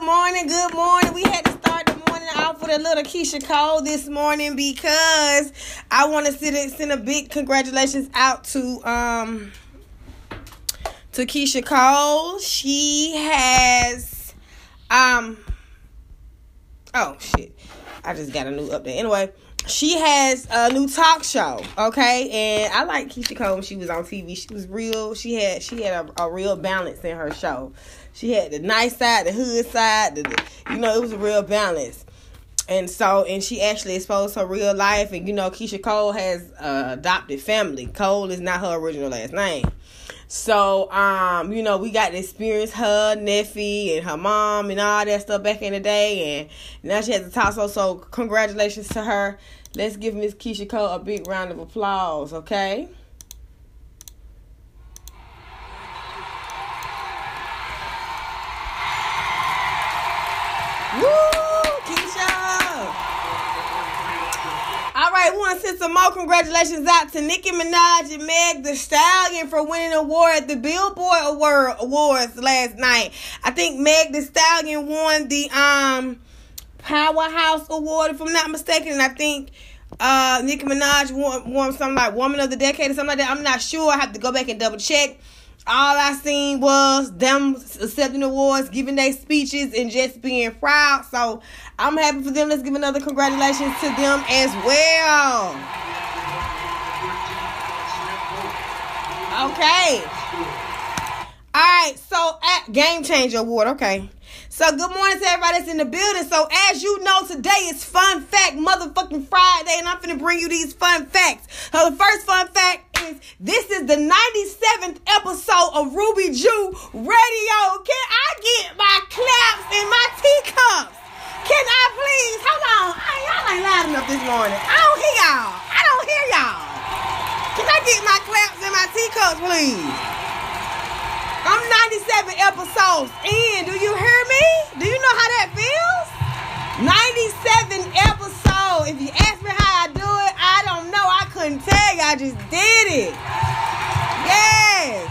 good morning, good morning. We had to start the morning off with a little Keyshia Cole this morning because I want to send, send a big congratulations out to um to Keyshia Cole. She has um oh shit. I just got a new update. Anyway, she has a new talk show, okay? And I like Keyshia Cole when she was on TV. She was real. She had she had a, a real balance in her show. She had the nice side, the hood side, the, the, you know, it was a real balance. And so, and she actually exposed her real life. And you know, Keyshia Cole has uh, adopted family. Cole is not her original last name. So, um, you know, we got to experience her nephew and her mom and all that stuff back in the day, and now she has to talk. So, congratulations to her. Let's give Miss Keyshia Cole a big round of applause, okay? All right, want to send some more congratulations out to Nicki Minaj and Meg The Stallion for winning an award at the Billboard Award Awards last night. I think Meg The Stallion won the um Powerhouse Award, if I'm not mistaken, and I think uh Nicki Minaj won, won something like Woman of the Decade or something like that. I'm not sure. I have to go back and double check. All I seen was them accepting awards, giving their speeches, and just being proud. So I'm happy for them. Let's give another congratulations to them as well. Okay. All right. So at Game Changer Award. Okay. So good morning to everybody that's in the building. So as you know, today is Fun Fact Motherfucking Friday, and I'm gonna bring you these fun facts. So the first fun fact is this is the 97th episode of Ruby Jew Radio. Can I get my claps and my teacups? Can I please? Hold on. I, y'all ain't loud enough this morning. I don't hear y'all. I don't hear y'all. Can I get my claps and my teacups, please? I'm 97 episodes in. Do you hear me? Do you know how that feels? 97 episodes. If you ask me how I do it, I don't know. I couldn't tell you. I just did it. Yes.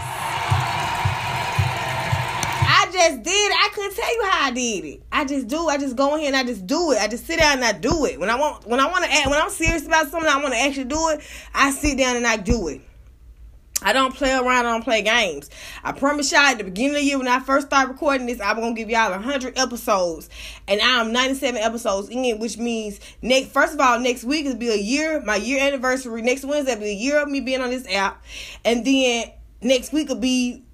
I just did it. I couldn't tell you how I did it. I just do. I just go in here and I just do it. I just sit down and I do it. When I want, when I want to, when I'm serious about something, I want to actually do it. I sit down and I do it. I don't play around, I don't play games. I promise y'all at the beginning of the year when I first started recording this, I'm gonna give y'all hundred episodes. And I'm 97 episodes in, which means next first of all, next week will be a year, my year anniversary. Next Wednesday will be a year of me being on this app. And then next week will be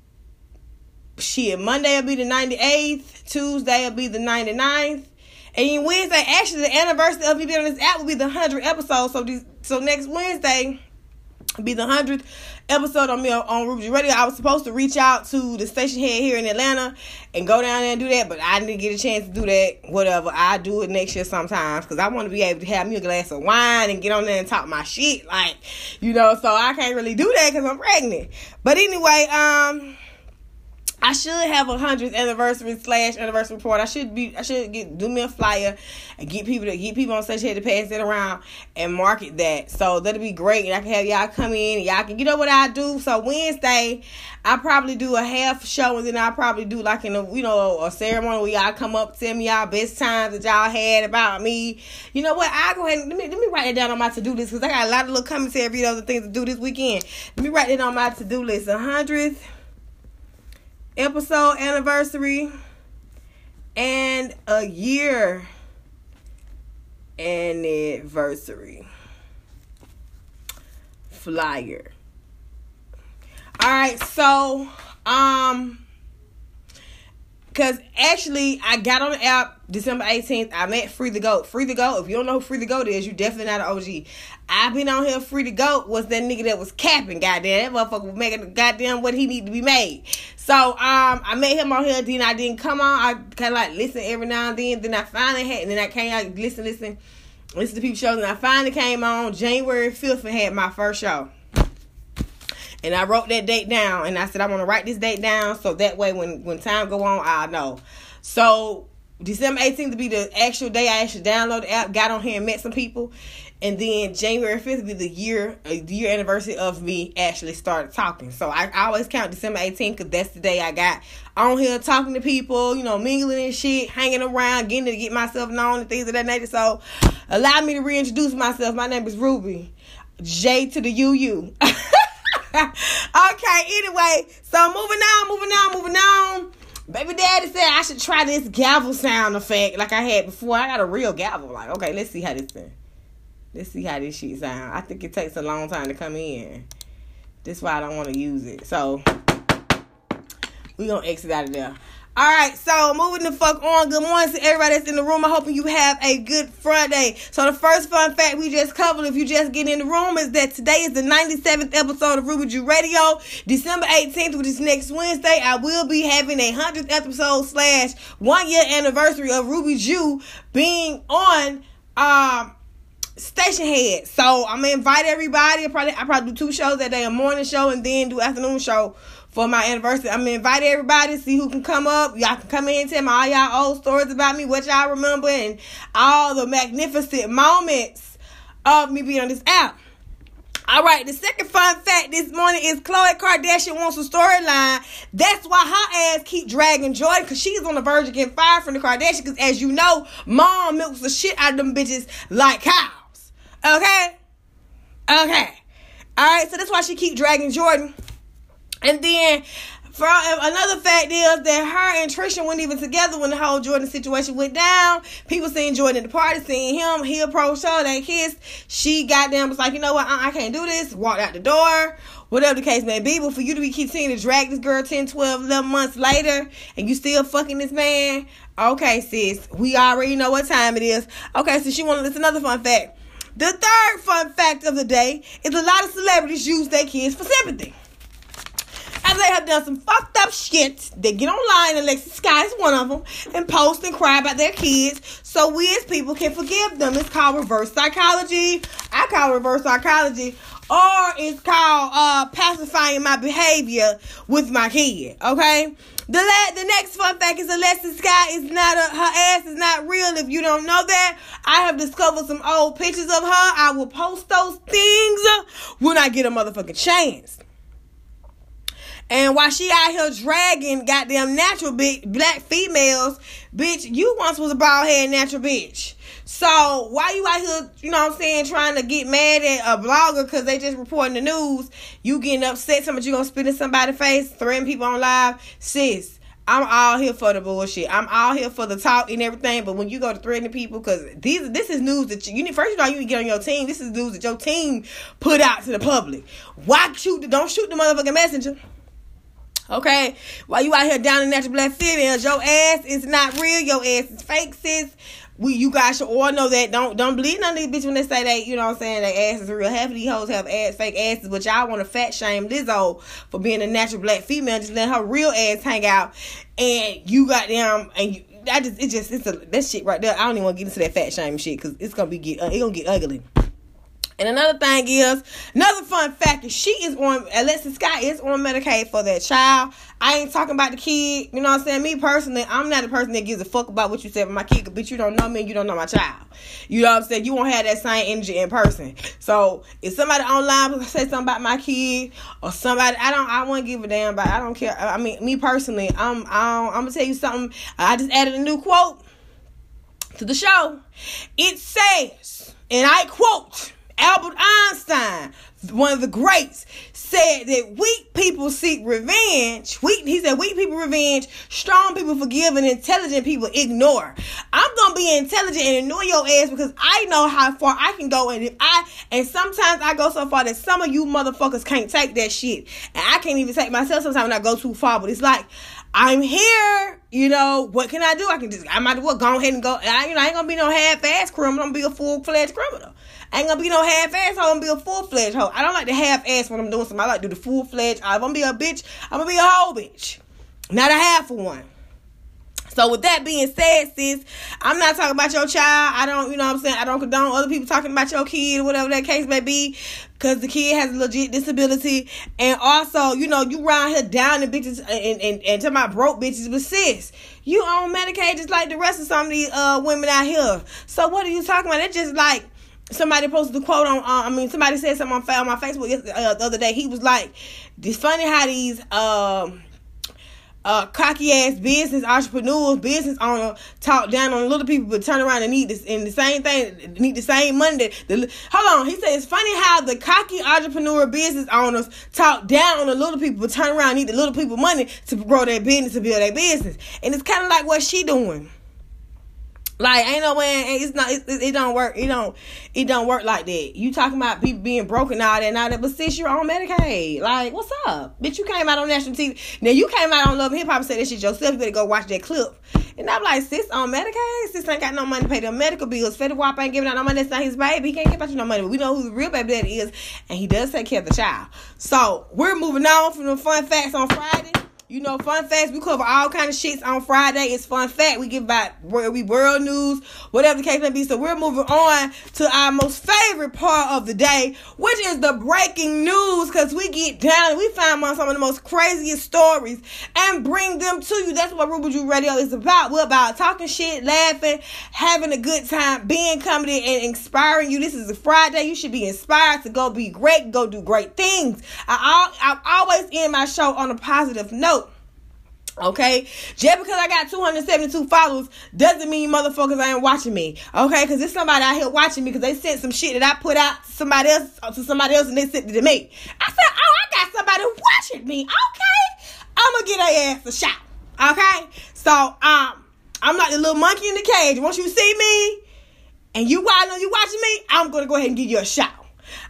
shit. Monday will be the 98th, Tuesday will be the 99th. And Wednesday, actually the anniversary of me being on this app will be the hundred episodes. So these so next Wednesday be the hundredth episode on me on Ruby Radio. I was supposed to reach out to the Stationhead here in Atlanta and go down there and do that, but I didn't get a chance to do that. Whatever, I do it next year sometimes because I want to be able to have me a glass of wine and get on there and talk my shit, like you know. So I can't really do that because I'm pregnant. But anyway, um. I should have a hundredth anniversary slash anniversary report. I should be I should get do me a flyer and get people to get people on station to pass it around and market that. So that'll be great. And I can have y'all come in and y'all can you know what I do. So Wednesday I probably do a half show and then I probably do like in a you know a ceremony where y'all come up tell me y'all best times that y'all had about me. You know what? I go ahead and let me let me write it down on my to do list because I got a lot of little commentary videos and things to do this weekend. Let me write it on my to do list. A hundredth episode anniversary and a year anniversary flyer. All right, so um cuz actually I got on the app December 18th. I met Free the Goat. Free the Goat. If you don't know who Free the Goat is, you definitely not an OG. I've been on here. Free the Goat was that nigga that was capping. Goddamn, that motherfucker was making goddamn what he need to be made. So um, I met him on here. Then I didn't come on. I kind of like listen every now and then. Then I finally had. And then I came out listen, listen, listen to people shows. And I finally came on January 5th and had my first show. And I wrote that date down. And I said I want to write this date down so that way when when time go on, I know. So December 18th to be the actual day I actually downloaded the app, got on here and met some people. And then January 5th be the year uh, the year anniversary of me actually started talking. So I, I always count December 18th because that's the day I got on here talking to people, you know, mingling and shit, hanging around, getting to get myself known and things of that nature. So allow me to reintroduce myself. My name is Ruby. J to the UU. okay, anyway, so moving on, moving on, moving on. Baby daddy said I should try this gavel sound effect like I had before. I got a real gavel. Like, okay, let's see how this thing. Let's see how this shit sound. I think it takes a long time to come in. That's why I don't want to use it. So we gonna exit out of there. All right, so moving the fuck on. Good morning to everybody that's in the room. I'm hoping you have a good Friday. So the first fun fact we just covered, if you just get in the room, is that today is the 97th episode of Ruby Jew Radio. December 18th, which is next Wednesday, I will be having a 100th episode slash one year anniversary of Ruby Jew being on um Stationhead. So I'm gonna invite everybody. I probably I probably do two shows that day, a morning show and then do afternoon show for my anniversary. I'm gonna invite everybody, to see who can come up. Y'all can come in and tell me all y'all old stories about me, what y'all remember, and all the magnificent moments of me being on this app. All right, the second fun fact this morning is Khloe Kardashian wants a storyline. That's why her ass keep dragging Jordyn because she's on the verge of getting fired from the Kardashians. Because as you know, mom milks the shit out of them bitches like cows. Okay, okay. All right, so that's why she keep dragging Jordyn. And then for another fact is that her and Tristan weren't even together when the whole Jordyn situation went down. People seeing Jordyn at the party, seeing him, he approached her, they kissed. She got them was like, you know what, I, I can't do this. Walked out the door. Whatever the case may be, but for you to be continuing to drag this girl 10, 12, 11 months later, and you still fucking this man, okay, sis, we already know what time it is. Okay, so she wanted, it's another fun fact. The third fun fact of the day is a lot of celebrities use their kids for sympathy they have done some fucked up shit, they get online, Alexis Skyy is one of them, and post and cry about their kids so we as people can forgive them. It's called reverse psychology. I call it reverse psychology. Or it's called uh, pacifying my behavior with my kid. Okay? The la- the next fun fact is Alexis Skyy is not a, her ass is not real. If you don't know that, I have discovered some old pictures of her. I will post those things when I get a motherfucking chance. And while she out here dragging goddamn natural big black females, bitch, you once was a bald head natural bitch. So why you out here, you know what I'm saying, trying to get mad at a blogger because they just reporting the news, you getting upset, somebody you gonna spit in somebody's face, threatening people on live, sis. I'm all here for the bullshit. I'm all here for the talk and everything. But when you go to threatening people, because these this is news that you, you need first of all you get on your team. This is news that your team put out to the public. Why shoot? Don't shoot the motherfucking messenger. Okay? While you out here down in natural black females, your ass is not real. Your ass is fake, sis. We, you guys should all know that. Don't don't believe none of these bitches when they say that, you know what I'm saying, their ass is real. Half of these hoes have ass, fake asses, but y'all want to fat shame Lizzo for being a natural black female, just letting her real ass hang out. And you got them, and you, I just, it just, it's a, that shit right there. I don't even want to get into that fat shame shit because it's to be, get, uh, it to get ugly. And another thing is, another fun fact is she is on, Alexis Skyy is on Medicaid for that child. I ain't talking about the kid. You know what I'm saying? Me personally, I'm not a person that gives a fuck about what you said about my kid, but you don't know me you don't know my child. You know what I'm saying? You won't have that same energy in person. So if somebody online say something about my kid or somebody, I don't, I won't give a damn about. I don't care. I mean, me personally, I'm, I'm, I'm gonna tell you something. I just added a new quote to the show. It says, and I quote. Albert Einstein, one of the greats, said that weak people seek revenge. Weak, he said, weak people revenge, strong people forgive, and intelligent people ignore. I'm gonna be intelligent and ignore your ass because I know how far I can go, and if I and sometimes I go so far that some of you motherfuckers can't take that shit, and I can't even take myself sometimes when I go too far. But it's like I'm here. You know, what can I do? I can just, I might well go ahead and go. I, you know, I ain't gonna be no half ass criminal. I'm gonna be a full fledged criminal. I ain't gonna be no half ass hoe. I'm gonna be a full fledged hoe. I don't like the half ass when I'm doing something. I like to do the full fledged. I'm gonna be a bitch. I'm gonna be a whole bitch, not a half one. So with that being said, sis, I'm not talking about your child. I don't, you know what I'm saying? I don't condone other people talking about your kid, or whatever that case may be, because the kid has a legit disability. And also, you know, you around here down the bitches and, and, and to my broke bitches, but sis, you on Medicaid just like the rest of some of these uh, women out here. So what are you talking about? It's just like somebody posted a quote on. Uh, I mean, somebody said something on, on my Facebook uh, the other day. He was like, "It's funny how these." Um, uh, cocky ass business entrepreneurs, business owner talk down on little people, but turn around and need this and the same thing, need the same money. The, hold on, he said it's funny how the cocky entrepreneur business owners talk down on the little people, but turn around and need the little people money to grow their business to build their business, and it's kind of like what she doing. Like ain't no way, it's not. It, it, don't work. It don't. It don't work like that. You talking about people being broken all that and all that, but sis, you're on Medicaid. Like, what's up, bitch? You came out on national TV. Now you came out on Love Hip Hop and said that shit yourself. You better go watch that clip. And I'm like, sis, on Medicaid, sis ain't got no money to pay the medical bills. Fetty Wap ain't giving out no money. That's not his baby. He can't give out you no money. But we know who the real baby daddy is, and he does take care of the child. So we're moving on from the fun facts on Friday. You know, fun facts. We cover all kind of shits on Friday. It's fun fact. We give about where we world news, whatever the case may be. So we're moving on to our most favorite part of the day, which is the breaking news. Cause we get down and we find on some of the most craziest stories and bring them to you. That's what Ruby Drew Radio is about. We're about talking shit, laughing, having a good time, being comedy and inspiring you. This is a Friday. You should be inspired to go be great, go do great things. I, I always end my show on a positive note. Okay, just because I got 272 followers doesn't mean motherfuckers ain't watching me. Okay, because there's somebody out here watching me because they sent some shit that I put out to somebody else to somebody else and they sent it to me. I said, oh, I got somebody watching me. Okay, I'm gonna get a ass a shot. Okay, so um, I'm like the little monkey in the cage. Once you see me and you know you watching me, I'm gonna go ahead and give you a shot.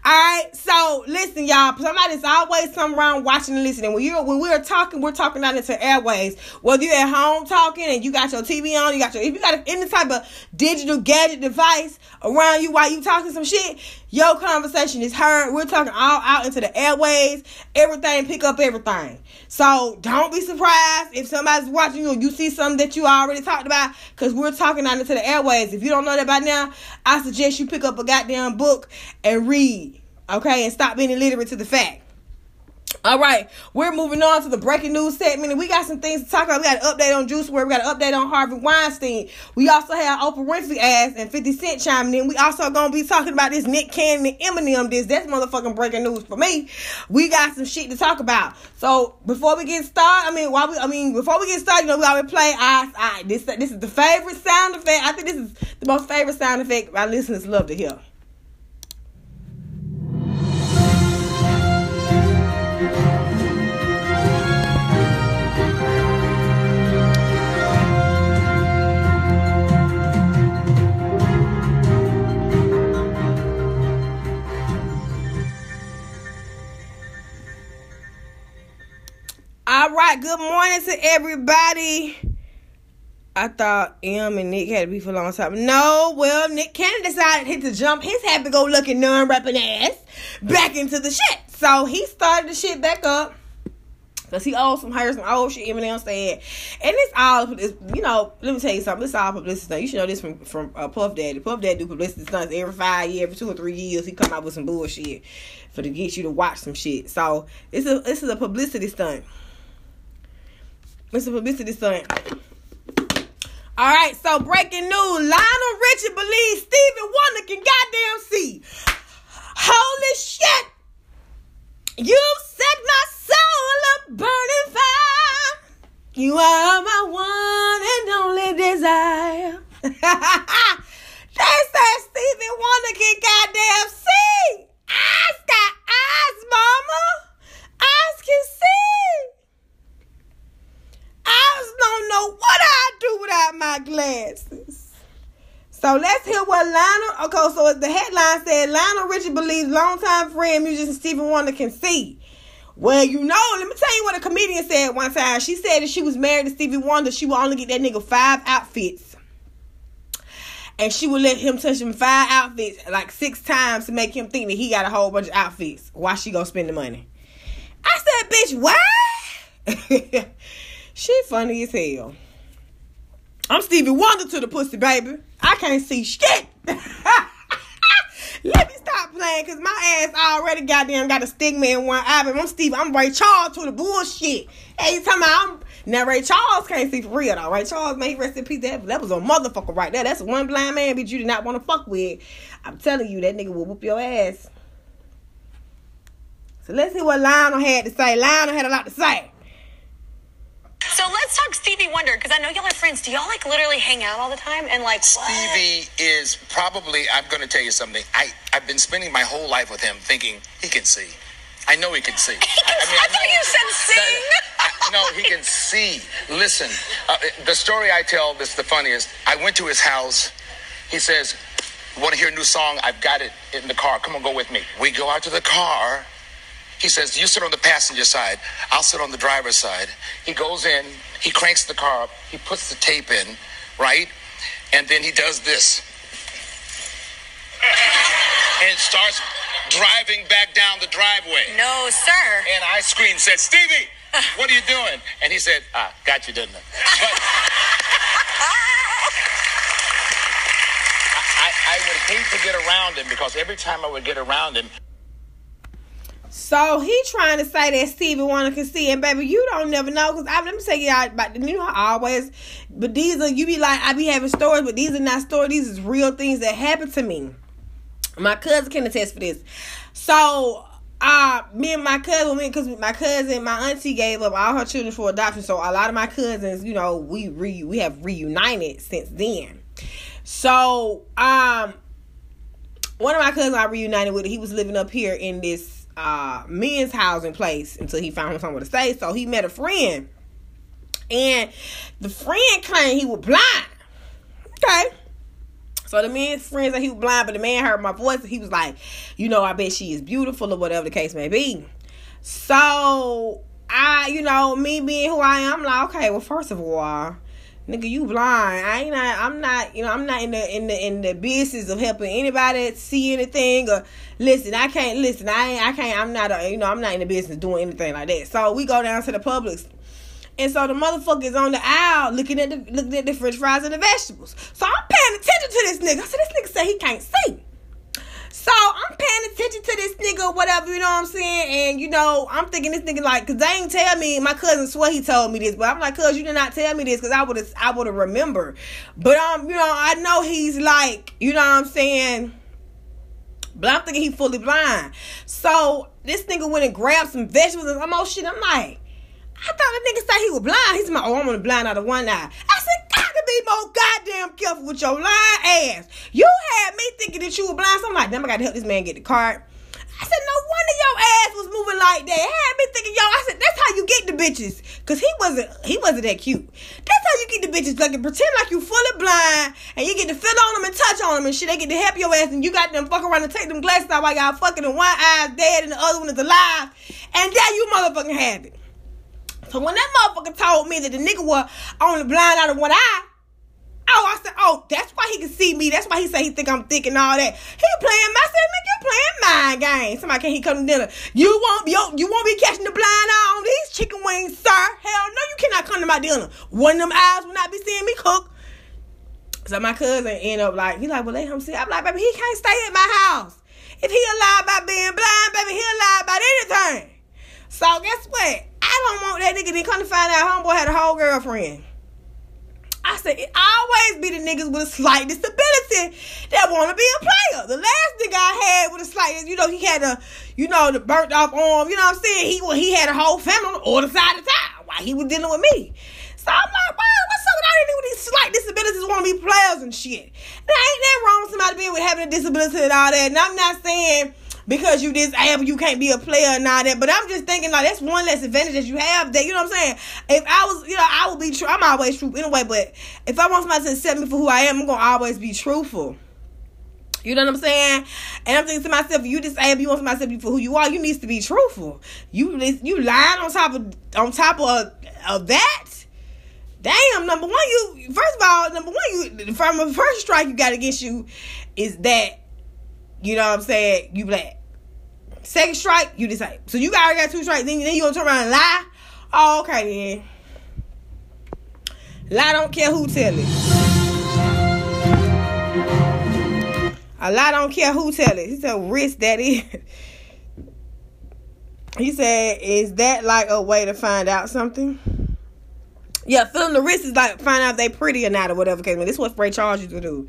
All right, so listen, y'all. Somebody's always some around watching and listening. When you when we're talking, we're talking out into airways. Whether you're at home talking and you got your TV on, you got your if you got any type of digital gadget device around you while you talking some shit, your conversation is heard. We're talking all out into the airways. Everything pick up everything. So don't be surprised if somebody's watching you and you see something that you already talked about because we're talking out into the airways. If you don't know that by now, I suggest you pick up a goddamn book and read. Okay, and stop being illiterate to the fact. All right, we're moving on to the breaking news segment, and we got some things to talk about. We got an update on Juice WRLD. We got an update on Harvey Weinstein. We also have Oprah Winfrey ass and 50 Cent chiming in. We also gonna be talking about this Nick Cannon and Eminem. This that's motherfucking breaking news for me. We got some shit to talk about. So before we get started, I mean, while we, I mean, before we get started, you know, we always play. I, I, this, this is the favorite sound effect. I think this is the most favorite sound effect my listeners love to hear. Good morning to everybody. I thought M and Nick had to be for a long time. No, well, Nick Cannon decided hit to jump his happy go looking non rapping ass back into the shit. So he started the shit back up. Cause he owes some heard some old shit Eminem said, and it's all you know. Let me tell you something. It's all publicity stuff. You should know this from from uh, Puff Daddy. Puff Daddy do publicity stunts every five years, every two or three years. He come out with some bullshit for to get you to watch some shit. So it's a this is a publicity stunt. A publicity stunt. All right, so breaking news: Lionel Richie believes Stevie Wonder can goddamn see. Holy shit! You set my soul a burning fire. You are my one and only desire. they say Stevie Wonder can goddamn see. Eyes got eyes, mama. Eyes can see. I don't know what I'd do without my glasses. So let's hear what Lionel. Okay, so the headline said Lionel Richie believes longtime friend musician Stephen Wonder can see. Well, you know, let me tell you what a comedian said one time. She said if she was married to Stevie Wonder, she would only get that nigga five outfits. And she would let him touch him five outfits like six times to make him think that he got a whole bunch of outfits. Why she gonna spend the money? I said, bitch, why? she funny as hell. I'm Stevie Wonder to the pussy, baby. I can't see shit. Let me stop playing because my ass already goddamn got a stigma in one eye. But I'm Steve. I'm Ray Charles to the bullshit. Hey, you talking about I'm Now Ray Charles can't see for real though. Ray Charles, man, he rest in peace. That, that was a motherfucker right there. That's one blind man bitch you did not want to fuck with. I'm telling you, that nigga will whoop your ass. So let's see what Lionel had to say. Lionel had a lot to say. So let's talk Stevie Wonder because I know y'all are friends. Do y'all like literally hang out all the time and like what? Stevie is probably. I'm going to tell you something. I I've been spending my whole life with him, thinking he can see. I know he can see. He can, I, I, I thought you said sing. No, he can see. Listen, uh, the story I tell. This is the funniest. I went to his house. He says, "Want to hear a new song? I've got it in the car. Come on, go with me." We go out to the car. He says, You sit on the passenger side, I'll sit on the driver's side. He goes in, he cranks the car up, he puts the tape in, right? And then he does this. and starts driving back down the driveway. No, sir. And I screamed, said, Stevie, what are you doing? And he said, Ah, got you, didn't I? But I, I would hate to get around him because every time I would get around him, so he trying to say that Stevie Wonder can see, and baby, you don't never know. Cause I let me tell you about you know I always, but these are you be like I be having stories, but these are not stories. These is real things that happened to me. My cousin can attest for this. So uh me and my cousin went because my cousin my auntie gave up all her children for adoption so a lot of my cousins you know we re we have reunited since then so um one of my cousins i reunited with he was living up here in this uh men's housing place until he found somewhere to stay. So he met a friend. And the friend claimed he was blind. Okay. So the man's friend said he was blind, but the man heard my voice and he was like, you know, I bet she is beautiful or whatever the case may be. So I, you know, me being who I am, I'm like, okay, well, first of all, nigga, you blind. I ain't not. I'm not. You know, I'm not in the in the in the business of helping anybody see anything or listen. I can't listen. I ain't. I can't. I'm not. A, you know, I'm not in the business doing anything like that. So we go down to the Publix. And so the motherfucker is on the aisle looking at the looking at the French fries and the vegetables. So I'm paying attention to this nigga. So this nigga say he can't see. So I'm paying attention to this nigga, whatever, you know what I'm saying? And you know, I'm thinking this nigga like, cause they ain't tell me. My cousin swear he told me this, but I'm like, cuz you did not tell me this, cause I would have, I would have remember. But um, you know, I know he's like, you know what I'm saying. But I'm thinking he fully blind. So this nigga went and grabbed some vegetables and some more shit. I'm like, I thought the nigga said he was blind. He's my, oh, I'm gonna blind out of one eye. I said, got to be more goddamn careful with your lying ass. You had me thinking that you were blind. So I'm like, damn, I gotta help this man get the card. I said, no wonder your ass was moving like that. It had me thinking, yo, I said, that's how you get the bitches. Cause he wasn't he wasn't that cute. That's how you get the bitches. Like pretend like you fully blind and you get to feel on them and touch on them and shit. They get to help your ass and you got them fuck around and take them glasses out while y'all fucking and one eye's dead and the other one is alive. And there you motherfucking have it. So when that motherfucker told me that the nigga was only blind out of one eye, oh, I said, oh, that's why he can see me. That's why he say he think I'm thick and all that. He playing. I said, nigga, you playing mind games. Somebody can't he come to dinner? You won't, you, you won't be catching the blind eye on these chicken wings, sir. Hell no, you cannot come to my dinner. One of them eyes will not be seeing me cook. So my cousin end up like, he like, well, let him see. I'm like, baby, he can't stay at my house. If he alive by being blind, baby, he alive about anything. So guess what? I don't want that nigga to come to find out homeboy had a whole girlfriend. I said it always be the niggas with a slight disability that want to be a player. The last nigga I had with a slight, you know, he had a, you know, the burnt off arm. You know what I'm saying? He he had a whole family on the other side of town while he was dealing with me. So I'm like, wow, what's up with all these with these slight disabilities want to be players and shit? Now ain't that wrong with somebody being with having a disability and all that? And I'm not saying because you disabled, you can't be a player and all that. But I'm just thinking like that's one less advantage that you have. That you know what I'm saying. If I was, you know, I would be true. I'm always true anyway. But if I want somebody to accept me for who I am, I'm gonna always be truthful. You know what I'm saying? And I'm thinking to myself, you disabled, you want somebody to accept you for who you are, you need to be truthful. You you lying on top of on top of of that. Damn, number one, you first of all, number one, you from the first strike you got against you is that you know what I'm saying, you black. Second strike, you decide. So you already got two strikes. Then, then you gonna turn around and lie? Oh, okay then. Lie don't care who tell it. A lie don't care who tell it. He said risk that is. He said, is that like a way to find out something? Yeah, feeling the wrist is like find out they pretty or not or whatever case. This is what Ray charged you to do.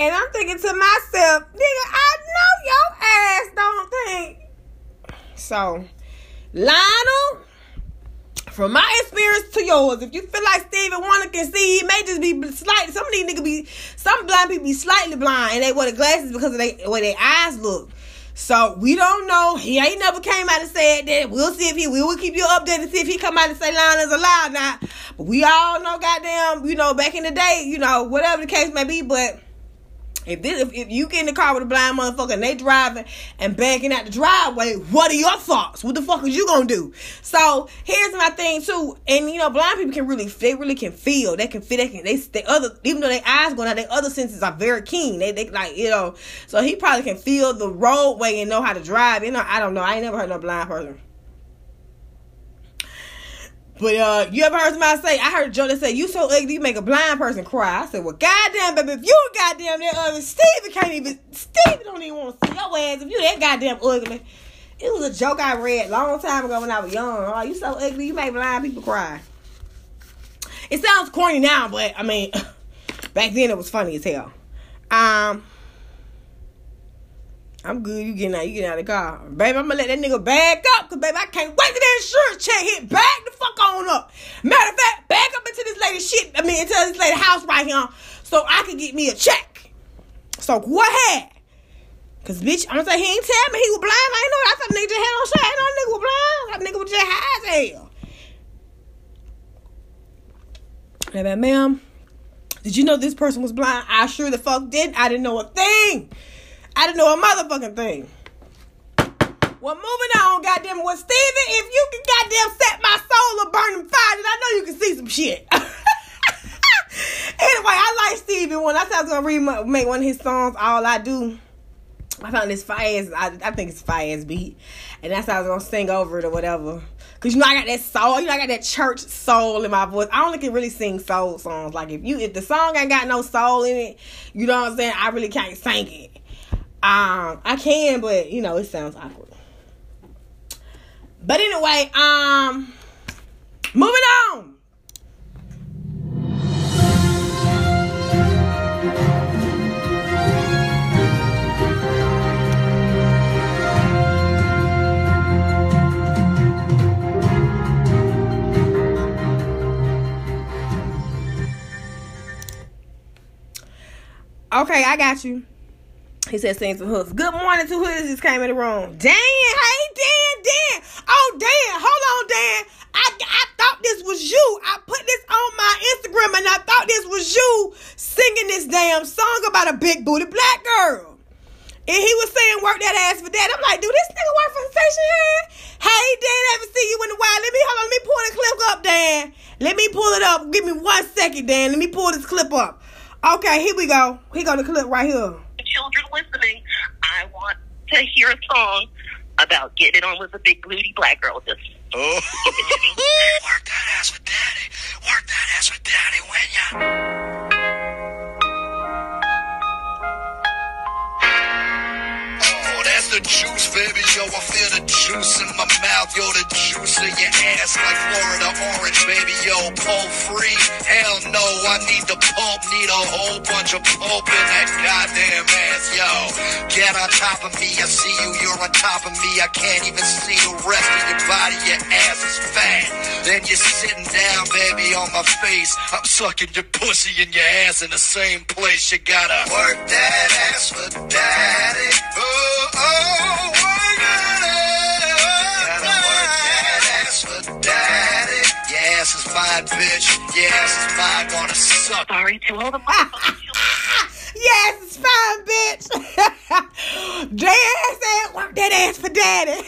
And I'm thinking to myself, nigga, I know your ass don't think. So, Lionel, from my experience to yours, if you feel like Stevie Wonder can see, he may just be slightly. Some of these niggas be, some blind people be slightly blind, and they wear the glasses because of the way their eyes look. So we don't know. He ain't never came out and said that. We'll see if he we will keep you updated. To see if he come out and say Lionel's alive now. But we all know, goddamn, you know, back in the day, you know, whatever the case may be, but. If this, if, if you get in the car with a blind motherfucker and they driving and backing out the driveway, what are your thoughts? What the fuck is you gonna do? So here's my thing too, and you know, blind people can really, they really can feel. They can feel. They can. They, they other, even though their eyes going out, their other senses are very keen. They, they like you know. So he probably can feel the roadway and know how to drive. You know, I don't know. I ain't never heard no blind person. But uh, you ever heard somebody say? I heard Joe say, "You so ugly, you make a blind person cry." I said, "Well, goddamn, baby, if you goddamn that ugly, Stevie can't even. Stevie don't even want to see your ass if you that goddamn ugly." It was a joke I read long time ago when I was young. Oh, you so ugly, you make blind people cry. It sounds corny now, but I mean, back then it was funny as hell. Um. I'm good. You getting out? You getting out of the car, baby? I'm gonna let that nigga back up, cause baby, I can't wait till that insurance check hit. Back the fuck on up. Matter of fact, back up into this lady shit. I mean, into this lady house right here, so I can get me a check. So go ahead, cause bitch, I'm gonna say he ain't tell me he was blind. I ain't know. I thought nigga just had on shit. I know nigga was blind. That nigga was just high as hell. Hey, ma'am, did you know this person was blind? I sure the fuck did. I didn't know a thing. I didn't know a motherfucking thing. Well, moving on, goddamn. Well, Steven, if you can goddamn set my soul or burn them fire, then I know you can see some shit. anyway, I like Stevie Wonder. I said I was gonna read my, make one of his songs. All I do. I found this fire I, I think it's fire beat, and that's how I was gonna sing over it or whatever. Cause you know I got that soul, you know I got that church soul in my voice. I only can really sing soul songs. Like if you if the song ain't got no soul in it, you know what I'm saying. I really can't sing it. Um, I can, but you know, it sounds awkward. But anyway, um, moving on. Okay, I got you. He said, sing some hooks. Good morning to who just came in the room. Dan, hey, Dan, Dan. Oh, Dan, hold on, Dan. I, I thought this was you. I put this on my Instagram and I thought this was you singing this damn song about a big booty black girl. And he was saying, work that ass for that. I'm like, do this nigga work for station here? Hey, Dan, I haven't seen you in a while. Let me, hold on, let me pull the clip up, Dan. Let me pull it up. Give me one second, Dan. Let me pull this clip up. Okay, here we go. Here go the clip right here children listening, I want to hear a song about getting on with a big booty black girl. Just oh. work that ass with daddy. Work that ass with daddy when ya. The juice, baby. Yo, I feel the juice in my mouth. Yo, the juice in your ass like Florida orange, baby. Yo, pulp free. Hell no, I need the pulp. Need a whole bunch of pulp in that goddamn ass. Yo, get on top of me. I see you. You're on top of me. I can't even see the rest of your body. Your ass is fat. Then you're sitting down, baby, on my face. I'm sucking your pussy and your ass in the same place. You gotta work that ass for daddy. Oh. Sorry to all the Yes, it's fine, bitch. Dan said, work that ass for daddy.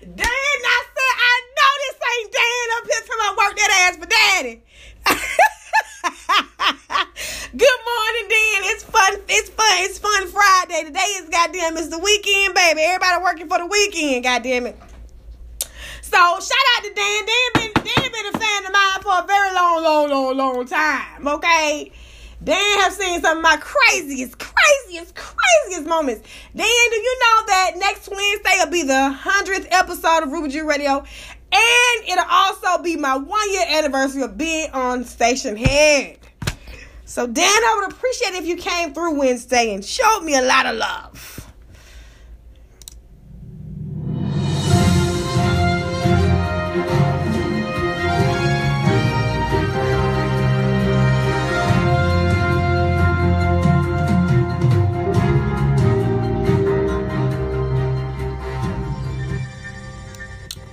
Dan, I said, I know this ain't Dan up here talking about work that ass for daddy. Good morning, Dan. It's fun. It's fun. It's fun Friday. Today is goddamn. It's the weekend, baby. Everybody working for the weekend. Goddamn it. So shout out to Dan. Dan been Dan been a fan of mine for a very long, long, long, long time. Okay. Dan have seen some of my craziest, craziest, craziest moments. Dan, do you know that next Wednesday will be the hundredth episode of Ruby G Radio? And it'll also be my one year anniversary of being on Stationhead. So, Dan, I would appreciate if you came through Wednesday and showed me a lot of love.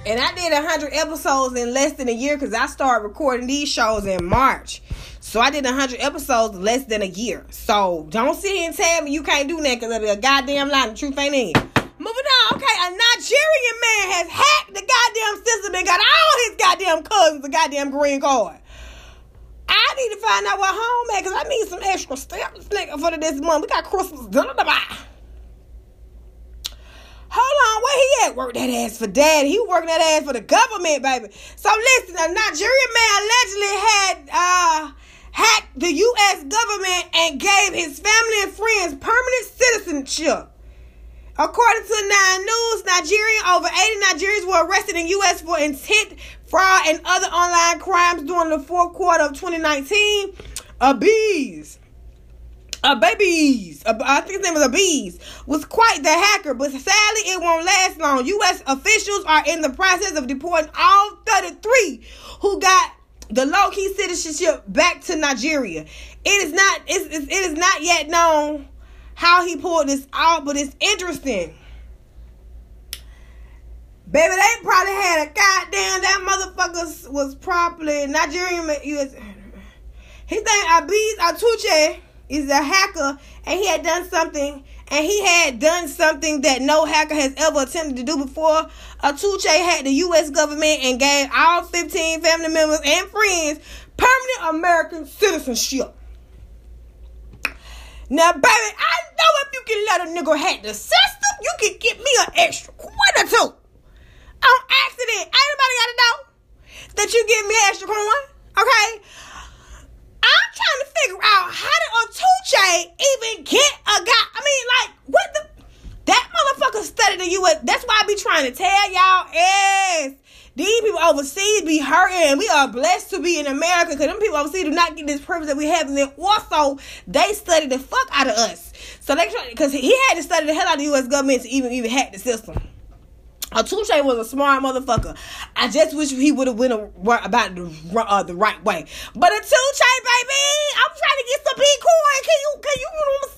And I did 100 episodes in less than a year because I started recording these shows in March. So I did 100 episodes less than a year. So don't sit here and tell me you can't do that because it'll be a goddamn lie. The truth ain't in. Moving on. Okay, a Nigerian man has hacked the goddamn system and got all his goddamn cousins a goddamn green card. I need to find out what home at because I need some extra stamps for this month. We got Christmas buy. Hold on, where he at? Work that ass for daddy. He working that ass for the government, baby. So listen, a Nigerian man allegedly had uh hacked the U.S. government and gave his family and friends permanent citizenship. According to Nine News, Nigeria, over 80 Nigerians were arrested in U.S. for intent, fraud, and other online crimes during the fourth quarter of 2019. Abiz, uh, babies, uh, I think his name was Abiz, was quite the hacker, but sadly it won't last long. U.S. officials are in the process of deporting all 33 who got the low key citizenship back to Nigeria. It is not it's, it's, it is not yet known how he pulled this out, but it's interesting. Baby, they probably had a goddamn that motherfucker was probably Nigerian. US, his name Abiz Atuche is a hacker, and he had done something and he had done something that no hacker has ever attempted to do before. Atuche had the U.S. government and gave all 15 family members and friends permanent American citizenship. Now, baby, I know if you can let a nigga hack the system, you can get me an extra coin or two. On accident. Anybody gotta know that you give me an extra coin? Okay? I'm trying to figure out how did Atuche even get a guy? I mean, like, what the? That motherfucker studied the U.S. That's why I be trying to tell y'all is these people overseas be hurting. We are blessed to be in America because them people overseas do not get this privilege that we have. And then also, they study the fuck out of us. So they try, because he had to study the hell out of the U.S. government to even, even hack the system. Atuche was a smart motherfucker. I just wish he would have went about the uh, the right way. But Atuche, baby, I'm trying to get some Bitcoin. Can you can you what I'm?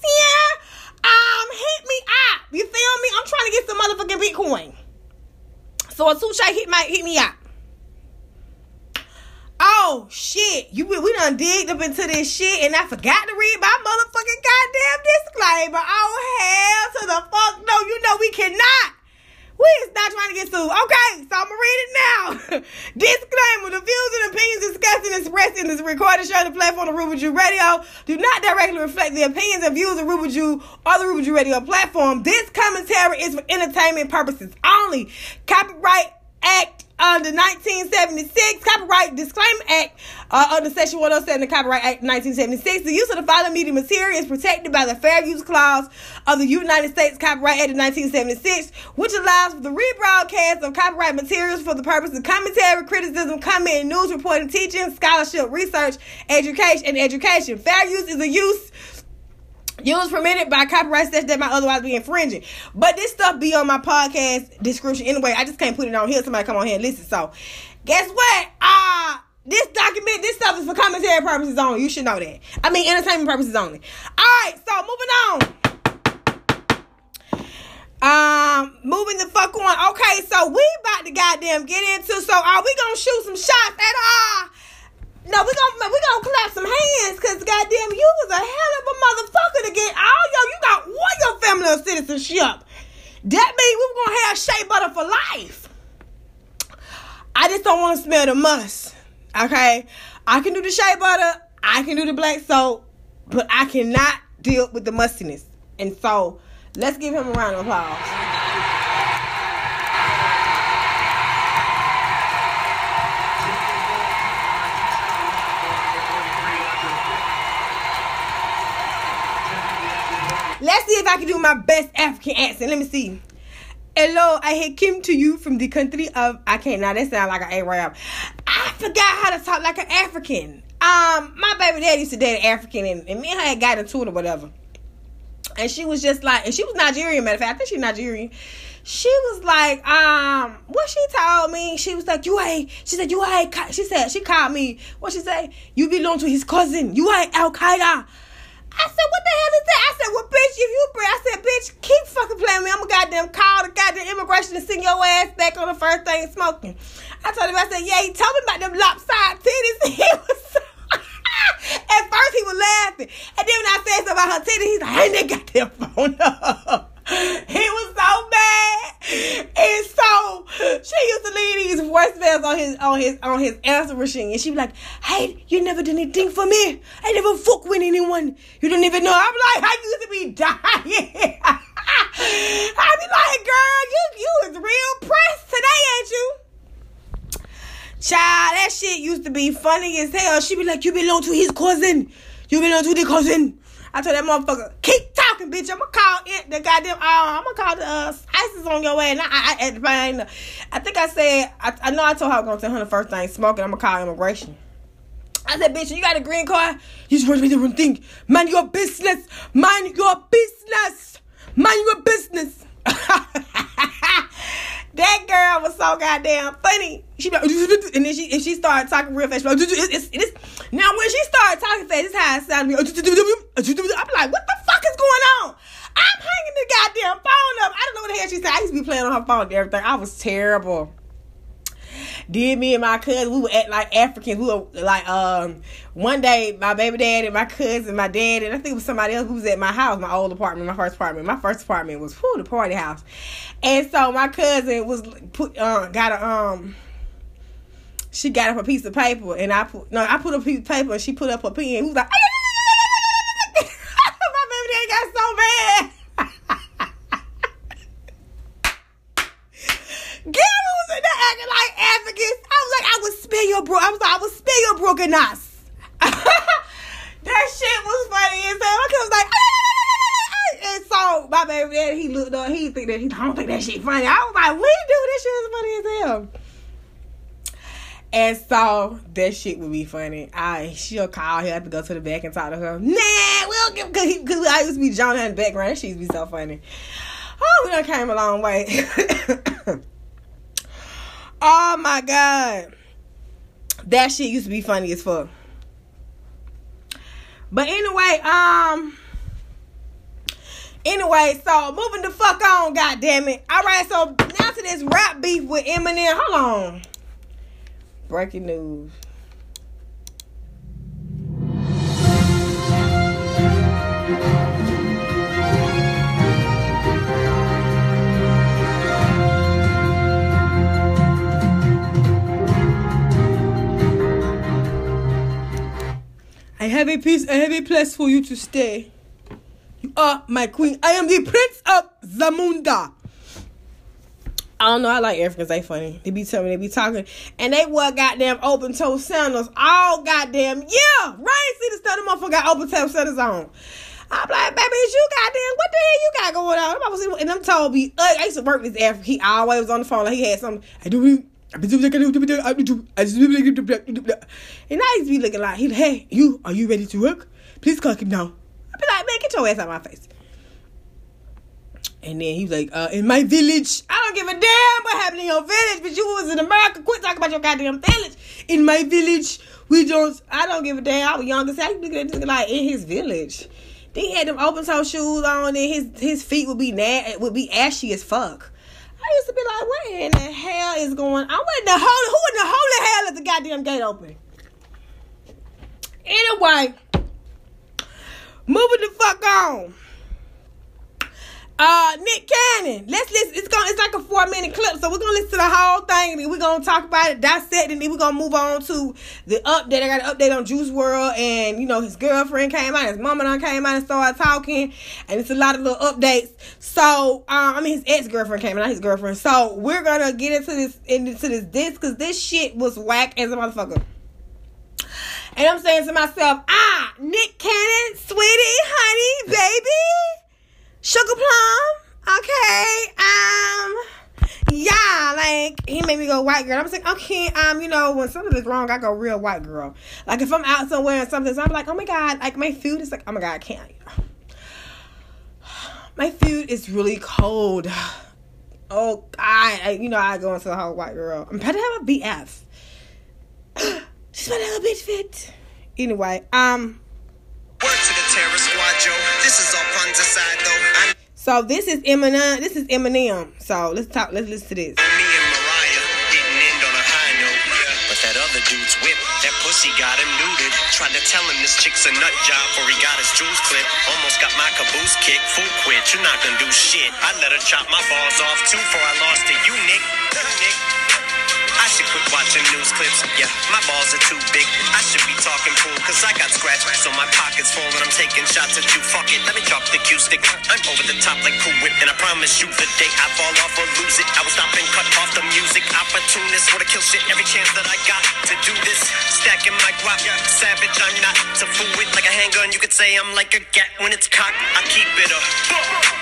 Um, hit me up. You feel me? I'm trying to get some motherfucking Bitcoin. So Atuche hit my hit me up. Oh shit, you we done digged up into this shit and I forgot to read my motherfucking goddamn disclaimer. Oh hell to the fuck no, you know we cannot we is not trying to get sued. Okay, so I'm gonna read it now. Disclaimer: The views and opinions discussed and expressed in this recorded show the platform of Ruben Jew Radio do not directly reflect the opinions and views of Ruben Jew or the Ruben Jew Radio platform. This commentary is for entertainment purposes only. Copyright Act under 1976, Copyright Disclaimer Act uh, under Section 107 of the Copyright Act 1976. The use of the following media material is protected by the Fair Use Clause of the United States Copyright Act of 1976, which allows for the rebroadcast of copyright materials for the purpose of commentary, criticism, comment, news reporting, teaching, scholarship, research, education, and education. Fair use is a use Use permitted by copyright statute that might otherwise be infringing. But this stuff be on my podcast description anyway. I just can't put it on here. Somebody come on here and listen. So, guess what? Uh, this document, this stuff is for commentary purposes only. You should know that. I mean, entertainment purposes only. All right, so moving on. Um, moving the fuck on. Okay, so we about to goddamn get into. So, are we gonna shoot some shots at all? No, we gonna we gonna clap some hands, cause goddamn, you was a hell of a motherfucker to get all yo. You got one your family of citizenship. That means we're gonna have shea butter for life. I just don't want to smell the must. Okay, I can do the shea butter. I can do the black soap, but I cannot deal with the mustiness. And so, let's give him a round of applause. Let's see if I can do my best African accent. Let me see. Hello, I had came to you from the country of I can't now that sound like an Arab. I forgot how to talk like an African. Um, my baby dad used to date an African and, and me and her had got into it or whatever. And she was just like and she was Nigerian, matter of fact, I think she's Nigerian. She was like, um, what she told me, she was like, you ain't, she said, you ain't, she said, she called me, what she say? You belong to his cousin, you ain't Al Qaeda. I said, what the hell is that? I said, well, bitch, if you bring, I said, bitch, keep fucking playing me. I'm gonna goddamn call the goddamn immigration to send your ass back on the first thing smoking. I told him, I said, yeah, he told me about them lopsided titties. He was so, at first he was laughing. And then when I said something about her titties, he's like, I ain't that phone up. He was so mad. And so she used to leave these voicemails on his on his on his answer machine. And she'd be like, Hey, you never did anything for me. I never fuck with anyone. You don't even know. I'm like, I used to be dying. I be like, girl, you you is real pressed today, ain't you? Child, that shit used to be funny as hell. She'd be like, you belong to his cousin. You belong to the cousin. I told that motherfucker, keep talking, bitch. I'm gonna call it the goddamn. Uh, I'm gonna call the uh, ISIS on your way. And I, I, I, I think I said, I, I know I told her I was gonna tell her the first thing smoking. I'm gonna call immigration. I said, bitch, you got a green card? You supposed to be doing thing. Mind your business. Mind your business. Mind your business. that girl was so goddamn funny. She like, and then she and she started talking real fast. Like, it's, it's, now when she started talking fast, this is how it sounded. I'm like, what the fuck is going on? I'm hanging the goddamn phone up. I don't know what the hell she said. I used to be playing on her phone and everything. I was terrible. Did me and my cousin, we were like Africans. We were like, um, one day my baby dad and my cousin, my dad, and I think it was somebody else who was at my house, my old apartment, my first apartment. My first apartment was whew, the party house. And so my cousin was put uh, got a um she got up a piece of paper and I put no, I put a piece of paper and she put up a pen. He was like my baby dad got so mad. Gary in there acting like Africans. I was like, I would spill your bro. I was like, I would spill your broken ass. that shit was funny as hell. Kid was like, and so my baby daddy, he looked up, he think that he I don't think that shit funny. I was like, we do this shit is funny as hell. And so that shit would be funny. I she'll call. He have to go to the back and talk to her. Nah, we'll give because because I used to be John in the background. Shit used to be so funny. Oh, we done came a long way. oh my god, that shit used to be funny as fuck. But anyway, um. Anyway, so moving the fuck on, god damn it. Alright, so now to this rap beef with Eminem. Hold on. Breaking news. I have a piece, I have a place for you to stay. You are my queen. I am the prince of Zamunda. I don't know. I like Africans. They funny. They be telling me they be talking, and they wore goddamn open toe sandals all goddamn yeah. Right? See the stuff the motherfucker got open toe sandals on. I'm like, baby, it's you goddamn. What the hell you got going on? I'm and them told me. Uh, I used to work with this African. He always was on the phone. Like he had something. I do. And I used to be looking like, hey, you, are you ready to work? Please call him now. I'd be like, man, get your ass out of my face. And then he was like, uh, in my village, I don't give a damn what happened in your village, but you was in America. Quit talking about your goddamn village. In my village, we don't, I don't give a damn. I was young as hell. Look at this like in his village. Then he had them open toe shoes on, and his his feet would be na- would be ashy as fuck. I used to be like, what in the hell is going on? What in the holy, who in the holy hell is the goddamn gate open? Anyway, moving the fuck on. Uh, Nick Cannon. Let's listen. It's going It's like a four minute clip, so we're gonna listen to the whole thing, and we're gonna talk about it, dissect, and then we're gonna move on to the update. I got an update on Juice WRLD, and you know his girlfriend came out, his mama done came out and started talking, and it's a lot of little updates. So, um, I mean his ex girlfriend came out, his girlfriend. So we're gonna get into this into this this because this shit was whack as a motherfucker. And I'm saying to myself, ah, Nick Cannon, sweetie, honey, baby. Sugar Plum. Okay. Um Yeah, like he made me go white girl. I'm like, okay, um, you know, when something is wrong, I go real white girl. Like if I'm out somewhere and something's, I'm like, oh my god, like my food is like, oh my god, I can't. My food is really cold. Oh God, I, you know I go into the whole white girl. I'm about to have a BF. She's about to have a bitch fit. Anyway, um. So this is Eminem. This is Eminem. So let's talk. Let's listen to this. me and Mariah didn't end on a high note. But that other dude's whip, that pussy got him neutered. Tried to tell him this chick's a nut job before he got his jewels clipped. Almost got my caboose kicked. Fool quit, you're not gonna do shit. I let her chop my balls off too before I lost to you, Nick. Nick. Quit watching news clips. Yeah, my balls are too big. I should be talking pool, cause I got scratches on my pockets full and I'm taking shots at you. Fuck it, let me drop the cue stick. I'm over the top like Cool Whip, and I promise you the day I fall off or lose it, I will stop and cut off the music. Opportunist, wanna kill shit every chance that I got to do this. Stacking my guap, savage, I'm not to fool with like a handgun. You could say I'm like a gat when it's cocked. I keep it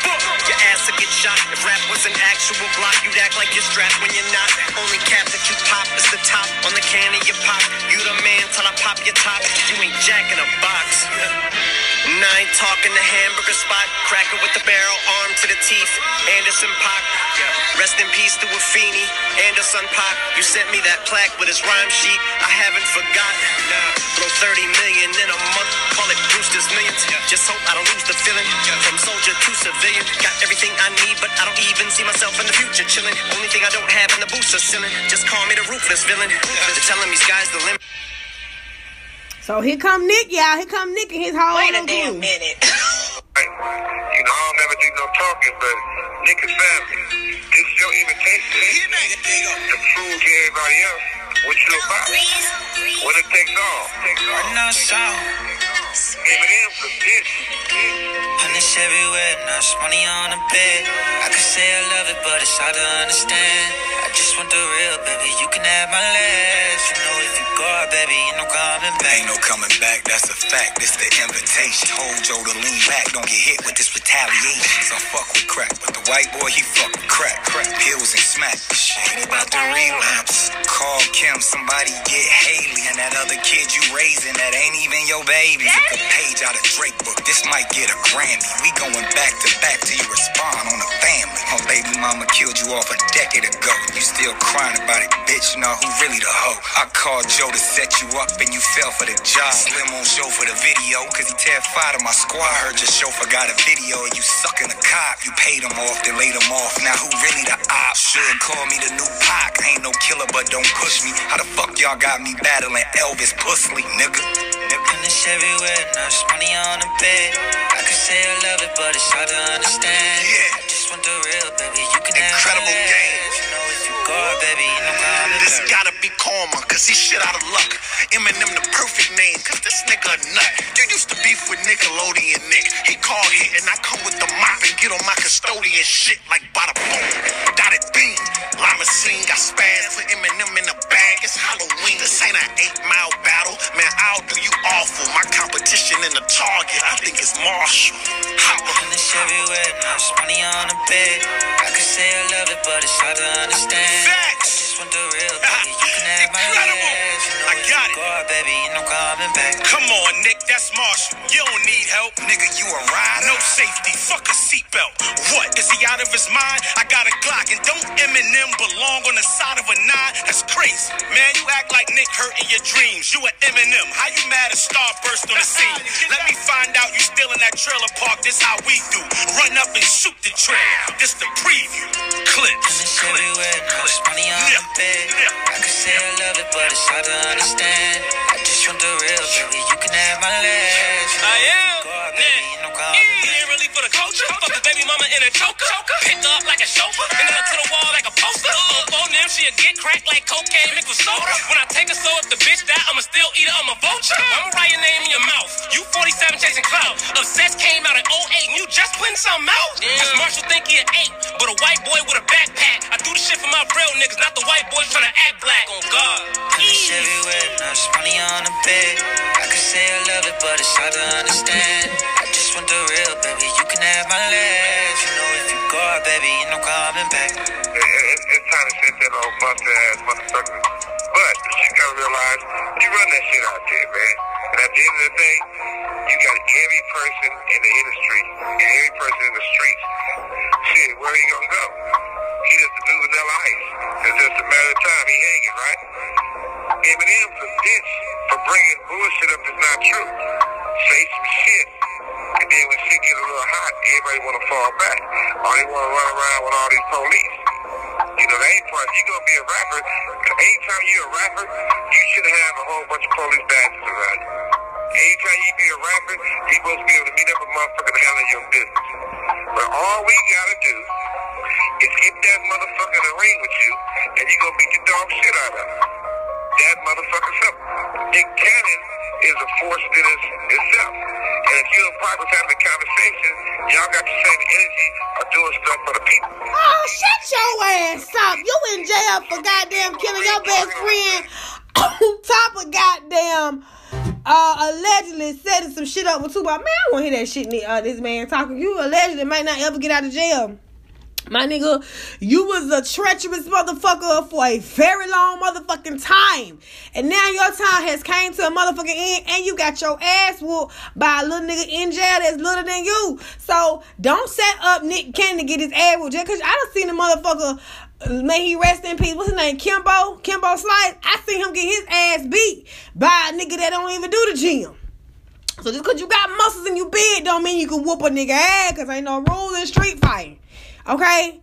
buck. Your ass will get shot. If rap was an actual block, you'd act like you're strapped when you're not. Only cap that you pop is the top on the can of your pop. You the man till I pop your top. You ain't jack in a box. Ain't talking the hamburger spot. Cracker with the barrel, arm to the teeth. Anderson .Paak. Rest in peace to Wafini. Anderson .Paak. You sent me that plaque with his rhyme sheet. I haven't forgotten. Blow 30 million in a month. Call it Brewster's Millions. Just hope I don't lose the feeling. From soldier to civilian. Got everything I need, but I don't even see myself in the future chilling. Only thing I don't have in the booster ceiling. Just call me the ruthless villain. They're telling me sky's the limit. So here come Nick, y'all. Here come Nick and his whole Wait a damn crew. minute. You know, I don't never do no talking, but Nick is family. This is your invitation to prove to everybody else what you about. What it takes all. Takes all. No sound. Eminem for this. Honey's everywhere, now it's money on the bed. I could say I love it, but it's hard to understand. I just want the real, baby. You can have my last. You know if you go out, baby, ain't no coming back. Ain't no coming back, that's a fact. It's the invitation. Told Joe to lean back, don't get hit with this retaliation. Some fuck with crack, but the white boy, he fuck with crack. Crack pills and smack. Shit about to relapse. Call Kim, somebody get Hailie. And that other kid you raising, that ain't even your baby. A page out of Drake book, this might get a Grammy. We going back to back till you respond on the family. My baby mama killed you off a decade ago. You still crying about it, bitch. Know who really the hoe? I called Joe to set you up and you fell for the job. Slim on show for the video, cause he terrified of my squad. Heard your chauffeur got a video you sucking a cop. You paid him off, then laid him off. Now who really the op? Should call me the new Pac. Ain't no killer, but don't push me. How the fuck y'all got me battling Elvis Pusley, nigga? It's everywhere, now money on the bed. I could say I love it, but it's hard to understand. Yeah. I just want the real, baby. You can Incredible my game. You know if you go baby, no coming This gotta be karma, cause he shit out of luck. Eminem the perfect name, cause this nigga a nut. You used to beef with Nickelodeon Nick. He called hit and I come with the mop and get on my custodian shit like in the target, I think it's Marshall. Back. Come on, Nick, that's Marshall. You don't need help. Nigga, you a rider? No safety. Fuck a seatbelt. What? Is he out of his mind? I got a Glock and don't Eminem belong on the side of a nine? That's crazy. Man, you act like Nick hurt in your dreams. You an Eminem. How you mad at Starburst on the scene? Let me find out you still in that trailer park. This how we do. Run up and shoot the trail. This the preview. Clips. And it's everywhere, now it's money on the bed. I could say I love it, but it's hard to understand. Just want the real, baby. You can have my last. I am go out, baby, no He coming back. ain't really for the culture. Fuck his baby mama in a choker. Pick her up like a chauffeur. And then to the wall like a poster. Uh, on them, she'll get cracked like cocaine mixed with soda. When I take her so if the bitch die, I'ma still eat her, I'm a vulture. I'ma write your name in your mouth. You 47 chasing clout. Obsessed came out in 08 and you just putting something out. Yeah. Cause Marshall think he an eight, but a white boy with a backpack. I do the shit for my real niggas, not the white boys trying to act black. On God. And it's everywhere, now it's money on the bed. I could say I love it, but it's hard to understand. I just want the real, baby. You can have my last. You know if you go out, baby, ain't no coming back. It- it- It's time to set that old busted ass motherfucker. But you gotta realize you run that shit out there, man. And at the end of the day, you got every person in the industry and every person in the streets. Shit, where he gonna go? He just a vanilla ice. It's just a matter of time. He hanging, right? Eminem's a bitch for bringing bullshit up that's not true. Say some shit. And then when shit get a little hot, everybody want to fall back. Or they want to run around with all these police. You know, that ain't part. You gonna be a rapper. Anytime you're a rapper, you should have a whole bunch of police badges around. Anytime you be a rapper, you supposed to be able to meet up a motherfucker to handle your business. But all we gotta do is get that motherfucker in the ring with you, and you gonna beat the dog shit out of him. That motherfucker simple. Nick Cannon is a force in his, itself. And if you and Pop was having a conversation, y'all got the same energy of doing stuff for the people. Oh, shut your ass up. You in jail for goddamn killing your best friend on top of goddamn uh allegedly setting some shit up with Tupac. Man, I want to hear that shit uh, this man talking. You allegedly might not ever get out of jail. My nigga, you was a treacherous motherfucker for a very long motherfucking time. And now your time has came to a motherfucking end and you got your ass whooped by a little nigga in jail that's little than you. So don't set up Nick Cannon to get his ass whooped cause I done seen the motherfucker uh, May he rest in peace. What's his name? Kimbo? Kimbo Slice. I seen him get his ass beat by a nigga that don't even do the gym. So just cause you got muscles in you big don't mean you can whoop a nigga ass cause ain't no rules in street fighting. Okay?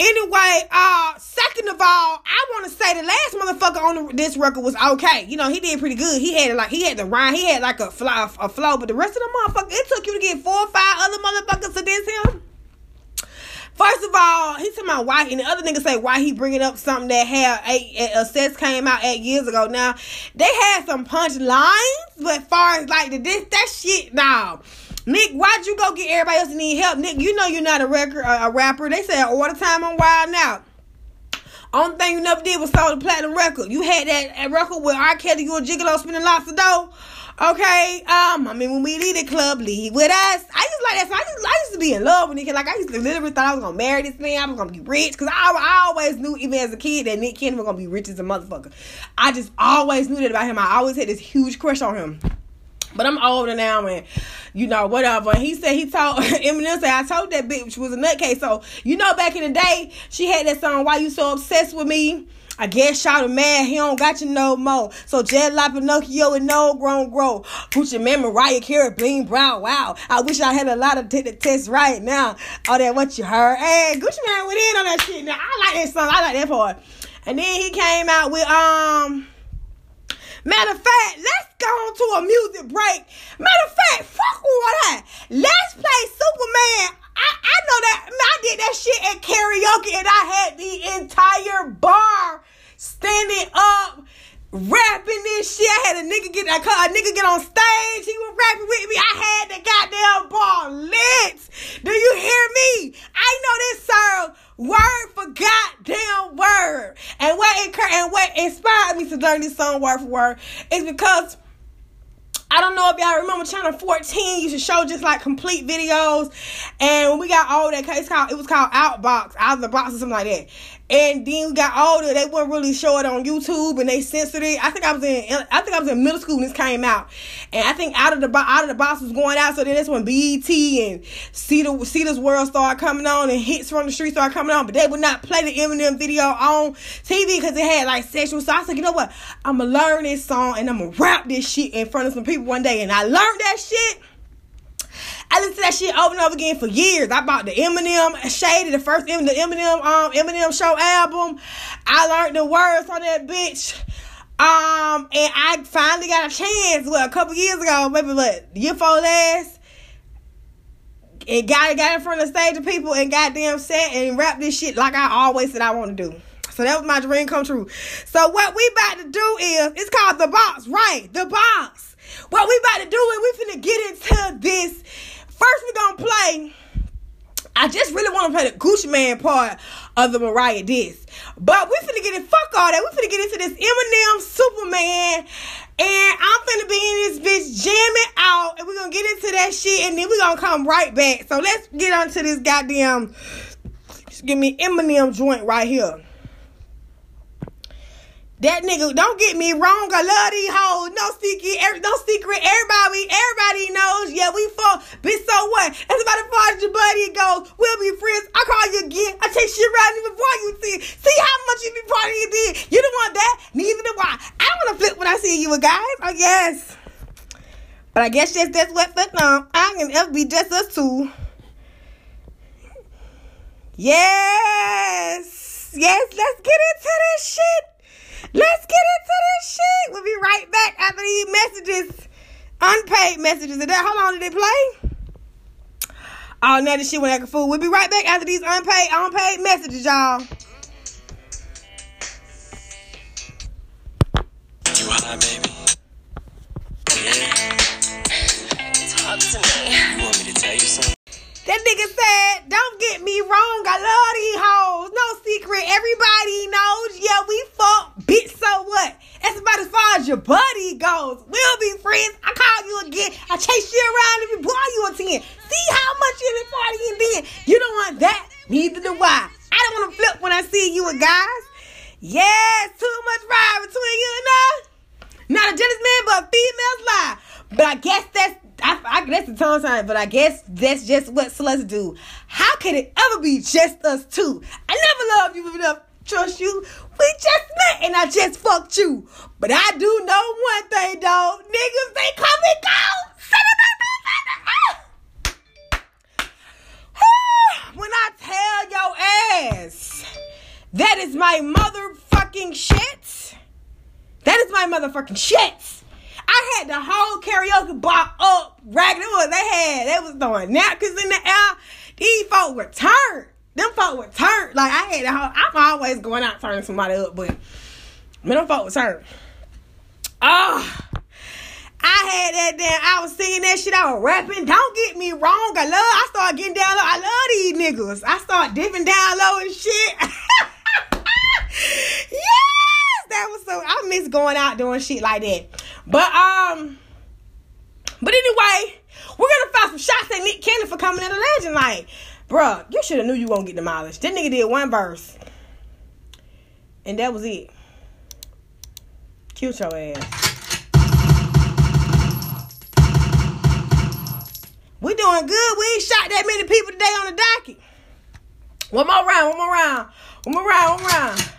Anyway, uh, second of all, I want to say the last motherfucker on the, this record was okay. You know, he did pretty good. He had like he had the rhyme, he had like a flow, a flow, but the rest of the motherfucker, it took you to get four or five other motherfuckers to diss him. First of all, he's talking about why, and the other nigga say why he bringing up something that had eight a sets came out eight years ago. Now they had some punch lines, but far as like the this that shit, now. Nick, why'd you go get everybody else that need help? Nick, you know you're not a record a, a rapper. They said all the time on Wild 'N Out. Only thing you never did was sold a platinum record. You had that, that record with R. Kelly, you a gigolo spending lots of dough. Okay, um, I mean when we leave the club, leave with us. I used to like that. So I used, I used to be in love with Nick. Like I used to literally thought I was gonna marry this man. I was gonna be rich because I, I always knew, even as a kid, that Nick Cannon was gonna be rich as a motherfucker. I just always knew that about him. I always had this huge crush on him. But I'm older now and you know, whatever. And he said he told Eminem said I told that bitch she was a nutcase. So, you know, back in the day, she had that song, Why You So Obsessed With Me? I guess shot a man, he don't got you no more. So Jet La Pinocchio and no grown grow. Gucci Mane, Mariah Carey, Bling Brown. Wow. I wish I had a lot of take the test right now. All that what you heard. Hey, Gucci Mane went in on that shit. Now I like that song. I like that part. And then he came out with um Matter of fact, let's go on to a music break. Matter of fact, fuck all that. Let's play Superman. I, I know that I did that shit at karaoke and I had the entire bar standing up rapping this shit. I had a nigga get a, a nigga get on stage. He was rapping with me. I had the goddamn bar lit. Do you hear me? I know this song word for goddamn word. And what incur- and what inspired me to learn this song word for word is because I don't know if y'all remember Channel 14 used to show just like complete videos. And when we got older, it's called it was called Outbox, Out of the Box or something like that. And then we got older, they wouldn't really show it on YouTube and they censored it. I think I was in I think I was in middle school when this came out. And I think out of the out of the box was going out. So then that's when BET and Cedar Cedar's World started coming on and hits from the street started coming on. But they would not play the Eminem video on TV because it had like sexual. So I said, you know what? I'ma learn this song and I'ma rap this shit in front of some people one day. And I learned that shit. I listened to that shit over and over again for years. I bought the Eminem Shady, the first the Eminem um Eminem Show album. I learned the words on that bitch. Um, and I finally got a chance, what, a couple years ago, maybe what, year four last, and got it got in front of the stage of people and goddamn set and rap this shit like I always said I want to do. So that was my dream come true. So what we about to do is, it's called the box, right? The box. What we about to do is we finna get into this First, we're gonna play. I just really want to play the Gucci Mane part of the Mariah diss. But we finna get it, fuck all that. We finna get into this Eminem Superman. And I'm finna be in this bitch jamming out. And we're gonna get into that shit. And then we're gonna come right back. So let's get onto this goddamn, give me Eminem joint right here. That nigga, don't get me wrong. I love these hoes. No secret, every, no secret. Everybody, everybody knows. Yeah, we fuck. Bitch, so what? That's about as far as your buddy goes. We'll be friends. I call you again. I take shit around you before you see. See how much you be part of your did. You don't want that. Neither do I. I want to flip when I see you guys. I guess. But I guess just that's what fuck no. I can ever be just us two. Yes. Yes, let's get into this shit. Let's get into this shit. We'll be right back after these messages. Unpaid messages. Did that, how long did they play? Oh, now this shit went like a fool. We'll be right back after these unpaid, unpaid messages, y'all. You high, baby? Yeah. Talk to me. You want me to tell you something? That nigga said, don't get me wrong, I love these hoes. No secret. Everybody knows. Yeah, we fuck. Bitch, so what? That's about as far as your buddy goes. We'll be friends. I call you again. I chase you around if you boy you a 10. See how much you been partying then. You don't want that. Neither do I. I don't want to flip when I see you with guys. Yes, too much ride between you and us. Not a jealous man, but females lie. But I guess that's I, I that's the tone sign, but I guess that's just what sluts do. How could it ever be just us two? I never loved you enough trust you. We just met and I just fucked you. But I do know one thing, though. Niggas, they come and go. When I tell your ass that is my motherfucking shit. That is my motherfucking shit. I had the whole karaoke bar up, ragged. It was they had they was throwing napkins in the air. These folk were turned. Them folk were turned. Like I had the whole. I'm always going out turning somebody up, but man, them folk were turned. Oh, I had that damn. I was singing that shit. I was rapping. Don't get me wrong. I love. I started getting down low. I love these niggas. I start dipping down low and shit. yes, that was so. I miss going out doing shit like that. But um, but anyway, we're gonna find some shots at Nick Cannon for coming in a legend. Like, bruh, you should have knew you won't get demolished. That nigga did one verse, and that was it. Cute your ass. We doing good. We ain't shot that many people today on the docket. One more round, one more round, one more round, one more round.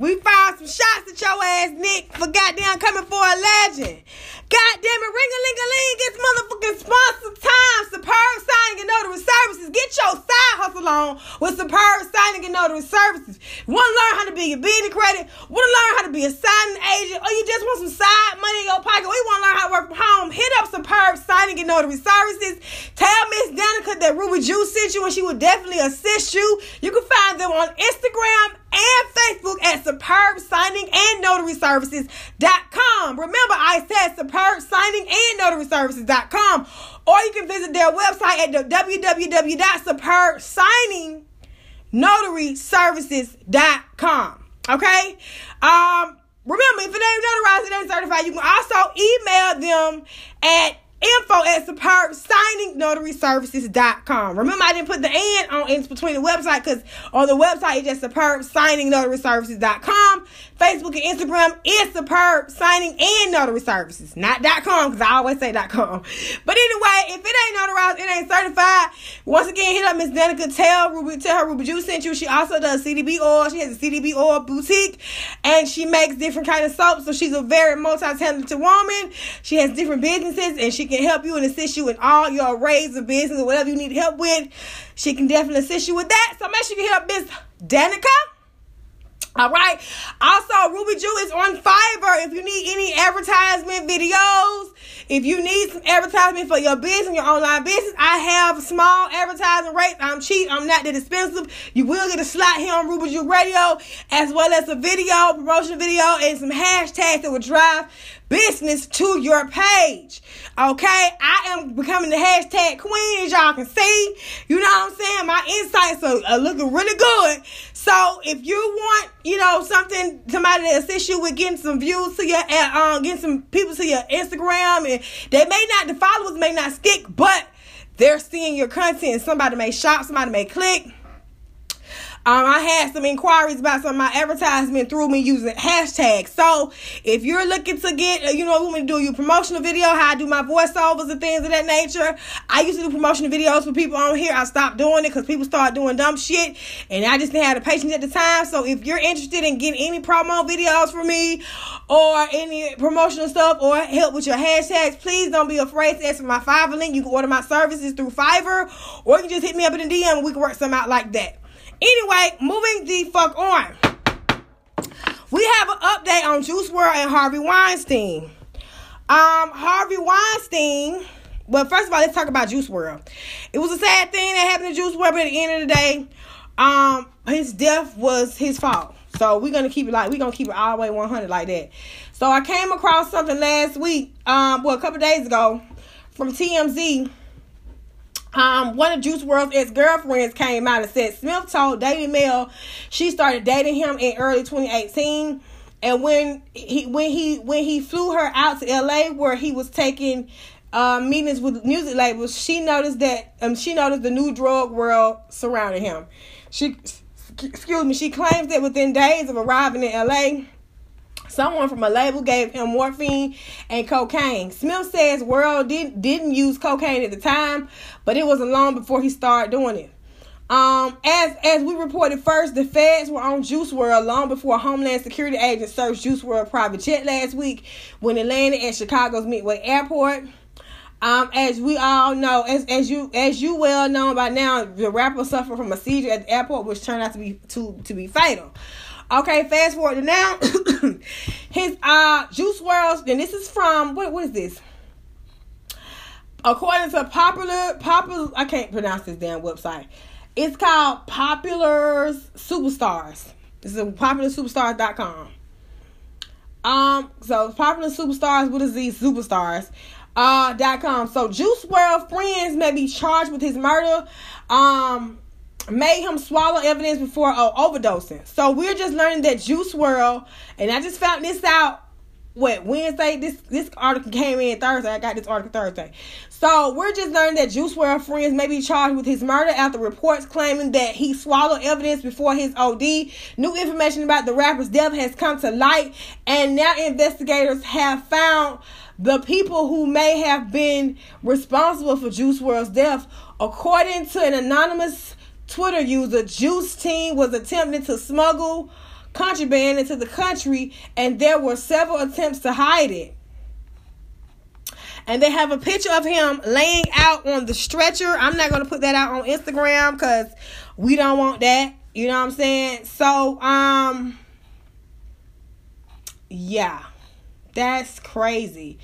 We fired some shots at your ass, Nick, for goddamn coming for a legend. Goddamn it, ring a ling a ling gets motherfucking sponsor time. Superb signing and notary services. Get your side hustle on with superb signing and notary services. Want to learn how to be a business credit? Want to learn how to be a signing agent? Or you just want some side money in your pocket? We want to learn how to work from home. Hit up superb signing and notary services. Tell Miss Danica that Ruby Juice sent you and she will definitely assist you. You can find them on Instagram and Facebook at Superb Signing and Notary Services.com. Remember, I said Superb Signing and Notary Services.com. Or you can visit their website at www.superbsigningnotaryservices.com. Okay? Um, remember, if it ain't notarized, it ain't certified. You can also email them at info at superbsigningnotaryservices.com. Remember, I didn't put the and on in between the website because on the website it's just superbsigningnotaryservices.com. Facebook and Instagram is superb signing and notary services, not .com because I always say .com. But anyway, if it ain't notarized, it ain't certified. Once again, hit up Miss Danica. Tell Ruby, tell her Ruby Juice sent you. She also does CDB oil. She has a CDB oil boutique, and she makes different kind of soaps. So she's a very multi-talented woman. She has different businesses, and she can help you and assist you in all your arrays of business or whatever you need help with. She can definitely assist you with that. So make sure you hit up Miss Danica. All right. Also, Ruby Jew is on Fiverr. If you need any advertisement videos, if you need some advertisement for your business, your online business, I have small advertising rates. I'm cheap. I'm not that expensive. You will get a slot here on Ruby Jew Radio, as well as a video, promotion video, and some hashtags that will drive business to your page. Okay, I am becoming the hashtag queen, as y'all can see. You know what I'm saying? My insights are, are looking really good. So if you want, you know, something, somebody to assist you with getting some views to your, uh, um, getting some people to your Instagram, and they may not, the followers may not stick, but they're seeing your content. Somebody may shop, somebody may click Um, I had some inquiries about some of my advertisement through me using hashtags. So if you're looking to get, uh, you know, want me to do your promotional video, how I do my voiceovers and things of that nature. I used to do promotional videos for people on here. I stopped doing it because people started doing dumb shit, and I just didn't have the patience at the time. So if you're interested in getting any promo videos from me or any promotional stuff or help with your hashtags, please don't be afraid to ask for my Fiverr link. You can order my services through Fiverr, or you can just hit me up in the DM and we can work something out like that. Anyway, moving the fuck on. We have an update on Juice WRLD and Harvey Weinstein. Um, Harvey Weinstein. Well, first of all, let's talk about Juice WRLD. It was a sad thing that happened to Juice WRLD, but at the end of the day, um, his death was his fault. So we're gonna keep it like we're gonna keep it all the way 100 like that. So I came across something last week, um, well, a couple days ago, from TMZ. Um, one of Juice WRLD's ex girlfriends came out and said Smith told Daily Mail she started dating him in early 2018, and when he when he when he flew her out to LA where he was taking uh, meetings with music labels, she noticed that um she noticed the new drug world surrounding him. She excuse me, she claims that within days of arriving in LA. Someone from a label gave him morphine and cocaine. Smith says WRLD didn't didn't use cocaine at the time, but it wasn't long before he started doing it. Um, as as we reported first, the feds were on Juice WRLD long before Homeland Security agents searched Juice WRLD private jet last week when it landed at Chicago's Midway Airport. Um, as we all know, as as you as you well know by now, the rapper suffered from a seizure at the airport, which turned out to be to to be fatal. Okay, fast forward to now. His uh Juice WRLD, and this is from what what is this? According to popular popular I can't pronounce this damn website. It's called Popular Superstars. This is popularsuperstars.com. Um, so popular superstars, what is these superstars? Uh dot com. So Juice WRLD friends may be charged with his murder. Um made him swallow evidence before uh, overdosing. So we're just learning that Juice WRLD, and I just found this out what Wednesday. This this article came in Thursday. I got this article Thursday. So we're just learning that Juice WRLD friends may be charged with his murder after reports claiming that he swallowed evidence before his OD. New information about the rapper's death has come to light, and now investigators have found the people who may have been responsible for Juice WRLD's death. According to an anonymous Twitter user, Juice Team was attempting to smuggle contraband into the country, and there were several attempts to hide it. And they have a picture of him laying out on the stretcher. I'm not going to put that out on Instagram because we don't want that. You know what I'm saying? So, um, yeah, that's crazy.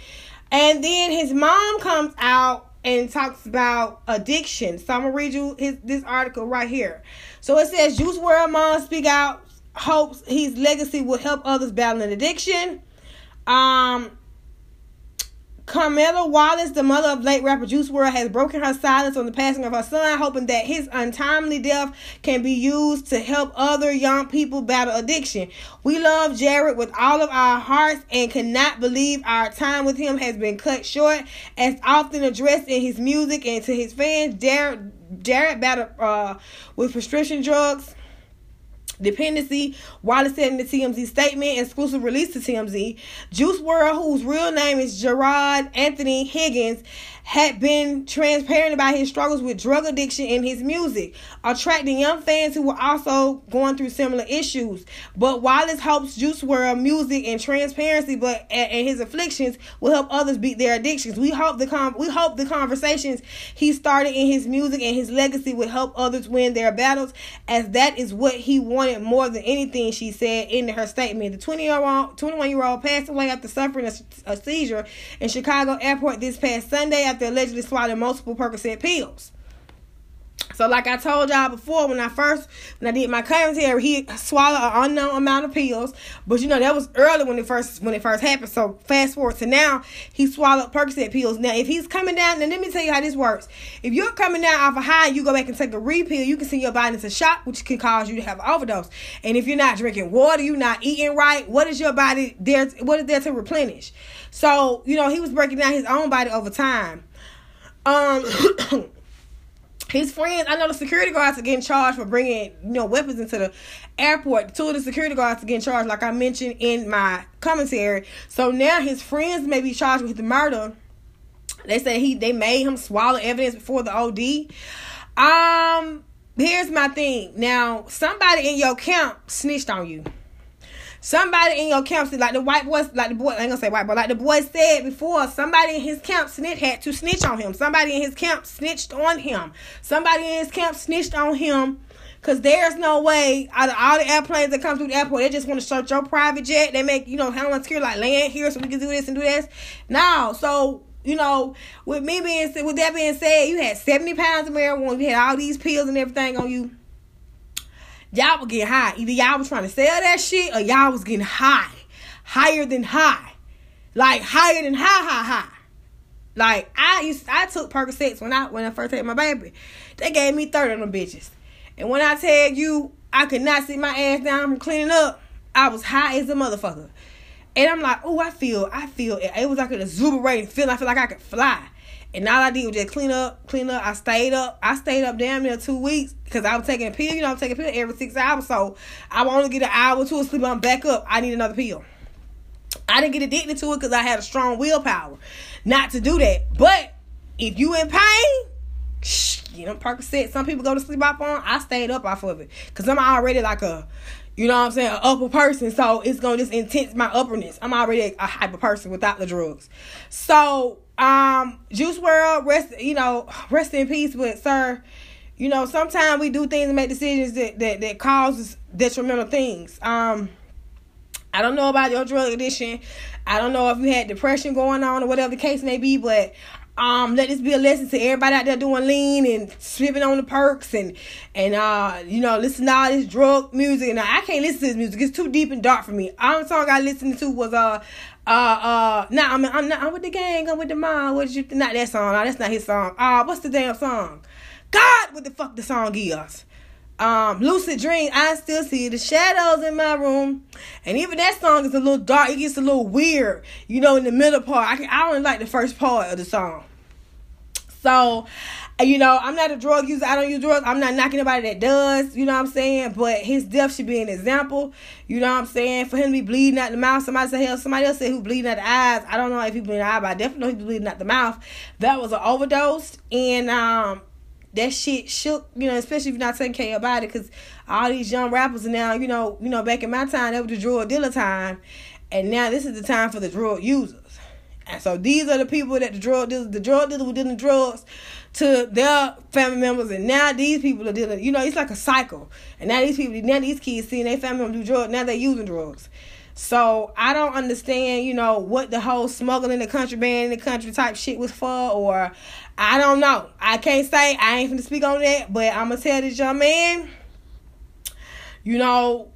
And then his mom comes out and talks about addiction. So I'm gonna read you his this article right here. So it says Juice WRLD mom speak out, hopes his legacy will help others battling addiction. Um Carmela Wallace, the mother of late rapper Juice WRLD, has broken her silence on the passing of her son, hoping that his untimely death can be used to help other young people battle addiction. We love Jarad with all of our hearts and cannot believe our time with him has been cut short, as often addressed in his music and to his fans. Jarad, Jarad battled uh, with prescription drugs dependency. Wallace said in the TMZ statement, exclusive release to TMZ, Juice WRLD, whose real name is Gerard Anthony Higgins, had been transparent about his struggles with drug addiction in his music, attracting young fans who were also going through similar issues. But Wallace hopes Juice WRLD music and transparency, but and his afflictions will help others beat their addictions. We hope the con- we hope the conversations he started in his music and his legacy will help others win their battles, as that is what he wanted more than anything. She said in her statement. The 20 year old, 21 year old passed away after suffering a, a seizure in Chicago airport this past Sunday after allegedly swallowing multiple Percocet pills. So, like I told y'all before, when I first when I did my commentary, he swallowed an unknown amount of pills. But you know that was early when it first when it first happened. So fast forward to now, he swallowed Percocet pills. Now, if he's coming down, then let me tell you how this works. If you're coming down off a high, you go back and take a repill, you can send your body into shock, which can cause you to have an overdose. And if you're not drinking water, you're not eating right. What is your body there? What is there to replenish? So you know he was breaking down his own body over time. Um. his friends, I know the security guards are getting charged for bringing, you know, weapons into the airport. Two of the security guards are getting charged, like I mentioned in my commentary. So now his friends may be charged with the murder. They say he they made him swallow evidence before the OD. Um, here's my thing. Now, somebody in your camp snitched on you. Somebody in your camp, like the white boys, like the boy, I ain't gonna say white boy, like the boy said before, somebody in his camp snitch had to snitch on him. Somebody in his camp snitched on him. Somebody in his camp snitched on him. Cause there's no way out of all the airplanes that come through the airport, they just want to search your private jet. They make, you know, how Homeland Security like land here so we can do this and do this. Now, so you know, with me being said, with that being said, you had 70 pounds of marijuana, you had all these pills and everything on you y'all were getting high. Either y'all was trying to sell that shit or y'all was getting high. Higher than high. Like higher than high, high, high. Like I used I took Percocets when I when I first had my baby. They gave me 30 of them bitches. And when I tell you I could not sit my ass down from cleaning up, I was high as a motherfucker. And I'm like, oh, I feel, I feel, it It was like an exuberating feeling. I feel like I could fly. And all I did was just clean up, clean up. I stayed up. I stayed up damn near two weeks because I was taking a pill. You know, I'm taking a pill every six hours. So I would only get an hour or two of sleep. I'm back up. I need another pill. I didn't get addicted to it because I had a strong willpower not to do that. But if you in pain, shh, you know, Percocet. Some people go to sleep off on. I stayed up off of it because I'm already like a you know what I'm saying, an upper person. So it's gonna just intense my upperness. I'm already a hyper person without the drugs. So um, Juice WRLD, rest you know, rest in peace. But sir, you know, sometimes we do things and make decisions that that that causes detrimental things. Um, I don't know about your drug addiction. I don't know if you had depression going on or whatever the case may be, but um, let this be a lesson to everybody out there doing lean and sipping on the perks and and uh, you know, listen to all this drug music. And I can't listen to this music; it's too deep and dark for me. All the song I listened to was uh uh uh nah I'm I'm not I'm with the gang, I'm with the mom. What did you not that song? No, that's not his song. Uh what's the damn song? God, what the fuck the song is? Um, Lucid Dream, I still see the shadows in my room. And even that song is a little dark, it gets a little weird, you know, in the middle part. I can I only like the first part of the song. So you know, I'm not a drug user. I don't use drugs. I'm not knocking anybody that does. You know what I'm saying? But his death should be an example. You know what I'm saying? For him to be bleeding out the mouth. Somebody say hell. Somebody else say who bleeding out the eyes. I don't know if he bleeding out the eye, but I definitely know he's bleeding out the mouth. That was an overdose, and um, that shit shook. You know, especially if you're not taking care about it, because all these young rappers now. You know, you know, back in my time, that was the drug dealer time, and now this is the time for the drug users. And so these are the people that the drug dealers, the drug dealers were dealing drugs to their family members, and now these people are dealing. You know, it's like a cycle. And now these people, now these kids seeing their family members do drugs. Now they're using drugs. So I don't understand, you know, what the whole smuggling the country ban in the country type shit was for, or I don't know. I can't say I ain't gonna speak on that, but I'm gonna tell this young man, you know,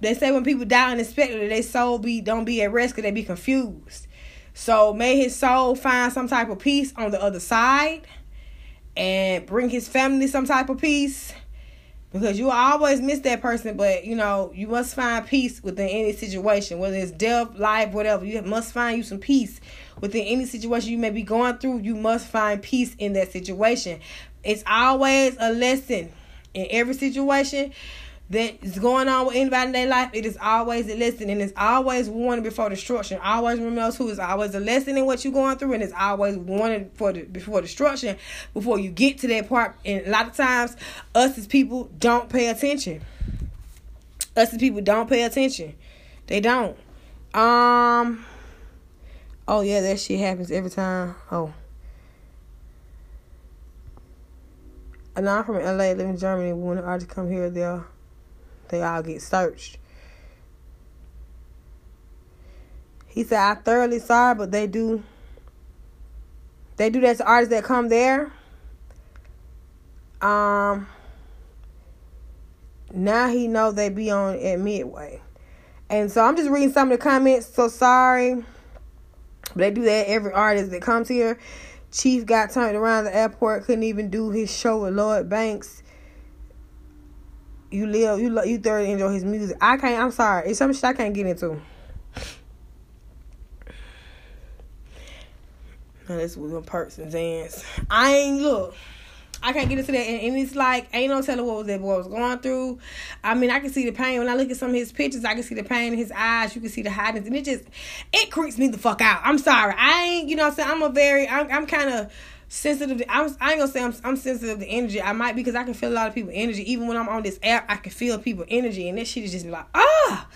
they say when people die unexpectedly, their soul be don't be at rest because they be confused. So may his soul find some type of peace on the other side and bring his family some type of peace. Because you always miss that person but you know you must find peace within any situation whether it's death life whatever. You must find you some peace within any situation you may be going through. You must find peace in that situation. It's always a lesson in every situation that is going on with anybody in their life, it is always a lesson and it's always warning before destruction. Always remember who is always a lesson in what you're going through and it's always warning for the before destruction before you get to that part. And a lot of times us as people don't pay attention. Us as people don't pay attention. They don't. Um Oh yeah, that shit happens every time. Oh. And I'm from LA, live in Germany. When the artists come here, they'll they all get searched. He said, I thoroughly sorry, but they do they do that to artists that come there. Um now he know they be on at Midway. And so I'm just reading some of the comments. So sorry. But they do that every artist that comes here. Chief got turned around the airport, couldn't even do his show with Lloyd Banks you live, you love, you thoroughly enjoy his music. I can't. I'm sorry. It's some shit I can't get into. Now this was one and dance. I ain't look. I can't get into that, and, and it's like ain't no telling what was that boy was going through. I mean, I can see the pain when I look at some of his pictures. I can see the pain in his eyes. You can see the hardness, and it just it creeps me the fuck out. I'm sorry, I ain't. You know, I'm saying I'm a very. I'm, I'm kind of sensitive. To, I'm, I ain't gonna say I'm, I'm sensitive to energy. I might because I can feel a lot of people energy. Even when I'm on this app, I can feel people energy, and that shit is just like, ah,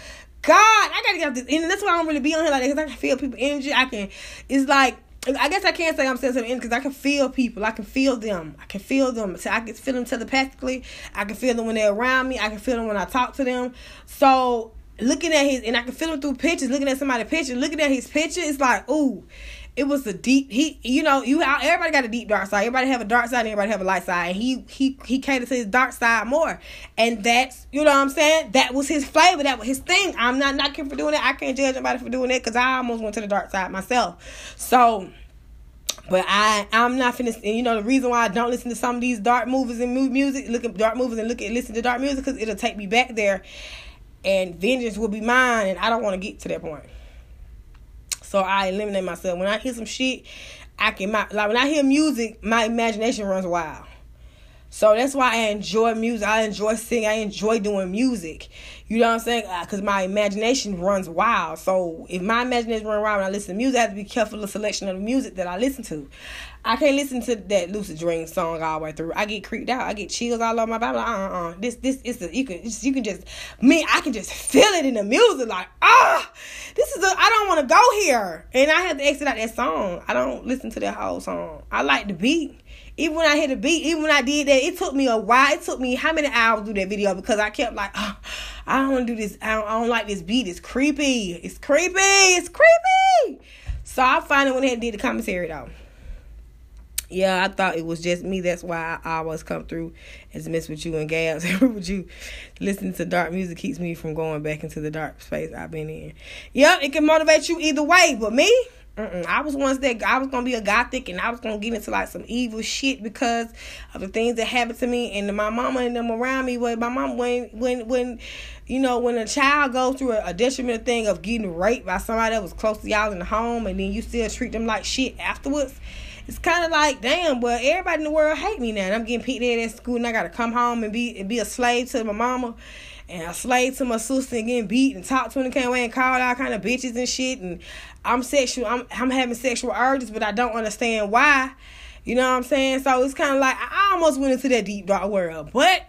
God, I gotta get out this. And that's why I don't really be on here like that because I can feel people energy. I can. It's like. I guess I can't say I'm sensitive because I can feel people. I can feel them. I can feel them. So I can feel them telepathically. I can feel them when they're around me. I can feel them when I talk to them. So looking at his and I can feel him through pictures. Looking at somebody's picture, looking at his picture, it's like, ooh, it was a deep he you know you everybody got a deep dark side. Everybody have a dark side and everybody have a light side. And he he he catered to his dark side more. And that's you know what i'm saying? That was his flavor. That was his thing. I'm not knocking for doing it i can't judge anybody for doing it because i almost went to the dark side myself. So but I, I'm not finna. You know the reason why I don't listen to some of these dark movies and music, look at dark movies and look at listen to dark music because it'll take me back there, and vengeance will be mine, and I don't want to get to that point. So I eliminate myself. When I hear some shit, I can my like when I hear music, my imagination runs wild. So that's why I enjoy music. I enjoy singing. I enjoy doing music. You know what I'm saying? Because uh, my imagination runs wild. So if my imagination runs wild when I listen to music, I have to be careful of the selection of the music that I listen to. I can't listen to that Lucid Dream song all the way through. I get creeped out. I get chills all over my body. Like, uh, uh, uh. This, this is a, you can, you can just me. I can just feel it in the music. Like, ah, this is a. I don't want to go here, and I have to exit out that song. I don't listen to that whole song. I like the beat. Even when I hit a beat, even when I did that, it took me a while. It took me how many hours to do that video because I kept like, oh, I don't want to do this. I don't, I don't like this beat. It's creepy. It's creepy. It's creepy. So I finally went ahead and did the commentary though. Yeah, I thought it was just me. That's why I always come through and mess with you and Gabs. with you, listening to dark music keeps me from going back into the dark space I've been in. Yep, it can motivate you either way. But me, Mm-mm. I was once that I was gonna be a gothic and I was gonna get into like some evil shit because of the things that happened to me and my mama and them around me. When my mom, when when when you know when a child goes through a, a detriment thing of getting raped by somebody that was close to y'all in the home and then you still treat them like shit afterwards. It's kind of like, damn, well, everybody in the world hate me now. And I'm getting picked at at school, and I gotta come home and be and be a slave to my mama and a slave to my sister and getting beat and talked to her and came away and called all kind of bitches and shit. And I'm sexual. I'm I'm having sexual urges, but I don't understand why. You know what I'm saying? So it's kind of like I almost went into that deep dark world, but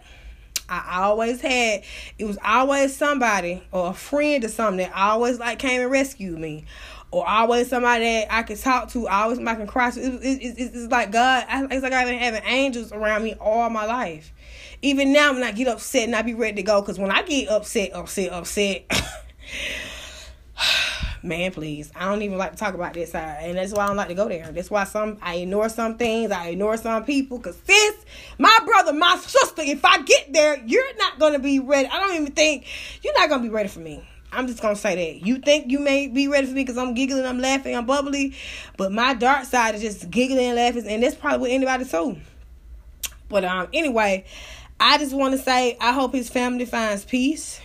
I always had it was always somebody or a friend or something that always like came and rescued me, or always somebody that I could talk to. Always I can cry to. It, it, it, it's like God. It's like I've been having angels around me all my life. Even now, when I get upset and I be ready to go, because when I get upset, upset, upset. man, please. I don't even like to talk about this side, and that's why I don't like to go there. That's why some I ignore some things, I ignore some people. Cause sis, my brother, my sister, if I get there, you're not gonna be ready. I don't even think you're not gonna be ready for me. I'm just gonna say that. You think you may be ready for me because I'm giggling, I'm laughing, I'm bubbly, but my dark side is just giggling and laughing, and that's probably with anybody too. But um, anyway, I just want to say I hope his family finds peace.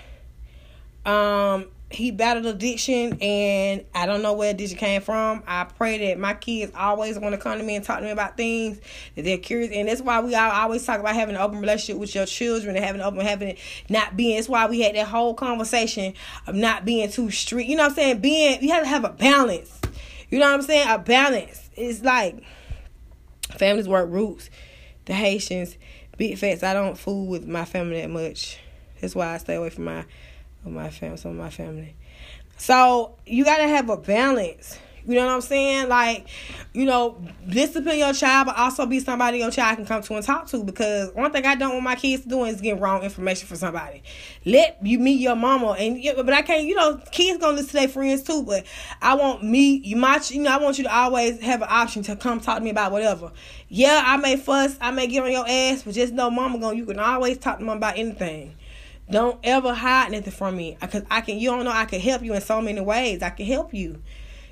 Um, he battled addiction and I don't know where addiction came from. I pray that my kids always want to come to me and talk to me about things that they're curious and that's why we all always talk about having an open relationship with your children and having an open having not being that's why we had that whole conversation of not being too strict. You know what I'm saying? Being you have to have a balance. You know what I'm saying? A balance. It's like families work roots. The Haitians, big facts. I don't fool with my family that much. That's why I stay away from my of my family, some of my family. So you gotta have a balance. You know what I'm saying? Like, you know, discipline your child, but also be somebody your child can come to and talk to. Because one thing I don't want my kids doing is getting wrong information from somebody. Let you meet your mama, and but I can't. You know, kids gonna listen to their friends too. But I want me, you might, you know, I want you to always have an option to come talk to me about whatever. Yeah, I may fuss, I may get on your ass, but just know, mama gonna. You can always talk to mom about anything. Don't ever hide nothing from me. Cause I can you don't know I can help you in so many ways. I can help you.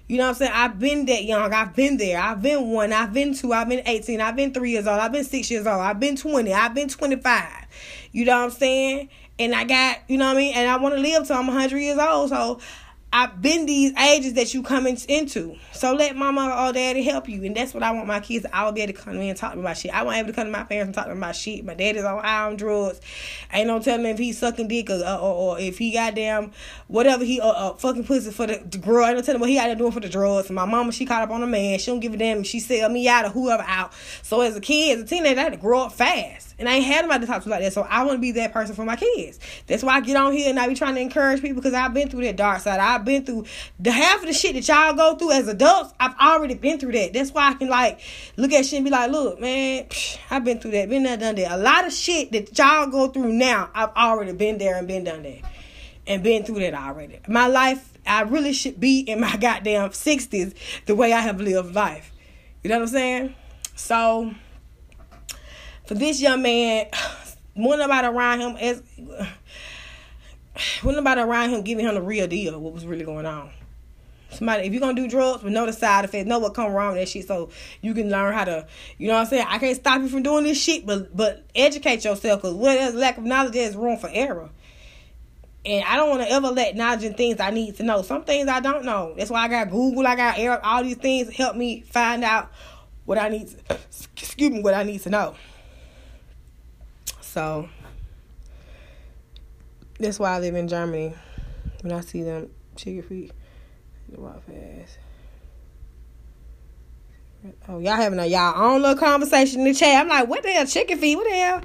You know what I'm saying? I've been that young. I've been there. I've been one. I've been two. I've been 18. I've been three years old. I've been six years old. I've been 20. I've been 25. You know what I'm saying? And I got, you know what I mean? And I want to live till I'm 100 years old. So I've been these ages that you coming into. So let mama or daddy help you. And that's what I want my kids. I will be able to come in and talk to me about shit. I want able to come to my parents and talk to them about shit. My daddy's on high on drugs. Ain't no telling if he's sucking dick or, or, or if he goddamn whatever he uh, uh fucking pussy for the, the girl. Ain't no telling what he out there doing for the drugs. And my mama, she caught up on a man. She don't give a damn she sell me out or whoever out. So as a kid, as a teenager, I had to grow up fast. And I ain't had nobody to talk to like that. So I want to be that person for my kids. That's why I get on here and I be trying to encourage people because I've been through that dark side. I've been through the half of the shit that y'all go through as adults. I've already been through that. That's why I can like look at shit and be like, look, man, psh, I've been through that, been there, done that. A lot of shit that y'all go through now, I've already been there and been done that. And been through that already. My life, I really should be in my goddamn 60s the way I have lived life. You know what I'm saying? So for this young man, when nobody around him as when nobody around him giving him the real deal, what was really going on. Somebody, if you're gonna do drugs, but know the side effects, know what come wrong with that shit, so you can learn how to, you know what I'm saying. I can't stop you from doing this shit, but but educate yourself, cause where there's lack of knowledge, there's room for error. And I don't want to ever let knowledge and things I need to know. Some things I don't know. That's why I got Google. I got Air. All these things help me find out what I need. To, excuse me, what I need to know. So that's why I live in Germany. When I see them chicken feet, they walk fast. Oh, y'all having a y'all own little conversation in the chat. I'm like, what the hell, chicken feet? What the hell?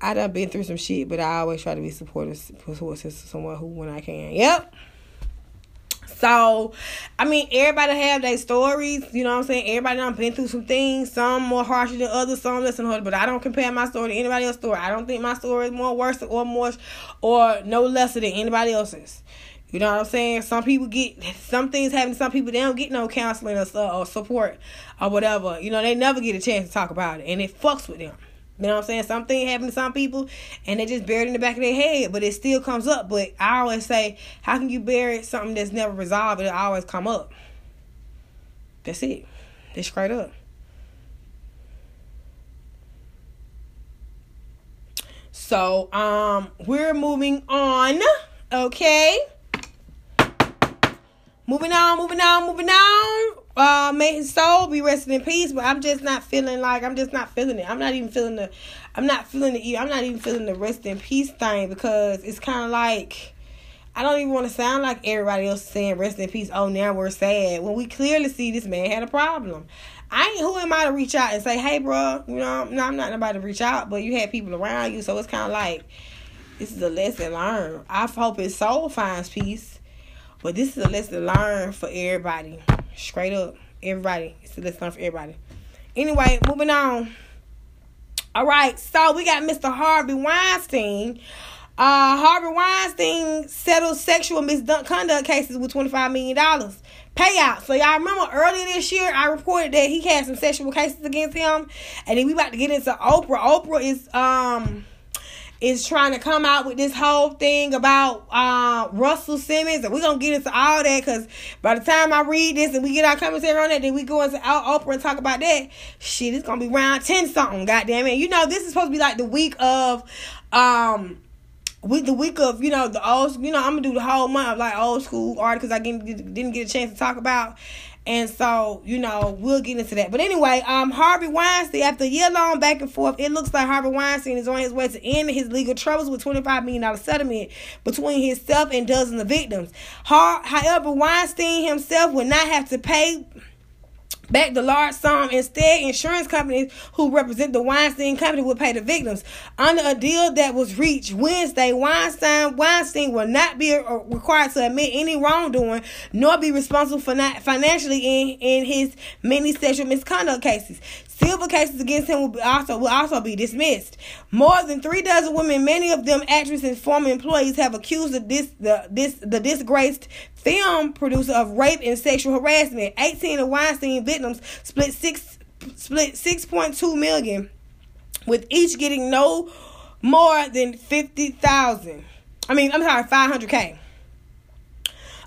I done been through some shit, but I always try to be supportive, support to someone who when I can. Yep. So, I mean, everybody have their stories. You know what I'm saying? Everybody done been through some things. Some more harsher than others. Some less than harder. But I don't compare my story to anybody else's story. I don't think my story is more worse or more or no lesser than anybody else's. You know what I'm saying? Some people get some things happen some people. They don't get no counseling or, or support or whatever. You know, they never get a chance to talk about it, and it fucks with them. You know what I'm saying? Something happen to some people and they just buried in the back of their head, but it still comes up. But I always say, how can you bury something that's never resolved? It always come up. That's it. That's straight up. So, um, we're moving on. Okay. Moving on, moving on, moving on uh may his soul be resting in peace but i'm just not feeling like i'm just not feeling it. I'm not even feeling the i'm not feeling the i'm not even feeling the rest in peace thing because it's kind of like i don't even want to sound like everybody else saying rest in peace. Oh now we're sad. When we clearly see this man had a problem. I ain't who am i to reach out and say hey bro you know no i'm not nobody to reach out but you had people around you. So it's kind of like this is a lesson learned. I hope his soul finds peace but this is a lesson learned for everybody Straight up. Everybody. It's a lesson for everybody. Anyway, moving on. All right, so we got Mr. Harvey Weinstein. Uh, Harvey Weinstein settled sexual misconduct cases with $25 million payout. So y'all remember earlier this year, I reported that he had some sexual cases against him. And then we about to get into Oprah. Oprah is, um, is trying to come out with this whole thing about uh, Russell Simmons, and we're gonna get into all that because by the time I read this and we get our commentary on that, then we go into our Oprah and talk about that. Shit, it's gonna be round ten something. Goddamn it! You know this is supposed to be like the week of um with the week of you know the old you know I'm gonna do the whole month of like old school articles I didn't didn't get a chance to talk about and so, you know, we'll get into that. But anyway, um, Harvey Weinstein, after a year long back and forth, it looks like Harvey Weinstein is on his way to end his legal troubles with $25 million settlement between himself and dozens of victims. However, Weinstein himself would not have to pay back the large sum. Instead, insurance companies who represent the Weinstein Company will pay the victims. Under a deal that was reached Wednesday, Weinstein Weinstein will not be uh, required to admit any wrongdoing nor be responsible for not financially in, in his many sexual misconduct cases. Civil cases against him will be also will also be dismissed. More than three dozen women, many of them actresses and former employees, have accused the this the this the disgraced film producer of rape and sexual harassment. 18 of Weinstein victims split six split 6.2 million, with each getting no more than 50,000. I mean, I'm sorry, 500k.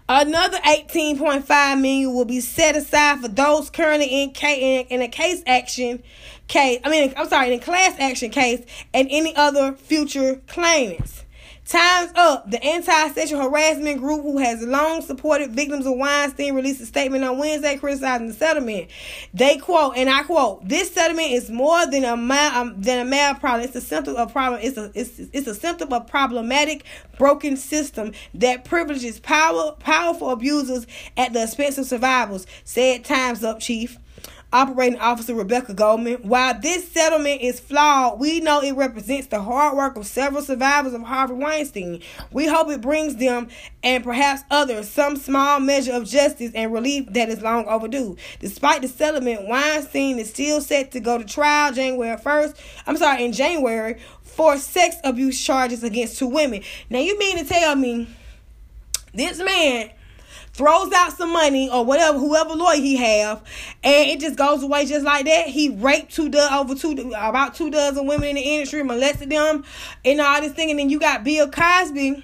Another 18.5 million will be set aside for those currently in, in, in a case action case. I mean, I'm sorry, in a class action case and any other future claimants. Time's Up, the anti-sexual harassment group who has long supported victims of Weinstein, released a statement on Wednesday criticizing the settlement. They quote, and I quote, "This settlement is more than a mal, um, than a mal problem. It's a symptom of problem. It's a it's, it's a symptom of problematic, broken system that privileges power powerful abusers at the expense of survivors," said Time's Up chief operating officer Rebecca Goldman. While this settlement is flawed, we know it represents the hard work of several survivors of Harvey Weinstein. We hope it brings them and perhaps others some small measure of justice and relief that is long overdue. Despite the settlement, Weinstein is still set to go to trial January 1st. I'm sorry, in January for sex abuse charges against two women. Now you mean to tell me this man throws out some money or whatever, whoever lawyer he have, and it just goes away just like that. He raped two do- over two about two dozen women in the industry, molested them, and all this thing. And then you got Bill Cosby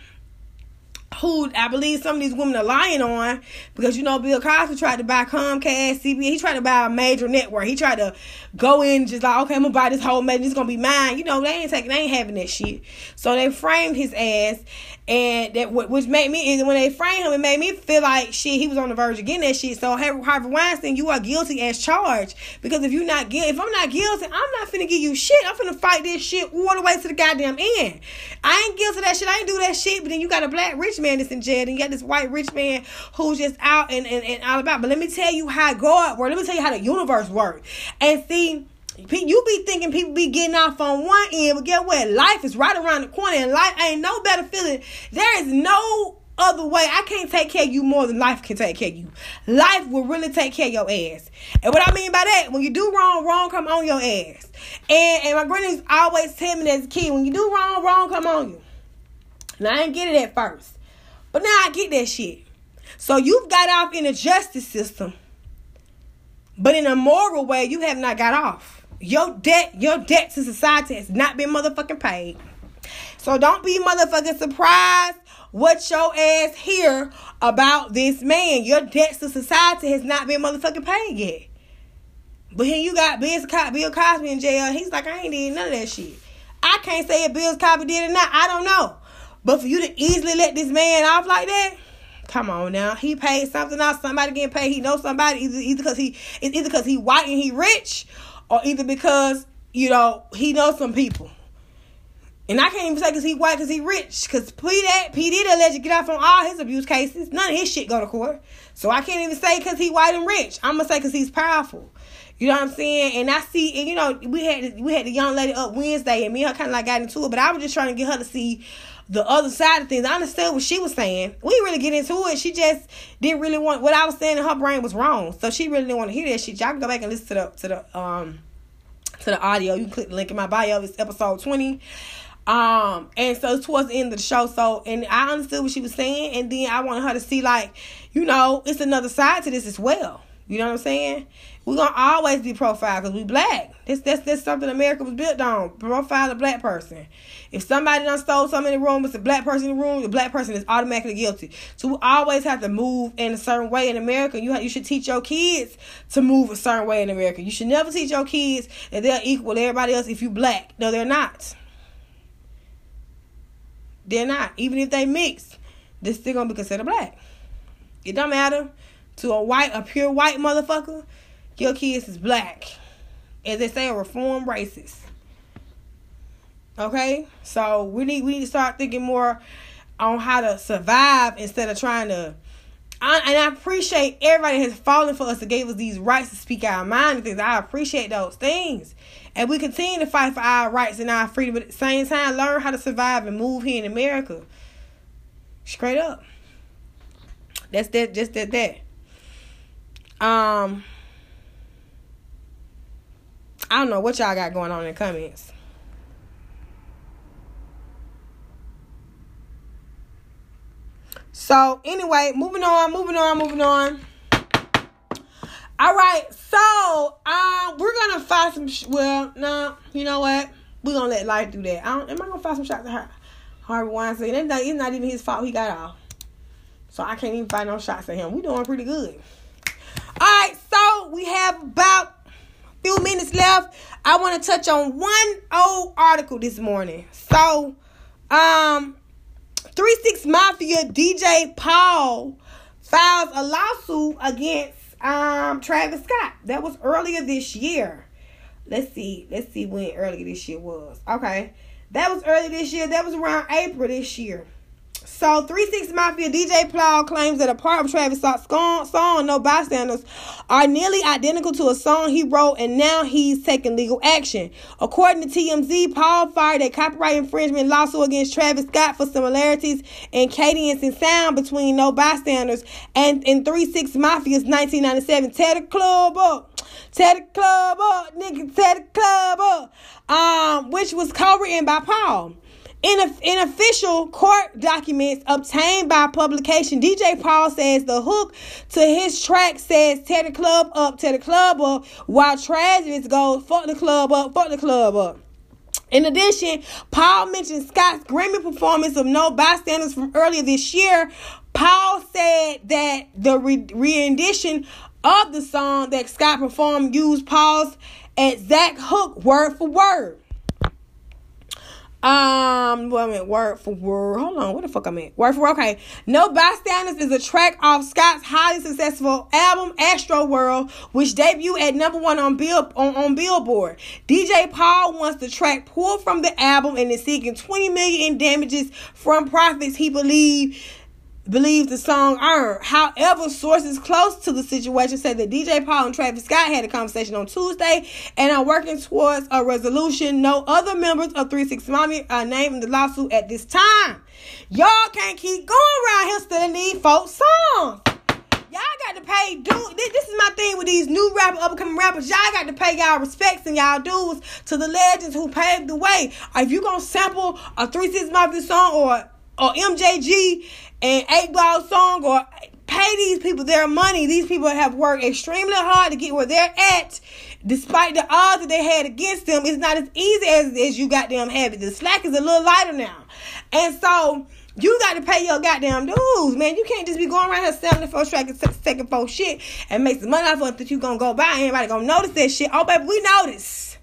who I believe some of these women are lying on because you know Bill Cosby tried to buy Comcast, CBS. He tried to buy a major network. He tried to go in just like, okay, I'm gonna buy this whole major. It's gonna be mine. You know, they ain't taking, they ain't having that shit. So they framed his ass, and that which made me when they framed him, it made me feel like shit. He was on the verge of getting that shit. So Harvey Weinstein, you are guilty as charged because if you're not guilty, if I'm not guilty, I'm not finna give you shit. I'm finna fight this shit all the way to the goddamn end. I ain't guilty of that shit. I ain't do that shit. But then you got a black rich man that's in jail, and you got this white rich man who's just out and and, and all about. But let me tell you how God works. Let me tell you how the universe works. And see. You be thinking people be getting off on one end, but get what? Life is right around the corner, and life ain't no better feeling. There is no other way. I can't take care of you more than life can take care of you. Life will really take care of your ass. And what I mean by that, when you do wrong, wrong come on your ass. And and my granny's always tell me as a kid, when you do wrong, wrong come on you. And I didn't get it at first. But now I get that shit. So you've got off in the justice system. But in a moral way, you have not got off. Your debt, your debt to society has not been motherfucking paid. So don't be motherfucking surprised what your ass hear about this man. Your debt to society has not been motherfucking paid yet. But here you got Bill, Cosby in jail. He's like, I ain't did none of that shit. I can't say if Bill Cosby did or not. I don't know. But for you to easily let this man off like that, come on now. He paid something else. Somebody getting paid. He knows somebody either because he either because he white and he rich, or either because you know he knows some people. And I can't even say because he white because he rich. Because P. P. Diddy allegedly get out from all his abuse cases. None of his shit go to court. So I can't even say because he white and rich. I'm gonna say because he's powerful. You know what I'm saying? And I see, and you know, we had we had the young lady up Wednesday, and me and her kind of like got into it, but I was just trying to get her to see the other side of things. I understood what she was saying. We really get into it. She just didn't really want what I was saying. In her brain was wrong, so she really didn't want to hear that shit. Y'all can go back and listen to the to the um to the audio. You can click the link in my bio. It's episode twenty. Um, and so towards the end of the show, so and I understood what she was saying, and then I wanted her to see like, you know, it's another side to this as well. You know what I'm saying? We're gonna always be profiled because we black. That's that's that's something America was built on. Profile a black person. If somebody done stole something in the room, it's a black person in the room, the black person is automatically guilty. So we always have to move in a certain way in America. You you should teach your kids to move a certain way in America. You should never teach your kids that they're equal to everybody else if you black. No, they're not. They're not. Even if they mix, they're still gonna be considered black. It don't matter to a white, a pure white motherfucker. Your kids is black. As they say, a reformed racist. Okay? So we need we need to start thinking more on how to survive instead of trying to I, and I appreciate everybody has fallen for us to gave us these rights to speak our mind and things. I appreciate those things. And we continue to fight for our rights and our freedom, but at the same time, learn how to survive and move here in America. Straight up. That's that just that that. Um I don't know what y'all got going on in the comments. So anyway, moving on, moving on, moving on. All right, so um, we're gonna find some. Sh- well, no, you know what? We're gonna let life do that. I don't, am I gonna find some shots at her? Harvey Weinstein. It's not, it's not even his fault. He got off, so I can't even find no shots at him. We doing pretty good. All right, so we have about few minutes left. I want to touch on one old article this morning. So, um, Three Six Mafia DJ Paul files a lawsuit against um Travis Scott. That was earlier this year. Let's see. Let's see when earlier this year was. Okay. That was early this year. That was around April this year. So, 36 Mafia DJ Paul claims that a part of Travis Scott's song, No Bystanders, are nearly identical to a song he wrote, and now he's taking legal action. According to TMZ, Paul fired a copyright infringement lawsuit against Travis Scott for similarities in cadence and sound between No Bystanders and in 36 Mafia's 1997 Tear the Club Up. The Club Up, nigga, the club up. Um, which was co-written by Paul. In, a, in official court documents obtained by publication, DJ Paul says the hook to his track says tear the club up, tear the club up, while Travis goes fuck the club up, fuck the club up. In addition, Paul mentioned Scott's Grammy performance of No Bystanders from earlier this year. Paul said that the re- rendition of the song that Scott performed used Paul's exact hook word for word. Um, well, I mean, word for word. Hold on, what the fuck I meant? Word for word. Okay. No Bystanders is a track off Scott's highly successful album Astroworld, which debuted at number one on Bill on, on Billboard. DJ Paul wants the track pulled from the album and is seeking 20 million in damages from profits he believes believes the song earned. However, sources close to the situation say that DJ Paul and Travis Scott had a conversation on Tuesday and are working towards a resolution. No other members of Three 6 Mafia are named in the lawsuit at this time. Y'all can't keep going around here stealing these folks' songs. Y'all got to pay dues. This is my thing with these new rapper, upcoming rappers. Y'all got to pay y'all respects and y'all dues to the legends who paved the way. If you gonna sample a Three 6 Mafia song or or MJG and 8Ball song or pay these people their money. These people have worked extremely hard to get where they're at. Despite the odds that they had against them, it's not as easy as, as you got them it. The slack is a little lighter now. And so you got to pay your goddamn dues, man. You can't just be going around here selling the first track and second for shit and make some money off of it that you gonna go buy. Anybody gonna notice that shit? Oh, baby, we notice.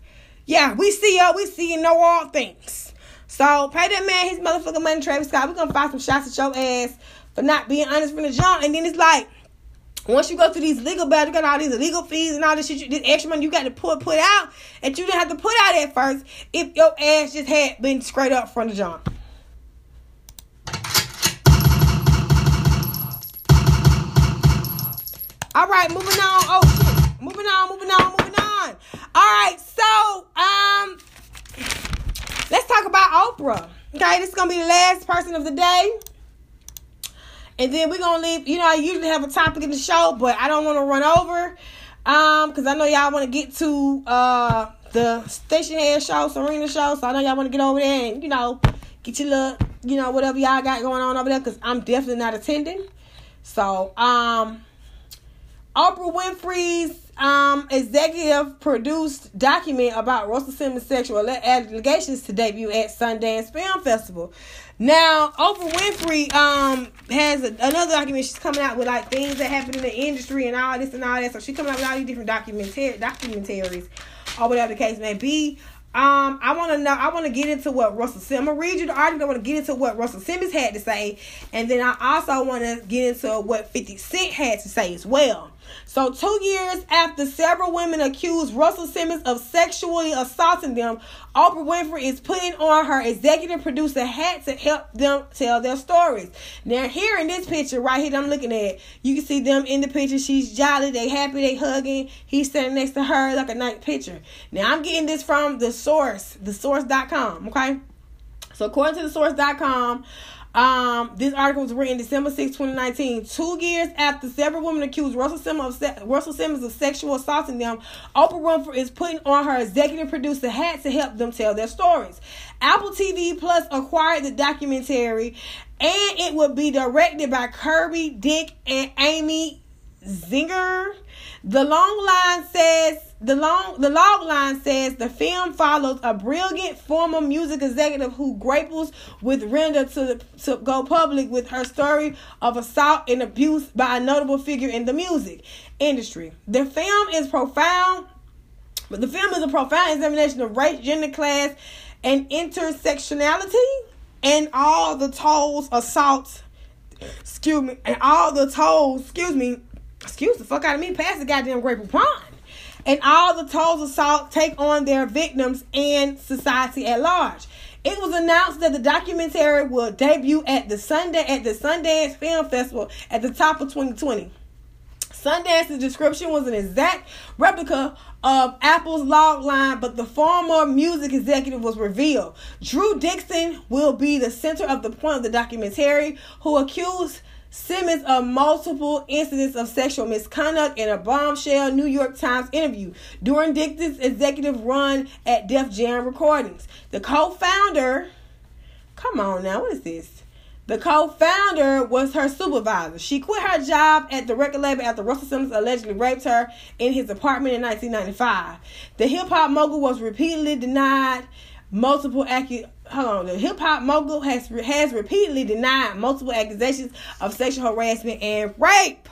Yeah, we see y'all. We see and know all things. So pay that man his motherfucking money, Travis Scott. We're gonna find some shots at your ass for not being honest from the jump. And then it's like, once you go through these legal battles, you got all these legal fees and all this shit, this extra money you got to put put out that you didn't have to put out at first if your ass just had been straight up from the jump. All right, moving on. Oh shit. Moving on, moving on, moving on. All right, so um Let's talk about Oprah. Okay, this is gonna be the last person of the day. And then we're gonna leave, you know, I usually have a topic in the show, but I don't want to run over. Um, because I know y'all want to get to uh the Stationhead show, Serena show. So I know y'all want to get over there and, you know, get your look, you know, whatever y'all got going on over there, because I'm definitely not attending. So, um, Oprah Winfrey's um, executive produced document about Russell Simmons' sexual allegations to debut at Sundance Film Festival. Now, Oprah Winfrey um has a, another document. She's coming out with like things that happen in the industry and all this and all that. So she's coming out with all these different documentaries, or whatever the case may be. Um, I want to know. I want to get into what Russell Simmons. I'm gonna read you the article. I want to get into what Russell Simmons had to say, and then I also want to get into what Fifty Cent had to say as well. So, two years after several women accused Russell Simmons of sexually assaulting them, Oprah Winfrey is putting on her executive producer hat to help them tell their stories. Now, here in this picture right here, I'm looking at, you can see them in the picture. She's jolly, they happy, they hugging. He's standing next to her like a nice picture. Now, I'm getting this from the source, the source.com, okay? So, according to the source.com, um, this article was written December 6, 2019. Two years after several women accused Russell Simmons of, se- Russell Simmons of sexual assaulting them, Oprah Winfrey is putting on her executive producer hat to help them tell their stories. Apple TV Plus acquired the documentary, and it would be directed by Kirby Dick and Amy Ziering. The long line says the long the log line says the film follows a brilliant former music executive who grapples with render to to go public with her story of assault and abuse by a notable figure in the music industry. The film is profound, but the film is a profound examination of race, gender, class, and intersectionality. and all the tolls assaults, excuse me, and all the tolls, excuse me, excuse the fuck out of me, past the goddamn Grateful Pond. And all the tolls of salt take on their victims and society at large. It was announced that the documentary will debut at the Sunday at the Sundance Film Festival at the top of 2020. Sundance's description was an exact replica of Apple's log line, but the former music executive was revealed. Drew Dixon will be the center of the point of the documentary, who accused Simmons of multiple incidents of sexual misconduct in a bombshell New York Times interview during Dixon's executive run at Def Jam Recordings. The co-founder, come on now, what is this? The co-founder was her supervisor. She quit her job at the record label after Russell Simmons allegedly raped her in his apartment in 1995. The hip hop mogul was repeatedly denied multiple accu- Hold on, the hip hop mogul has has repeatedly denied multiple accusations of sexual harassment and rape.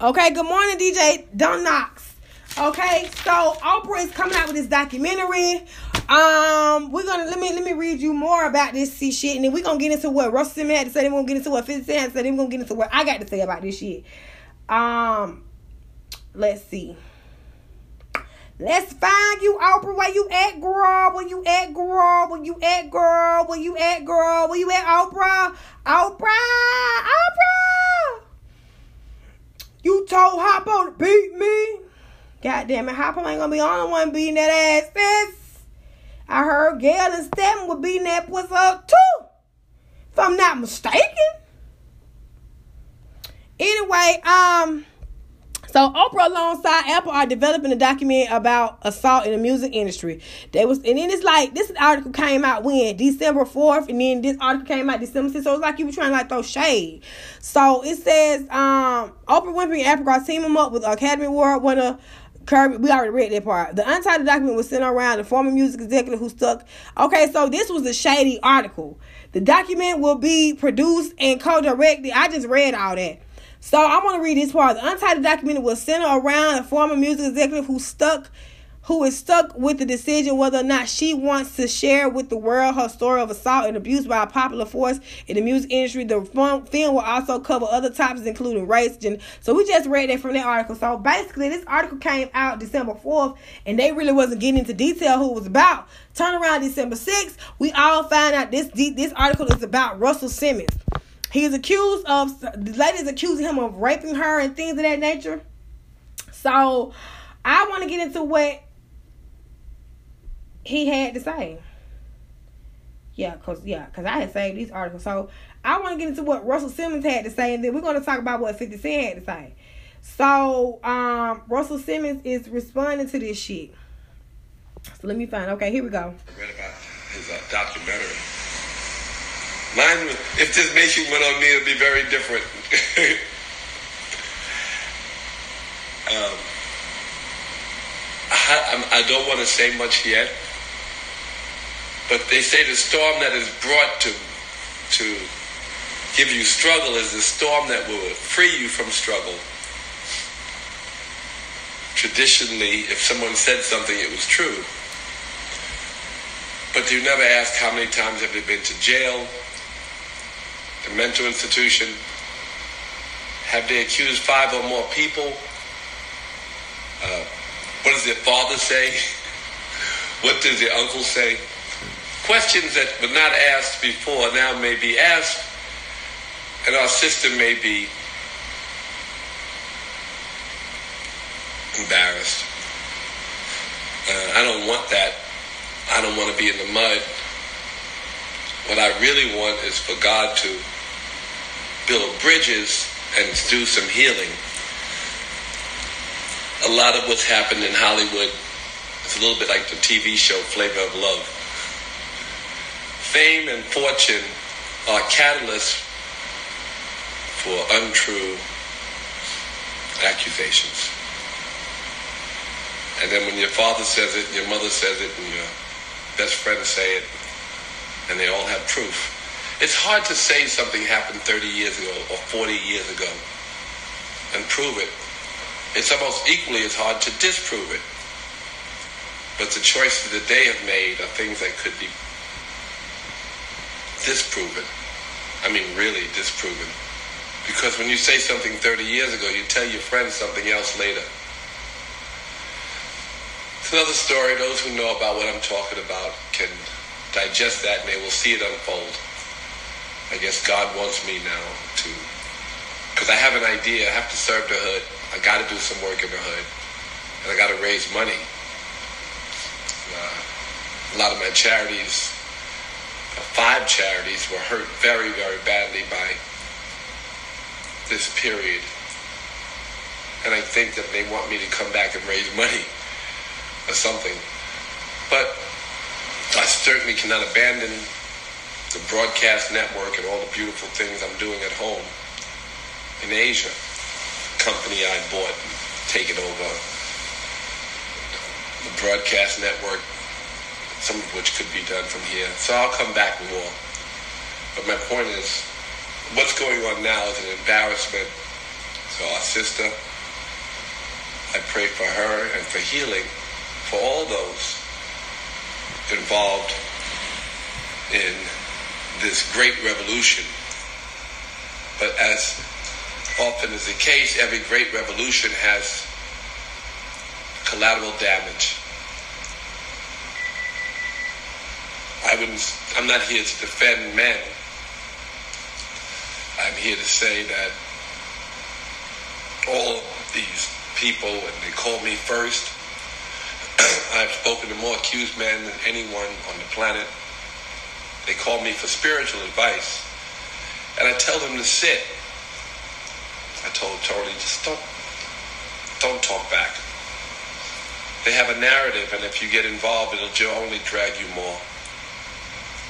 Okay, good morning, DJ Don Knox. Okay, so Oprah is coming out with this documentary. Um, we're gonna let me let me read you more about this see shit, and then we're gonna get into what Russell Simmons had to say. Then we're gonna get into what 50 Cent say. Then we're gonna get into what I got to say about this shit. Um, let's see. Let's find you, Oprah. Where you at, girl? Where you at, girl? Where you at, girl? Where you at, girl? Where you at, Oprah? Oprah! Oprah! You told Hoppo to beat me? God damn it, Hoppo ain't gonna be the only one beating that ass, sis. I heard Gayle and Stedman were beating that pussy up too. If I'm not mistaken. Anyway, um, so Oprah alongside Apple are developing a document about assault in the music industry. They was and then it's like this article came out when December 4th, and then this article came out December 6th. So it's like you were trying to like throw shade. So it says um Oprah Winfrey and Apple are teaming up with Academy Award winner Kirby, we already read that part. The untitled document was sent around the former music executive who stuck. Okay, so this was a shady article. The document will be produced and co-directed. I just read all that. So I want to read this part. The untitled document was sent around a former music executive who stuck who is stuck with the decision whether or not she wants to share with the world her story of assault and abuse by a popular force in the music industry. The film will also cover other topics, including race. Gender. So we just read that from that article. So basically, this article came out December 4th, and they really wasn't getting into detail who it was about. Turn around December 6th, we all find out this this article is about Russell Simmons. He is accused of the ladies accusing him of raping her and things of that nature. So I want to get into what he had to say. Yeah, cause yeah, cause I had saved these articles. So I want to get into what Russell Simmons had to say, and then we're going to talk about what Fifty Cent had to say. So um, Russell Simmons is responding to this shit. So let me find. Okay, here we go. I read about his uh, documentary. Mine, if this you went on me, it'll be very different. um, I, I don't want to say much yet, but they say the storm that is brought to to give you struggle is the storm that will free you from struggle. Traditionally, if someone said something, it was true. But you never ask how many times have they been to jail, the mental institution? Have they accused five or more people? Uh, what does their father say? what does their uncle say? Questions that were not asked before now may be asked, and our system may be embarrassed. Uh, I don't want that. I don't want to be in the mud. What I really want is for God to build bridges and do some healing. A lot of what's happened in Hollywood is a little bit like the TV show Flavor of Love. Fame and fortune are catalysts for untrue accusations. And then when your father says it, your mother says it, and your best friends say it, and they all have proof. It's hard to say something happened 30 years ago or 40 years ago and prove it. It's almost equally as hard to disprove it. But the choices that they have made are things that could be disproven. I mean, really disproven. Because when you say something 30 years ago, you tell your friends something else later. It's another story. Those who know about what I'm talking about can digest that and they will see it unfold. I guess God wants me now to, because I have an idea. I have to serve the hood. I got to do some work in the hood. And I got to raise money. Uh, a lot of my charities, uh, five charities, were hurt very, very badly by this period. And I think that they want me to come back and raise money or something. But I certainly cannot abandon the broadcast network and all the beautiful things I'm doing at home in Asia. Company I bought and taken over. The broadcast network, some of which could be done from here. So I'll come back more. But my point is, what's going on now is an embarrassment to our sister. I pray for her and for healing for all those involved in this great revolution. But as often is the case, every great revolution has collateral damage. I wouldn't, I'm not here to defend men. I'm here to say that all these people, and they call me first, I've spoken to more accused men than anyone on the planet. They call me for spiritual advice. And I tell them to sit. I told Tony, just don't, don't talk back. They have a narrative, and if you get involved, it'll only drag you more.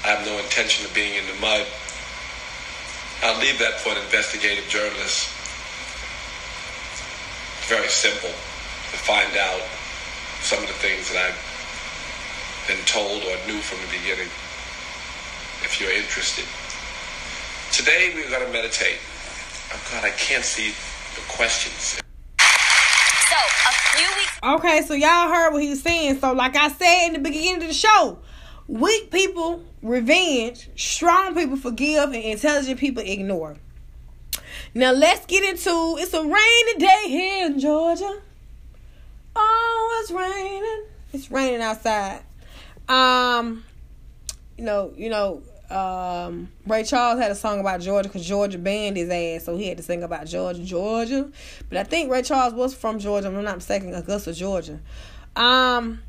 I have no intention of being in the mud. I'll leave that for an investigative journalist. It's very simple to find out some of the things that I've been told or knew from the beginning if you're interested. Today we're going to meditate. Oh God, I can't see the questions. So, a few weeks Okay, so y'all heard what he was saying. So, like I said in the beginning of the show, weak people revenge, strong people forgive, and intelligent people ignore. Now let's get into it's a rainy day here in Georgia. Oh, it's raining. It's raining outside. Um, you know, you know, um, Ray Charles had a song about Georgia because Georgia banned his ass, so he had to sing about Georgia, Georgia. But I think Ray Charles was from Georgia. I'm not mistaken, Augusta, Georgia. Um,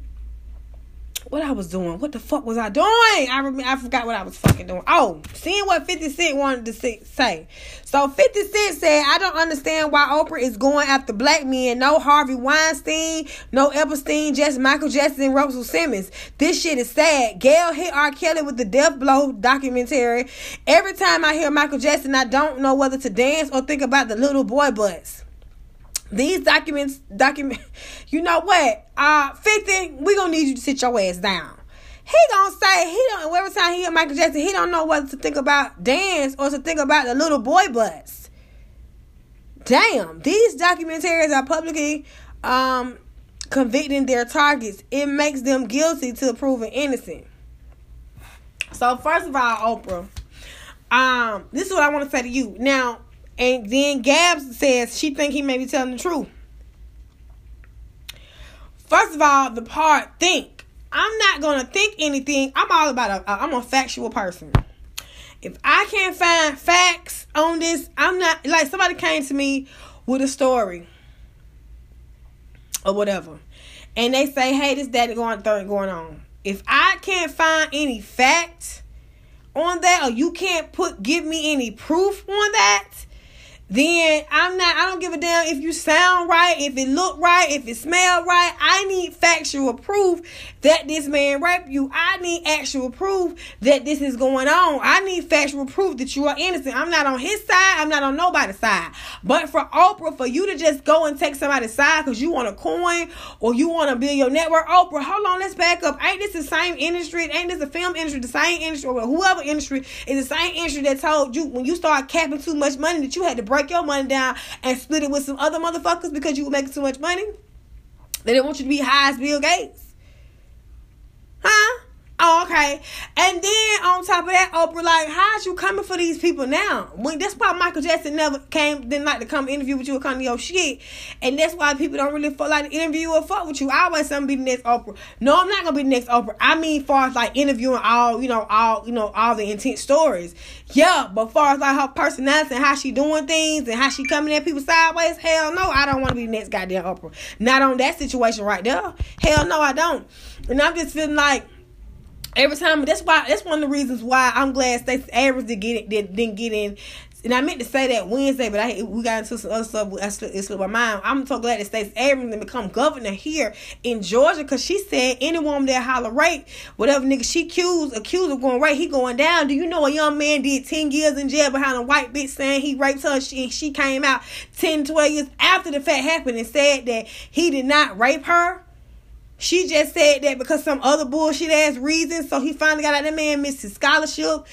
what I was doing? What the fuck was I doing? I rem- I forgot what I was fucking doing. Oh, seeing what Fifty Cent wanted to say-. So Fifty Cent said, "I don't understand why Oprah is going after black men. No Harvey Weinstein, no Epstein, just Michael Jackson and Russell Simmons. This shit is sad. Gayle hit R. Kelly with the Death Blow documentary. Every time I hear Michael Jackson, I don't know whether to dance or think about the little boy butts." These documents, document, you know what? Uh, 50, we gonna need you to sit your ass down. He gonna say, he don't, every time he hear Michael Jackson, he don't know whether to think about dance or to think about the little boy butts. Damn, these documentaries are publicly um, convicting their targets. It makes them guilty to proven innocent. So first of all, Oprah, um, this is what I want to say to you. Now, and then Gabs says she think he may be telling the truth. First of all, the part think. I'm not gonna think anything. I'm all about a. I'm a factual person. If I can't find facts on this, I'm not like somebody came to me with a story or whatever, and they say, "Hey, this that going thing going on." If I can't find any facts on that, or you can't put give me any proof on that, then I'm not I don't give a damn if you sound right, if it look right, if it smell right. I need factual proof that this man raped you. I need actual proof that this is going on. I need factual proof that you are innocent. I'm not on his side, I'm not on nobody's side. But for Oprah, for you to just go and take somebody's side because you want a coin or you want to build your network, Oprah, hold on, let's back up. Ain't this the same industry? Ain't this the film industry, the same industry, or whoever industry is the same industry that told you when you start capping too much money that you had to break your money down and split it with some other motherfuckers because you were making too much money? They didn't want you to be high as Bill Gates. Huh? oh, okay. And then on top of that, Oprah, like, how's you coming for these people now? When that's why Michael Jackson never came, didn't like to come interview with you or come to your shit. And that's why people don't really fuck like to interview or fuck with you. I say I'm be the next Oprah. No, I'm not gonna be the next Oprah. I mean far as like interviewing all, you know, all, you know, all the intense stories. Yeah, but far as like her personality and how she doing things and how she coming at people sideways, hell no, I don't want to be the next goddamn Oprah. Not on that situation right there. Hell no, I don't. And I'm just feeling like every time that's why that's one of the reasons why I'm glad Stacey Abrams did get it did, didn't get in. And I meant to say that Wednesday, but I we got into some other stuff. I slipped, it slipped my mind. I'm so glad that Stacey Abrams didn't become governor here in Georgia because she said any woman that holler rape, whatever nigga she accused, accused of going rape, he going down. Do you know a young man did 10 years in jail behind a white bitch saying he raped her? She, she came out 10, 12 years after the fact happened and said that he did not rape her? She just said that because some other bullshit ass reason. So he finally got out. That man missed his scholarship.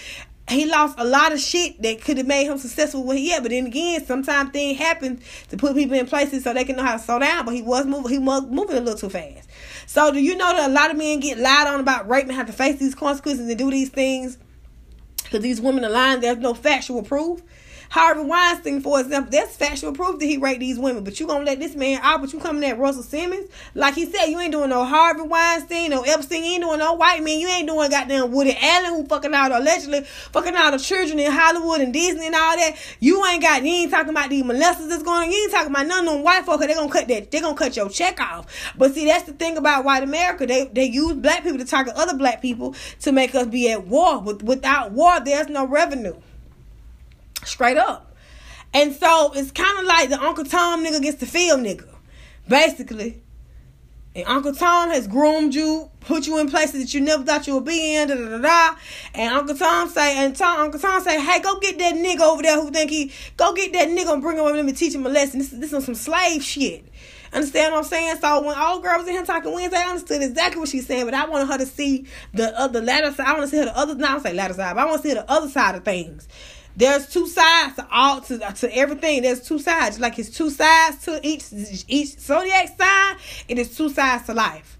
He lost a lot of shit that could have made him successful where he at. But then again, sometimes things happen to put people in places so they can know how to slow down. But he was moving. He was moving a little too fast. So do you know that a lot of men get lied on about rape and have to face these consequences and do these things because these women are lying? There's no factual proof. Harvey Weinstein, for example, that's factual proof that he raped these women. But you gonna let this man out, but you coming at Russell Simmons? Like he said, you ain't doing no Harvey Weinstein, no Epstein, you ain't doing no white man. You ain't doing goddamn Woody Allen who fucking out allegedly fucking out of children in Hollywood and Disney and all that. You ain't got you ain't talking about these molesters that's going on. You ain't talking about none of them white folk, they gonna cut that they gonna cut your check off. But see, that's the thing about white America. They they use black people to target other black people to make us be at war. With, without war, there's no revenue. Straight up. And so it's kind of like the Uncle Tom nigga gets the field nigga, basically. And Uncle Tom has groomed you, put you in places that you never thought you would be in, da da da da. And Uncle Tom say, and Tom, Uncle Tom say, hey, go get that nigga over there who think he, go get that nigga and bring him over, let me teach him a lesson. This, this is some slave shit. Understand what I'm saying? So when all girls in here talking Wednesday, I understood exactly what she's saying, but I wanted her to see the other latter side. I want to see her the other, not say latter side, but I want to see the other side of things. There's two sides to all to, to everything. There's two sides. Like it's two sides to each each zodiac sign. It is two sides to life.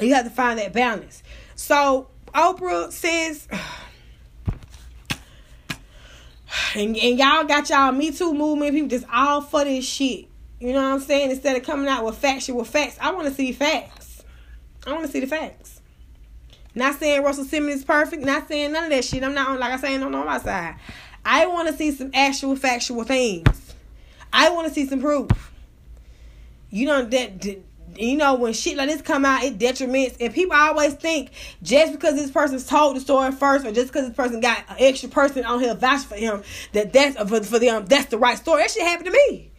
You have to find that balance. So Oprah says, and, and y'all got y'all Me Too movement people just all for this shit. You know what I'm saying? Instead of coming out with factual facts, I want to see facts. I want to see the facts. Not saying Russell Simmons is perfect. Not saying none of that shit. I'm not on like I say I'm on my side. I want to see some actual factual things. I want to see some proof. You know that you know when shit like this come out, it detriments. And people always think just because this person's told the story first, or just because this person got an extra person on here vouch for him, that that's for, for them that's the right story. That shit happened to me.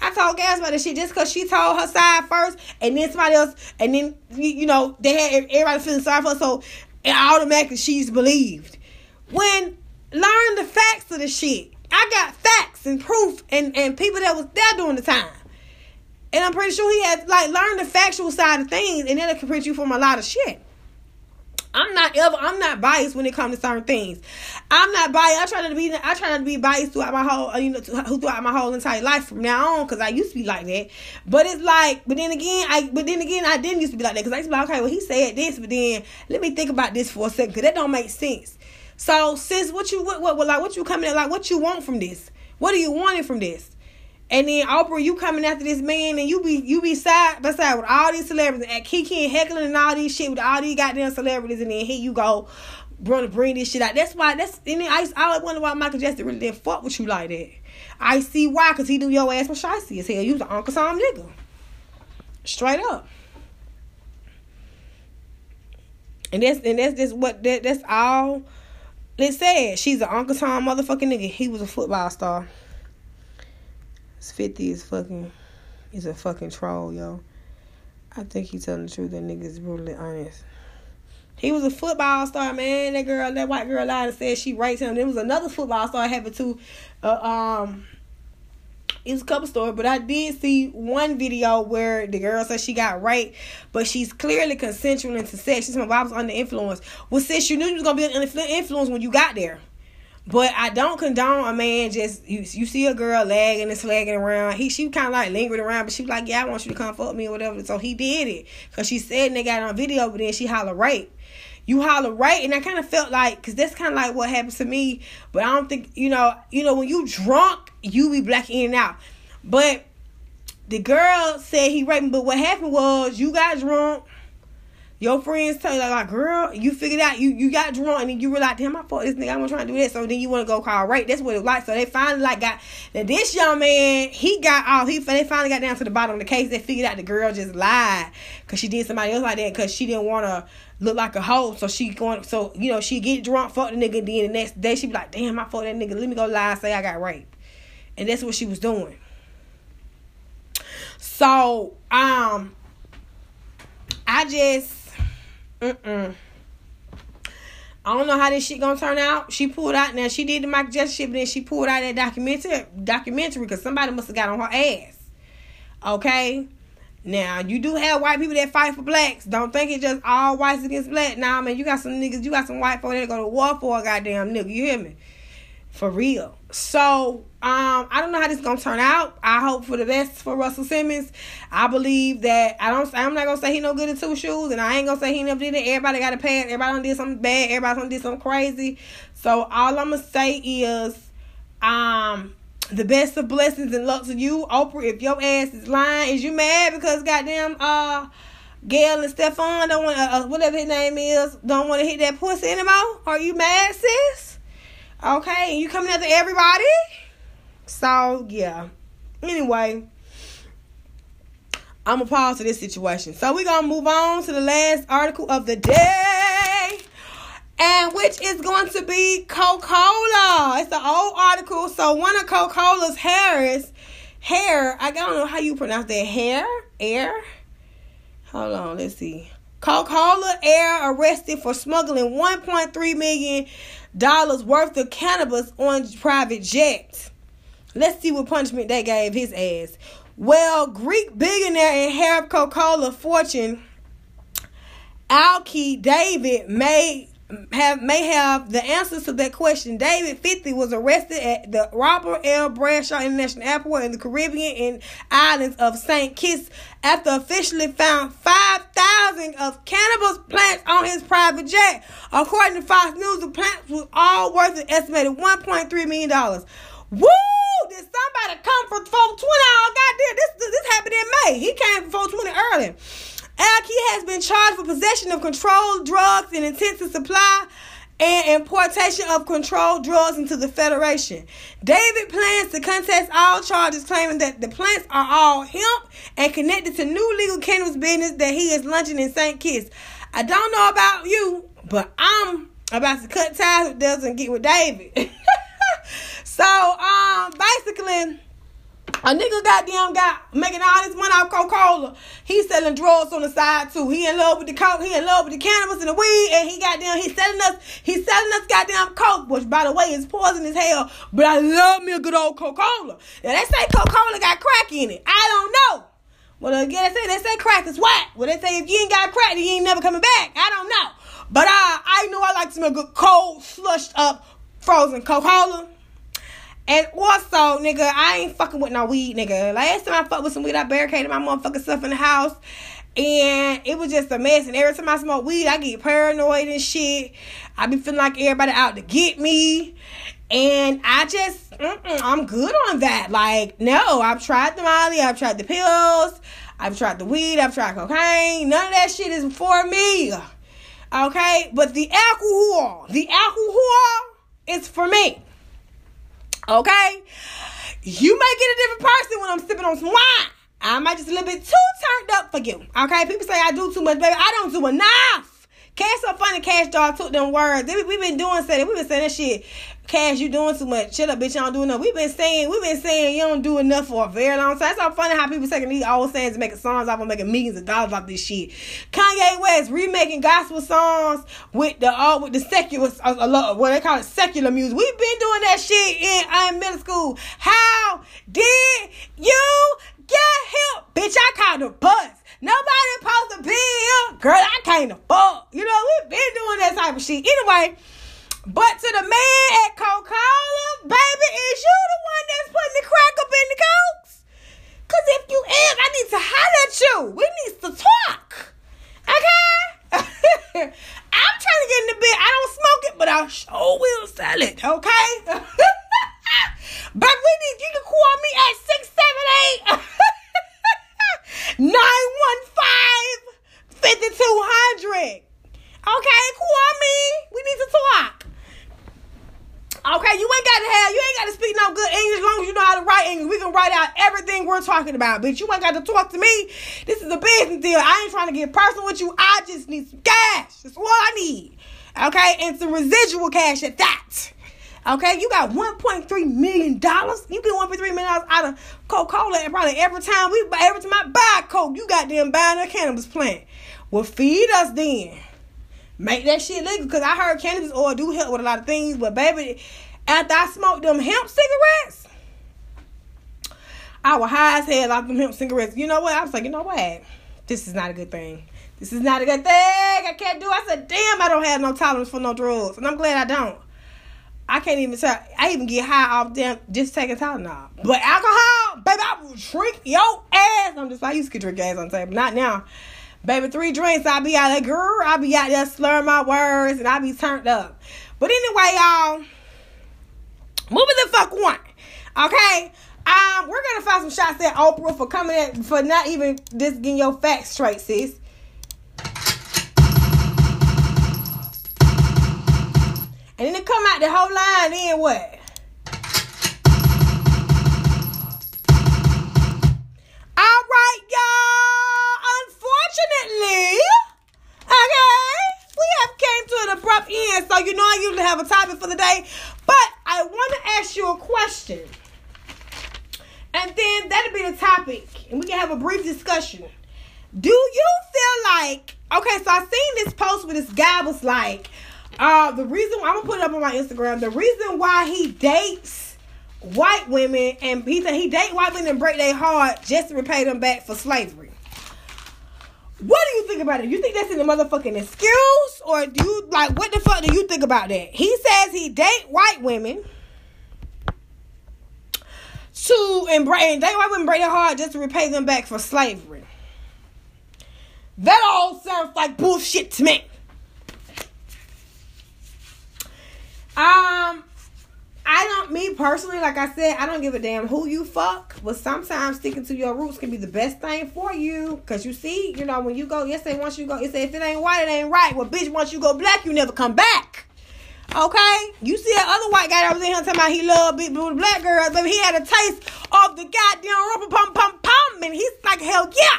I told Gas about this shit just because she told her side first, and then somebody else, and then you know they had everybody feeling sorry for her, so automatically she's believed. When learn the facts of the shit, I got facts and proof, and and people that was there during the time, and I'm pretty sure he had like learned the factual side of things, and can protect you from a lot of shit. I'm not ever I'm not biased when it comes to certain things. I'm not biased. I try not to be I try not to be biased throughout my whole uh, you know throughout my whole entire life from now on because I used to be like that. But it's like but then again I but then again I didn't used to be like that because I used to be like okay well he said this but then let me think about this for a second because that don't make sense. So sis, what you what, what like what you coming at like what you want from this? What are you wanting from this? And then Oprah, you coming after this man, and you be you be side by side with all these celebrities, and Kiki and heckling and all these shit with all these goddamn celebrities, and then here you go, bro, bring this shit out. That's why that's then I, used, I wonder why Michael Jackson really didn't fuck with you like that. I see why, cause he do your ass for shicey as hell. You was an Uncle Tom nigga, straight up. And that's and that's just what that that's all. It said she's an Uncle Tom motherfucking nigga. He was a football star. 50 is fucking, he's a fucking troll, yo. I think he's telling the truth. That nigga's brutally honest. He was a football star, man. That girl, that white girl lied and said she raped him. There was another football star happened to, uh, um, it's a couple stories, but I did see one video where the girl said she got raped, but she's clearly consensual into sex. She's my I was under influence. Well, since you knew you was gonna be under influence when you got there. But I don't condone a man just you you see a girl lagging and slagging around. He she kind of like lingering around, but she was like, yeah, I want you to come fuck me or whatever. So he did it because she said and they got it on video, but then she holler rape. You holler right, and I kind of felt like because that's kind of like what happened to me. But I don't think you know you know when you drunk, you be black in and out. But the girl said he raped me, but what happened was you got drunk. Your friends tell you like, girl, you figured out you you got drunk and then you realized, damn, I thought this nigga, I'm to try to do this. So then you want to go call rape. That's what it was like. So they finally like got that this young man, he got off. He they finally got down to the bottom of the case. They figured out the girl just lied because she did somebody else like that because she didn't want to look like a hoe. So she going, so you know, she get drunk, fuck the nigga. Then the next day she be like, damn, I fucked that nigga. Let me go lie, say I got raped, and that's what she was doing. So um, I just Mm-mm. I don't know how this shit gonna turn out. She pulled out now. She did the Michael Jackson shit, but then she pulled out that documentary documentary because somebody must have got on her ass. Okay. Now you do have white people that fight for blacks. Don't think it's just all whites against black. Nah, man, you got some niggas. You got some white folks that go to war for a goddamn nigga. You hear me? For real. So um, I don't know how this gonna turn out. I hope for the best for Russell Simmons. I believe that I don't. I'm not gonna say he no good at two shoes, and I ain't gonna say he never did it. Everybody got a pass. Everybody did something bad. Everybody done did something crazy. So all I'm gonna say is, um, the best of blessings and luck to you, Oprah. If your ass is lying, is you mad because goddamn uh. Gayle and Stedman don't want uh, whatever his name is don't want to hit that pussy anymore. Are you mad, sis? Okay, you coming after everybody? So yeah. Anyway, I'm gonna pause to this situation. So we're gonna move on to the last article of the day. And which is going to be Coca-Cola. It's an old article. So one of Coca-Cola's Harris hair. I don't know how you pronounce that hair. Air. Hold on, let's see. Coca-Cola Heir arrested for smuggling 1.3 million dollars worth of cannabis on private jet. Let's see what punishment they gave his ass. Well, Greek billionaire and hair of Coca-Cola fortune Alki David may have may have the answers to that question. David 50 was arrested at the Robert L. Bradshaw International Airport in the Caribbean and islands of St. Kitts after officially found 5,000 of cannabis plants on his private jet. According to Fox News, the plants was all worth an estimated $1.3 million. Woo! Did somebody come for 420? Oh, goddamn, this, this happened in May. He came for 420 early. Alki has been charged for possession of controlled drugs and intensive supply and importation of controlled drugs into the Federation. David plans to contest all charges, claiming that the plants are all hemp and connected to new legal cannabis business that he is launching in St. Kitts. I don't know about you, but I'm about to cut ties with doesn't get with David. so, um, basically a nigga goddamn got making all this money off Coca-Cola. He's selling drugs on the side too. He in love with the coke. He in love with the cannabis and the weed. And he goddamn he's selling us. He's selling us goddamn coke, which by the way is poison as hell. But I love me a good old Coca-Cola. Now they say Coca-Cola got crack in it. I don't know. Well again, they say they say crack is whack. Well they say if you ain't got crack, you ain't never coming back. I don't know. But I I know I like to smell good cold, slushed up, frozen Coca-Cola. And also, nigga, I ain't fucking with no weed, nigga. Last time I fucked with some weed, I barricaded my motherfucking stuff in the house. And it was just a mess. And every time I smoke weed, I get paranoid and shit. I be feeling like everybody out to get me. And I just, I'm good on that. Like, no, I've tried the Molly, I've tried the pills, I've tried the weed, I've tried cocaine. None of that shit is for me. Okay? But the alcohol, the alcohol is for me. Okay? You may get a different person when I'm sipping on some wine. I might just a little bit too turned up for you. Okay? People say I do too much, baby. I don't do enough. Cash so funny, Cash dog took them words. We've we been doing that. We've been saying that shit. Cash, you doing too much. Shut up, bitch. You don't do enough. We've been saying, we've been saying you don't do enough for a very long time. That's so funny how people taking these old sayings and making songs off of making millions of dollars off this shit. Kanye West remaking gospel songs with the uh, with the secular, uh, uh, what they call it, secular music. We've been doing that shit in uh, middle school. How did you get here? Bitch, I called the bus. Nobody supposed to be here. Girl, I can't afford. You know, we've been doing that type of shit. Anyway, But to the man at Coca-Cola, baby, is you the one that's putting the crack up in the cokes? Cause if you is, I need to holler at you. We need to talk. Okay? I'm trying to get in the bed. I don't smoke it, but I sure will sell it. Okay? but we need you can call me at 678 915 5200. Okay, call me. We need to talk. Okay, you ain't got to have, you ain't got to speak no good English as long as you know how to write English. We can write out everything we're talking about, but You ain't got to talk to me. This is a business deal. I ain't trying to get personal with you. I just need some cash. That's all I need. Okay, and some residual cash at that. Okay, you got 1.3 million dollars. You get 1.3 million dollars out of Coca-Cola, and probably every time we buy, every time I buy Coke, you got them buying a cannabis plant. Well, feed us then. Make that shit legal. Cause I heard cannabis oil do help with a lot of things, but baby, after I smoked them hemp cigarettes, I was high as hell off them hemp cigarettes. You know what? I was like, you know what? This is not a good thing. This is not a good thing. I can't do. It. I said, damn, I don't have no tolerance for no drugs, and I'm glad I don't. I can't even tell. I even get high off them just taking Tylenol. But alcohol, baby, I will drink your ass. I'm just I used to drink ass on table, not now. Baby, three drinks, I be out there, girl. I be out there slurring my words and I be turned up. But anyway, y'all, moving the fuck on. Okay? Um, we're gonna find some shots at Oprah for coming in for not even just getting your facts straight, sis. And then it come out the whole line, then what? All right, y'all. Unfortunately, okay, we have came to an abrupt end. So you know I usually have a topic for the day, but I want to ask you a question, and then that'll be the topic, and we can have a brief discussion. Do you feel like okay? So I seen this post where this guy was like, uh, the reason I'm gonna put it up on my Instagram. The reason why he dates white women and he said he date white women and break their heart just to repay them back for slavery. What do you think about it? You think that's in the motherfucking excuse, or do you like what the fuck do you think about that? He says he date white women to break and date white women break their heart just to repay them back for slavery. That all sounds like bullshit to me. Um, I don't, me personally, like I said, I don't give a damn who you fuck, but sometimes sticking to your roots can be the best thing for you. Cause you see, you know, when you go, yesterday, once you go, you say, if it ain't white, it ain't right. Well, bitch, once you go black, you never come back. Okay? You see that other white guy that was in here talking about he loved big blue black girls, but he had a taste of the goddamn rumpa pum pum pum, and he's like, hell yeah.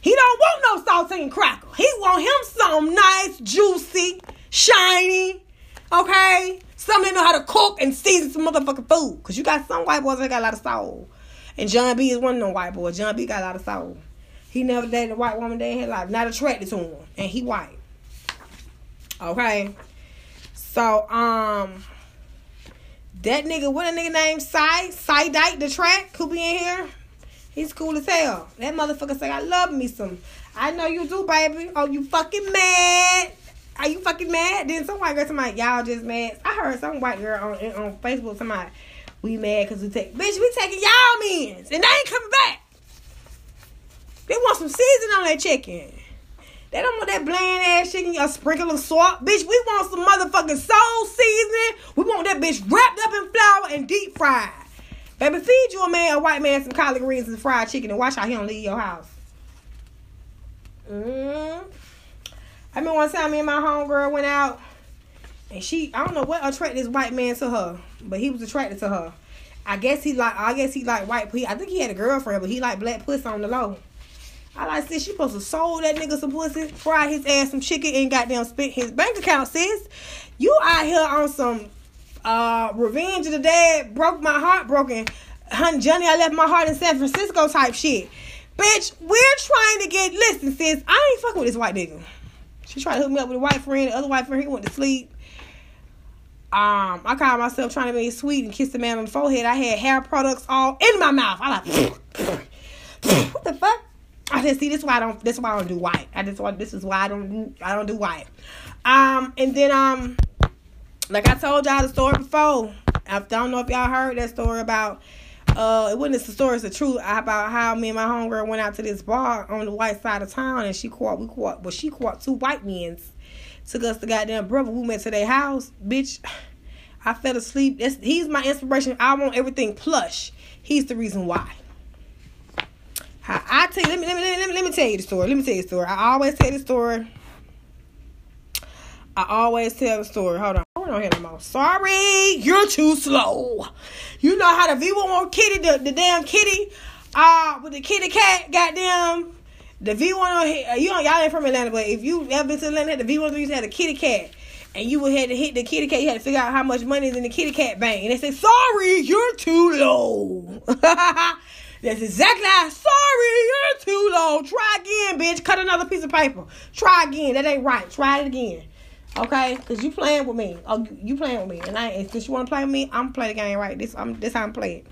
He don't want no saltine crackle. He want him some nice, juicy, shiny, okay? Some that know how to cook and season some motherfucking food. Cause you got some white boys that got a lot of soul. And John B is one of them white boys. John B got a lot of soul. He never dated a white woman day in his life. Not attracted to him. And he white. Okay. So, um, that nigga, what a nigga named Cy, Cy Dyke, the track, who be in here. He's cool as hell. That motherfucker say, I love me some. I know you do, baby. Oh, you fucking mad? Are you fucking mad? Then some white girl somebody y'all just mad. I heard some white girl on on Facebook somebody we mad because we take bitch we taking y'all means and they ain't coming back. They want some seasoning on that chicken. They don't want that bland ass chicken, a sprinkle of salt. Bitch, we want some motherfucking soul seasoning. We want that bitch wrapped up in flour and deep fried. Baby, feed you a man, a white man, some collard greens and fried chicken and watch how he don't leave your house. Mm. I remember one time me and my homegirl went out and she I don't know what attracted this white man to her, but he was attracted to her. I guess he like I guess he like white he, I think he had a girlfriend, but he like black pussy on the low. I like sis, she supposed to sold that nigga some pussy, fry his ass some chicken, and goddamn spent his bank account, sis. You out here on some uh revenge of the dad broke my heart broken. Hun Johnny, I left my heart in San Francisco type shit. Bitch, we're trying to get listen, sis. I ain't fucking with this white nigga. She tried to hook me up with a white friend. The other white friend, he went to sleep. Um, I called myself trying to be sweet and kiss the man on the forehead. I had hair products all in my mouth. I like, what the fuck? I just see this is why I don't. This is why I don't do white. I just want. This is why I don't. Do, I don't do white. Um, and then um, like I told y'all the story before. I don't know if y'all heard that story about uh it wasn't the story, it's the truth about how me and my homegirl went out to this bar on the white side of town and she caught we caught well she caught two white men's took us to goddamn brother who went to their house, bitch. I fell asleep. He's my inspiration. I want everything plush. He's the reason why. I tell you, let me, let me let me let me tell you the story. Let me tell you the story. I always tell the story. I always tell the story. Hold on. Hold on here no more. Sorry, you're too slow. You know how the V1 on kitty, the, the damn kitty, uh, with the kitty cat, goddamn, the V1 on here, you know, y'all ain't from Atlanta, but if you ever been to Atlanta, the V1 used to have a kitty cat. And you would have to hit the kitty cat, you had to figure out how much money is in the kitty cat bank. And they say, sorry, you're too low. That's exactly how, sorry, you're too low. Try again, bitch. Cut another piece of paper. Try again. That ain't right. Try it again. Okay, cause you playing with me. Oh, you playing with me, and I. And since you want to play with me, I'm play the game right. This, I'm. This how I'm playing.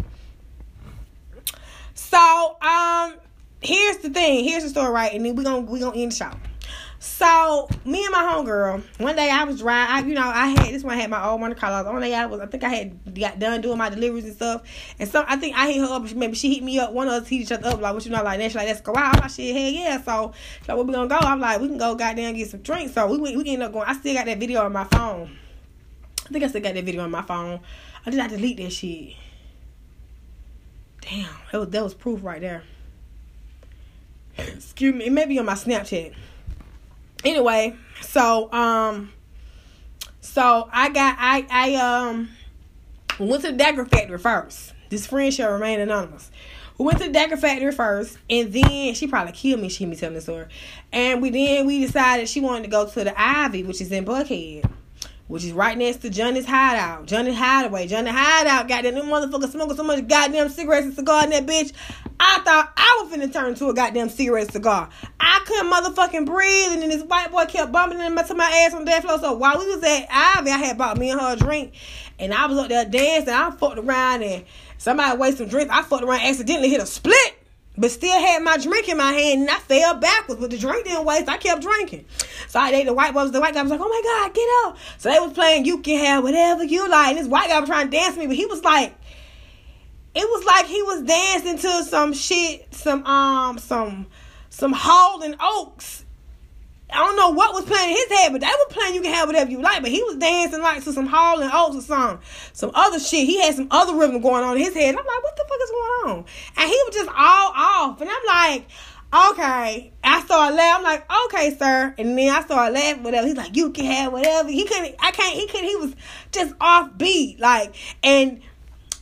So, um, here's the thing. Here's the story, right? And then we gonna we gonna end the show. So, me and my homegirl, one day I was driving. I, you know, I had this one I had my old Monte Carlo. One day I was, I think I had got done doing my deliveries and stuff. And so I think I hit her up. Maybe she hit me up. One of us hit each other up. Like, what you know, like that. She like, let's go out. I'm like, shit, hell yeah. So, so where we gonna go? I'm like, we can go goddamn get some drinks. So we we, we ended up going. I still got that video on my phone. I think I still got that video on my phone. I did not delete that shit. Damn, that was that was proof right there. Excuse me, it may be on my Snapchat anyway, so um, so I got I I um went to the Dagger Factory first. This friend shall remain anonymous. We went to the Dagger Factory first, and then she probably killed me. She me telling the story, and we then we decided she wanted to go to the Ivy, which is in Buckhead which is right next to Johnny's Hideout. Johnny Hideaway. Johnny Hideout that new motherfucker smoking so much goddamn cigarettes and cigar in that bitch. I thought I was finna turn into a goddamn cigarette cigar. I couldn't motherfucking breathe, and then this white boy kept bumping into my ass on that floor. So while we was at Ivy, I had bought me and her a drink, and I was up there dancing. I fucked around, and somebody wasted some drinks. I fucked around, accidentally hit a split but still had my drink in my hand and I fell backwards. But the drink didn't waste. I kept drinking. So I ate the white boy. The white guy was like, "Oh my god, get up!" So they was playing. You can have whatever you like. And this white guy was trying to dance me, but he was like, it was like he was dancing to some shit, some um, some some Hall and Oates I don't know what was playing in his head, but they were playing you can have whatever you like. But he was dancing like to some Hall and Oates or something. Some other shit. He had some other rhythm going on in his head. And I'm like, what the fuck is going on? And he was just all off. And I'm like, okay. I started laughing. I'm like, okay, sir. And then I started laughing, whatever. He's like, you can have whatever. He couldn't, I can't, he couldn't, he was just off beat. Like, and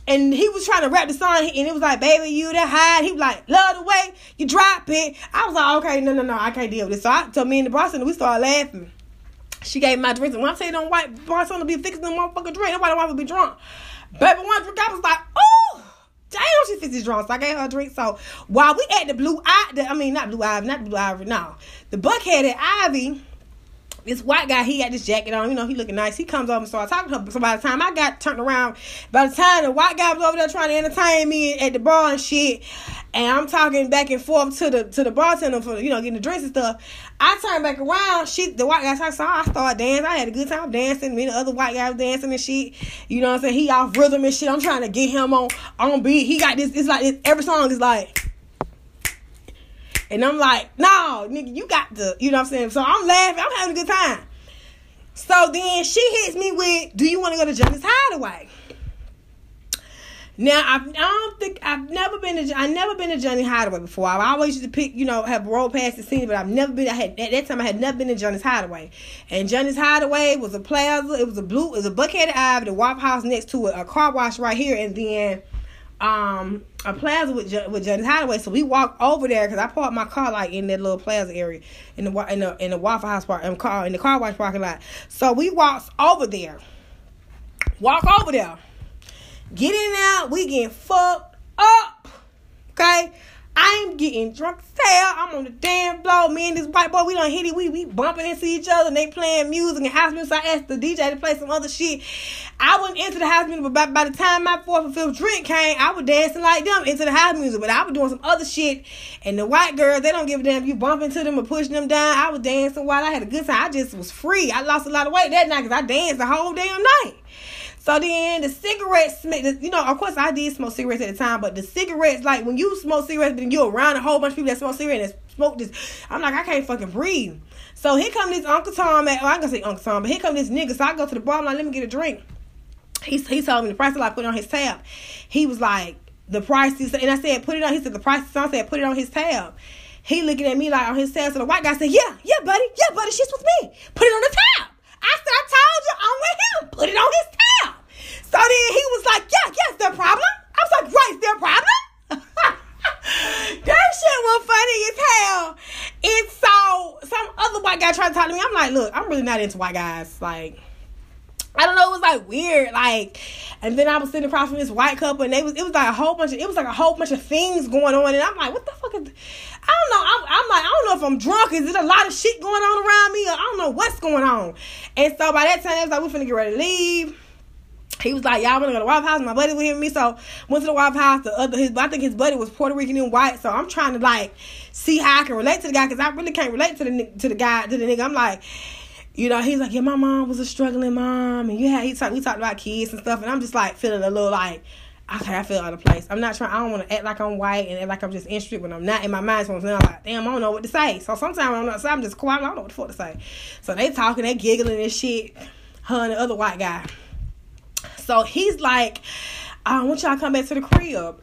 and he was trying to rap the song, and it was like, "Baby, you the hide." He was like, "Love the way you drop it." I was like, "Okay, no, no, no, I can't deal with this." So I told me and the Boston, we started laughing. She gave my drinks, and when I say don't white Boston be fixing the motherfucking drink, nobody want to be drunk. Baby, one drink, I was like, "Oh." Damn, she fixes drunk. So I gave her a drink. So while we at the blue eye, I mean not blue ivy, not blue ivy, no, the buckheaded Ivy this white guy, he had this jacket on, you know, he looking nice. He comes over and starts talking to her. So by the time I got turned around, by the time the white guy was over there trying to entertain me at the bar and shit, and I'm talking back and forth to the to the bartender for you know getting the drinks and stuff. I turned back around, she the white guy started, so I started dancing. I had a good time dancing. Me and the other white guy was dancing and shit. You know what I'm saying? He off rhythm and shit. I'm trying to get him on on beat. He got this. It's like every song is like. And I'm like, no, nigga, you got the, you know what I'm saying? So I'm laughing, I'm having a good time. So then she hits me with, do you want to go to Johnny's Hideaway? Now I've, I don't think I've never been to I never been to Johnny Hideaway before. I always used to pick, you know, have rolled past the scene, but I've never been. I had at that time I had never been to Johnny's Hideaway, and Johnny's Hideaway was a plaza. It was a blue. It was a Buckhead Ave, the Waffle House next to it, a car wash right here, and then um a plaza with with Johnny's Hideaway. So we walked over there because I parked my car like in that little plaza area in the in the in the Waffle House park in the car in the car wash parking lot. So we walked over there. Walk over there. Get in there. We get fucked up. Okay. I'm getting drunk as hell. I'm on the damn floor. Me and this white boy, we done hit it. We we bumping into each other and they playing music and house music. So I asked the DJ to play some other shit. I went into the house music, but by, by the time my fourth or fifth drink came, I was dancing like them into the house music. But I was doing some other shit. And the white girls, they don't give a damn if you bump into them or pushing them down. I was dancing while I had a good time. I just was free. I lost a lot of weight that night because I danced the whole damn night. So then the cigarettes, you know, of course I did smoke cigarettes at the time, but the cigarettes, like when you smoke cigarettes, then you're around a whole bunch of people that smoke cigarettes and smoke this. I'm like, I can't fucking breathe. So here come this Uncle Tom at, well, I'm gonna say Uncle Tom, but here come this nigga. So I go to the bar, I'm like, let me get a drink. He, he told me the price, so I put it on his tab. He was like, the price is, and I said, put it on, he said, the price is on, I said, put it on his tab. He looking at me like on his tab. So the white guy said, yeah, yeah, buddy, yeah, buddy, she's with me. Put it on the tab. I said, I told you, I'm with him. Put it on his tab. So then he was like, yeah, yeah, is there a problem? I was like, right, a problem? that shit was funny as hell. And so some other white guy tried to talk to me. I'm like, look, I'm really not into white guys. Like, I don't know, it was like weird. Like, and then I was sitting across from this white couple, and they was it was like a whole bunch of it was like a whole bunch of things going on, and I'm like, what the fuck is? I don't know. I'm, I'm like, I don't know if I'm drunk. Is it a lot of shit going on around me, or I don't know what's going on. And so by that time, it was like we're finna get ready to leave he was like, y'all wanna go to the Waffle House? My buddy was here with me, so went to the Waffle House. The other, his, I think his buddy was Puerto Rican and white. So I'm trying to like see how I can relate to the guy because I really can't relate to the to the guy to the nigga. I'm like, you know, he's like, yeah, my mom was a struggling mom, and you had he talked we talked about kids and stuff, and I'm just like feeling a little like. Okay, I feel out of place. I'm not trying. I don't want to act like I'm white and act like I'm just interested when I'm not. In my mind, so I'm like, damn, I don't know what to say. So sometimes I'm not. So I'm just quiet. I don't know what the fuck to say. So they talking, they giggling and shit. Her and the other white guy. So he's like, I want y'all to come back to the crib.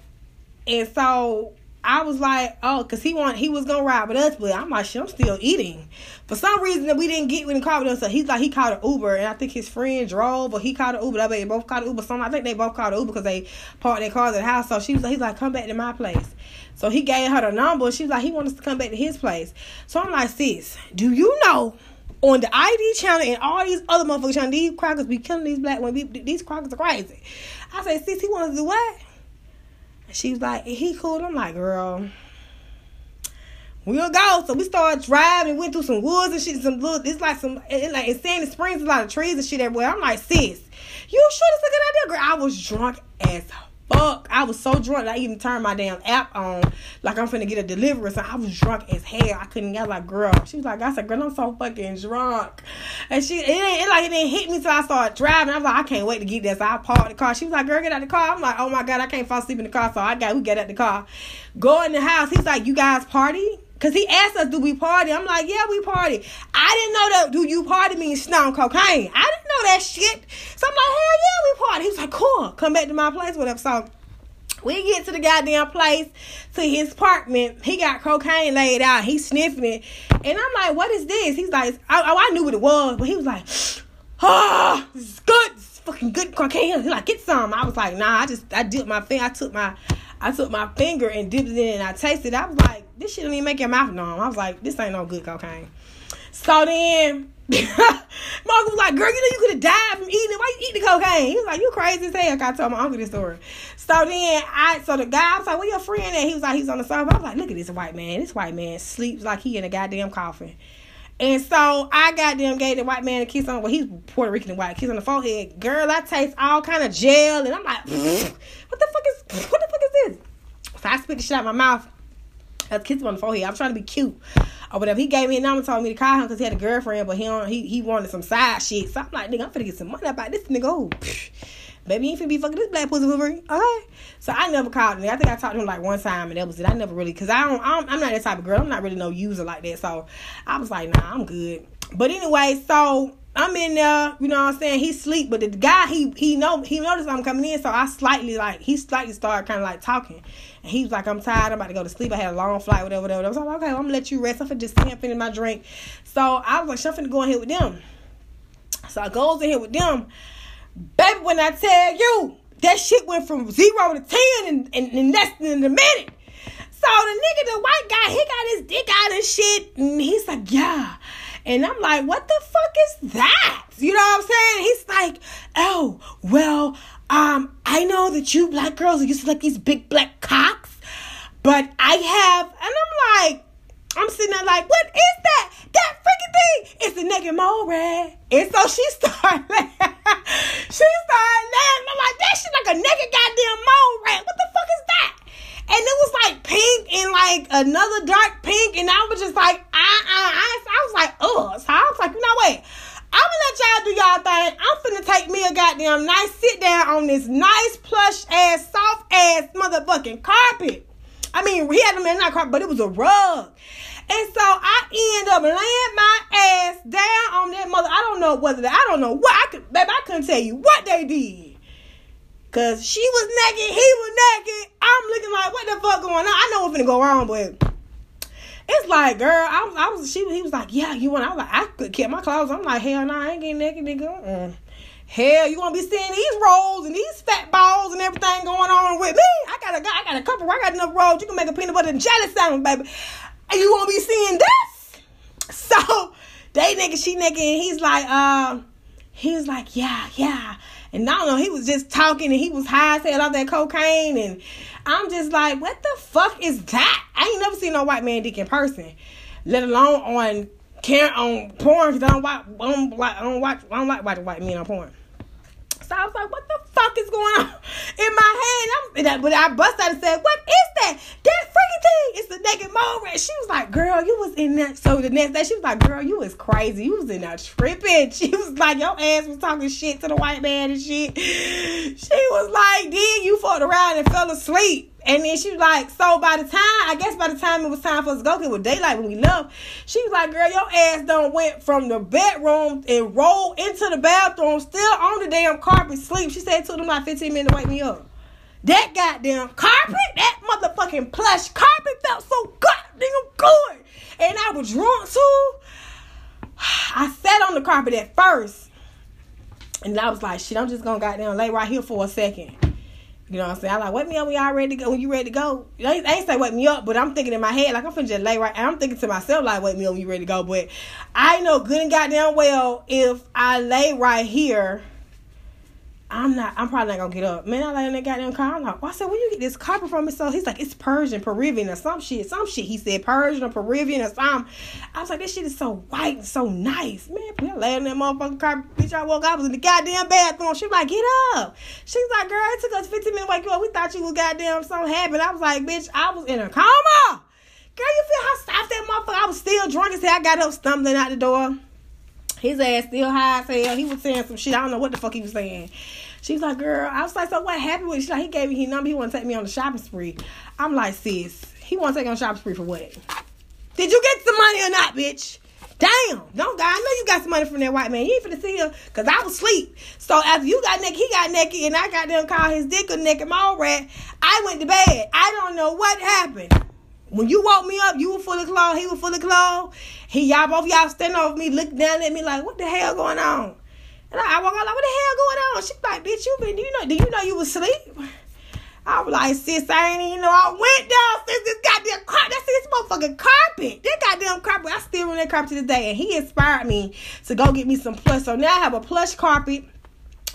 And so I was like, oh, cause he want he was gonna ride with us, but I'm like, shit, I'm still eating. For some reason that we didn't get in the car with us, so he's like he called an Uber, and I think his friend drove, or he called an Uber. They both called an Uber. Something I think they both called an Uber because they parked their cars at the house. So she was he's like, come back to my place. So he gave her the number. She was like, he wants to come back to his place. So I'm like, sis, do you know on the ID channel and all these other motherfuckers channel, these crackers be killing these black women. These crackers are crazy. I said, sis, he wants to do what? She was like, he cool. I'm like, girl, we'll go. So we started driving, went through some woods and shit. Some little, it's like some, it, like in Sandy Springs, a lot of trees and shit everywhere. I'm like, sis, you sure this is a good idea, girl? I was drunk as fuck. I was so drunk I even turned my damn app on like I'm finna get a delivery. So I was drunk as hell. I couldn't get like girl. She was like, I said, girl, I'm so fucking drunk. And she it, ain't it like it didn't hit me till I started driving. I was like, I can't wait to get there. So I parked the car. She was like, girl, get out the car. I'm like, oh my god, I can't fall asleep in the car. So I got we get out the car. Go in the house. He's like, you guys party? Cause he asked us, "Do we party?" I'm like, "Yeah, we party." I didn't know that. Do you party means snow cocaine? I didn't know that shit. So I'm like, "Hell yeah, we party." He was like, "Cool, come back to my place, whatever." So we get to the goddamn place, to his apartment. He got cocaine laid out. He's sniffing it. And I'm like, what is this? He's like, oh, I knew what it was, but he was like, oh, this is good. Fucking good cocaine. He's like, get some. I was like, nah, I just, I dipped my finger. I took my, I took my finger and dipped it in and I tasted it. I was like, this shit don't even make your mouth numb. I was like, this ain't no good cocaine. So then uncle was like, girl, you know you could have died from eating it. Why you eating the cocaine? He was like, you crazy as hell. I told my uncle this story. So then I so the guy I was like, where your friend at? He was like, he's on the sofa. I was like, look at this white man. This white man sleeps like he in a goddamn coffin. And so I goddamn gave the white man a kiss on well, he's Puerto Rican and white, kiss on the forehead. Girl, I taste all kind of gel and I'm like, what the fuck is what the fuck is this? So I spit the shit out my mouth. I kissed him on the forehead. I'm trying to be cute or whatever. He gave me a number, told me to call him because he had a girlfriend, but he he he wanted some side shit. So I'm like, nigga, I'm finna get some money about this nigga. Oh, baby, you ain't finna be fucking this black pussy Wolverine. Okay. So I never called him. I think I talked to him like one time, and that was it. I never really, cause I don't, I am not that type of girl. I'm not really no user like that. So I was like, nah, I'm good. But anyway, so I'm in there, you know what I'm saying? He sleep, but the guy he he know he noticed I'm coming in, so I slightly like he slightly started kind of like talking, and he was like, "I'm tired, I'm about to go to sleep. I had a long flight, whatever, whatever." I was like, "Okay, well, I'm gonna let you rest. I'm finna just sit and finish my drink." So I was like, "I'm finna go in here with them." So I goes in here with them, baby. When I tell you that shit went from zero to ten in, in, in less than a minute. So the nigga, the white guy, he got his dick out and shit, and he's like, "Yeah." And I'm like, what the fuck is that? You know what I'm saying? He's like, oh, well, um, I know that you black girls are used to like these big black cocks. But I have, and I'm like, I'm sitting there like, what is that? That freaking thing! It's the naked mole rat. And so she started laughing. she started laughing. I'm like, that shit like a naked goddamn mole rat. What the fuck is that? And it was like pink and like another dark pink. And I was just like, uh uh. I, I was like, ugh. So I was like, you know what? I'm gonna let y'all do y'all thing. I'm finna take me a goddamn nice sit down on this nice plush ass, soft ass motherfucking carpet. I mean, he had them in that carpet, but it was a rug. And so I end up laying my ass down on that mother. I don't know whether I don't know what I could, baby. I couldn't tell you what they did. Cause she was naked, he was naked. I'm looking like, what the fuck going on? I know what's gonna go wrong, but it's like, girl, I was, I was, she, he was like, yeah, you want? I was like, I could keep my clothes. I'm like, hell no, I ain't getting naked, nigga. Mm. Hell, you gonna be seeing these rolls and these fat balls and everything going on with me? I got a, I got a couple. I got enough rolls. You can make a peanut butter and jelly sandwich, baby. And you won't be seeing this. So they nigga, she nigga, and he's like, um, he's like, yeah, yeah. And I don't know, he was just talking and he was high as hell off that cocaine. And I'm just like, what the fuck is that? I ain't never seen no white man dick in person, let alone on care on porn because I don't watch, I don't, like, I don't watch, I don't like watching white men on porn. So I was like, what the fuck is going on in my head? I'm, but I bust out and said, what is that? That freaking thing. It's the naked mole rat. She was like, girl, you was in that. So the next day, she was like, girl, you was crazy. You was in there tripping. She was like, your ass was talking shit to the white man and shit. She was like, then you fought around and fell asleep. And then she was like, so by the time, I guess by the time it was time for us to go, it was daylight when we left, she was like, girl, your ass done went from the bedroom and rolled into the bathroom, still on the damn carpet, sleep. She said took them like 15 minutes to wake me up. That goddamn carpet, that motherfucking plush carpet felt so goddamn good. And I was drunk too. I sat on the carpet at first. And I was like, shit, I'm just gonna goddamn lay right here for a second. You know what I'm saying? I like wake me up when y'all ready to go. When you ready to go, I ain't say wake me up, but I'm thinking in my head like I'm finna just lay right. And I'm thinking to myself like wake me up when you ready to go. But I know good and goddamn well if I lay right here, I'm not. I'm probably not gonna get up. Man, I lay in that goddamn car. I'm like, well, I said, where you get this copper from? So he's like, it's Persian, Peruvian, or some shit. Some shit. He said Persian or Peruvian or something. I was like, this shit is so white and so nice, man. I lay in that motherfucking carpet. Bitch, I woke up. I was in the goddamn bathroom. She was like, get up. She's like, girl, it took us 15 minutes to wake you up. We thought you was goddamn so happy. I was like, bitch, I was in a coma. Girl, you feel how soft that motherfucker? I was still drunk as hell. I got up stumbling out the door. His ass still high as hell. He was saying some shit. I don't know what the fuck he was saying. She was like, girl, I was like, so what happened with She's like, he gave me his number. He want to take me on the shopping spree. I'm like, sis, he want to take on shopping spree for what? Did you get some money or not, bitch? Damn, don't die. I know you got some money from that white man. You ain't finna see him because I was asleep. So after you got naked, he got naked, and I got them call his dick a naked mole rat. I went to bed. I don't know what happened. When you woke me up, you were full of clothes, he was full of clothes. He y'all both y'all standing over me, looking down at me like, what the hell going on? And I, I out like, what the hell going on? She like, bitch, you been, you know, do you know you was asleep? I was like, sis, I ain't even know I went down downstairs. This goddamn carpet. That's this motherfucking carpet. That goddamn carpet. I still run that carpet to this day. And he inspired me to go get me some plush. So now I have a plush carpet.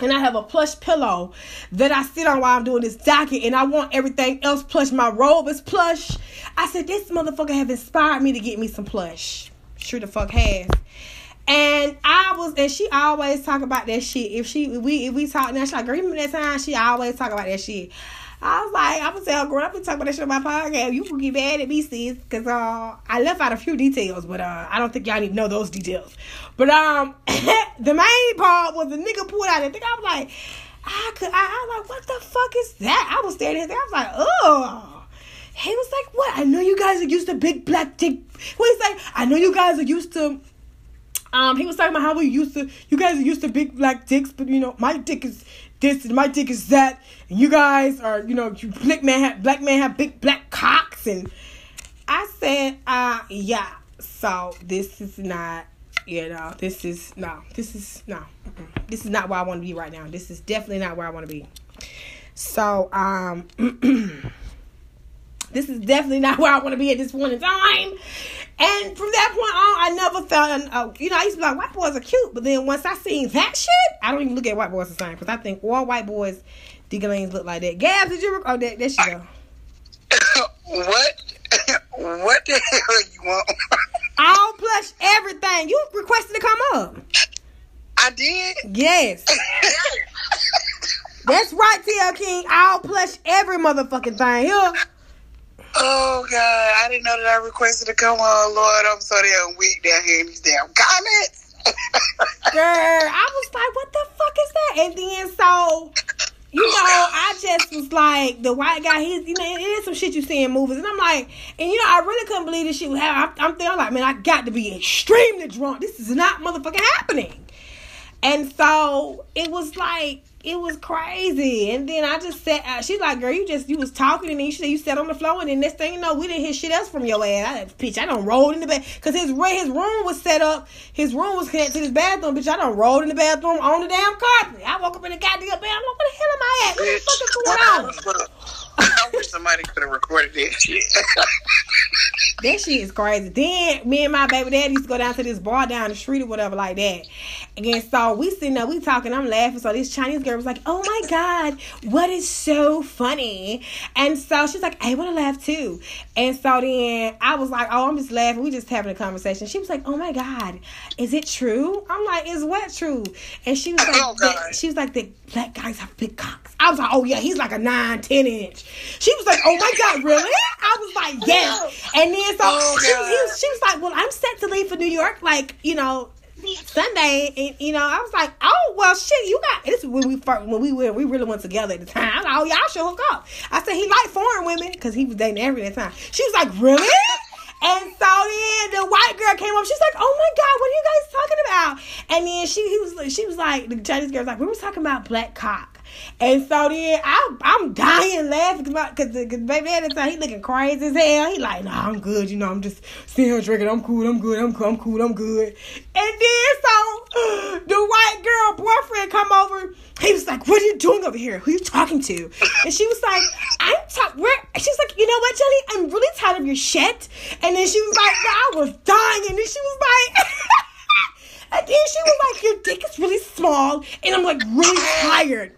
And I have a plush pillow that I sit on while I'm doing this docket. And I want everything else plush. My robe is plush. I said, this motherfucker have inspired me to get me some plush. Sure the fuck has. And I was, and she always talk about that shit. If she, if we, if we talk now, she like, remember that time? She always talk about that shit. I was like, I'm gonna tell girl, I've been talking about that shit on my podcast. You can get mad at me, sis, because uh, I left out a few details, but uh, I don't think y'all need to know those details. But um, the main part was the nigga pulled out. I think I was like, I could, I, I was like, what the fuck is that? I was staring at him. I was like, oh. He was like, what? I know you guys are used to big black dick. What he's like, I know you guys are used to um, he was talking about how we used to, you guys are used to big black dicks, but you know, my dick is this, and my dick is that, and you guys are, you know, you black man have black man have big black cocks, and I said, uh, yeah. So this is not, you know, this is no, this is no, this is not where I want to be right now. This is definitely not where I want to be. So, um. This is definitely not where I want to be at this point in time. And from that point on, I never felt, uh, you know, I used to be like, white boys are cute. But then once I seen that shit, I don't even look at white boys the same. Because I think all white boys, Diggalings look like that. Gabs, did you, oh, that, there she go. What? what the hell you want? All plush everything. You requested to come up. I did. Yes. That's right, TL King. All plush every motherfucking thing here. Oh God, I didn't know that I requested to come on. Lord, I'm so damn weak down here in these damn comments. Girl, I was like, what the fuck is that? And then so, you know, I just was like, the white guy, he's, you know, it is some shit you see in movies. And I'm like, and you know, I really couldn't believe this shit was. I'm, I'm thinking, like, man, I got to be extremely drunk. This is not motherfucking happening. And so it was like, it was crazy. And then I just sat out. She's like, girl, you just, you was talking and then she said you sat on the floor. And then next thing you know, we didn't hear shit else from your ass. I bitch, I don't roll in the bed. Cause his, his room was set up. His room was connected to his bathroom. Bitch, I don't roll in the bathroom on the damn carpet. I woke up in the goddamn bed. I'm like, what the hell am I at? What the fuck is going on? I wish somebody could have recorded that shit. that shit is crazy. Then me and my baby dad used to go down to this bar down the street or whatever like that. And so we sitting there, we talking, I'm laughing. So this Chinese girl was like, Oh my God, what is so funny? And so she's like, I want to laugh too. And so then I was like, Oh, I'm just laughing. We just having a conversation. She was like, Oh my God, is it true? I'm like, Is what true? And she was oh like, Oh. She was like, that black guys have big cocks. I was like, Oh yeah, he's like a nine, ten inch. She was like, Oh my God, really? I was like, Yes. And then so Oh, she, was, she was like, Well, I'm set to leave for New York, like, you know, Sunday, and you know, I was like, oh well, shit, you got this is when we first when we were we really went together at the time. I was like, oh y'all should hook up. I said he liked foreign women because he was dating every time. She was like, really? And so then the white girl came up. She's like, "Oh my god, what are you guys talking about?" And then she he was like- she was like, the Chinese girl was like, "We were talking about black cock." And so then I, I'm dying laughing because baby at the time he looking crazy as hell. He like, nah, I'm good. You know, I'm just sitting here drinking. I'm cool. I'm good. I'm cool. I'm cool. I'm good. And then so the white girl boyfriend come over. He was like, "What are you doing over here? Who you talking to?" And she was like, "I'm talking." Where? She's like, "You know what, Jenny? I'm really tired of your shit." And then she was like, "I was dying." And then she was like. And then she was like, Your dick is really small, and I'm like really tired.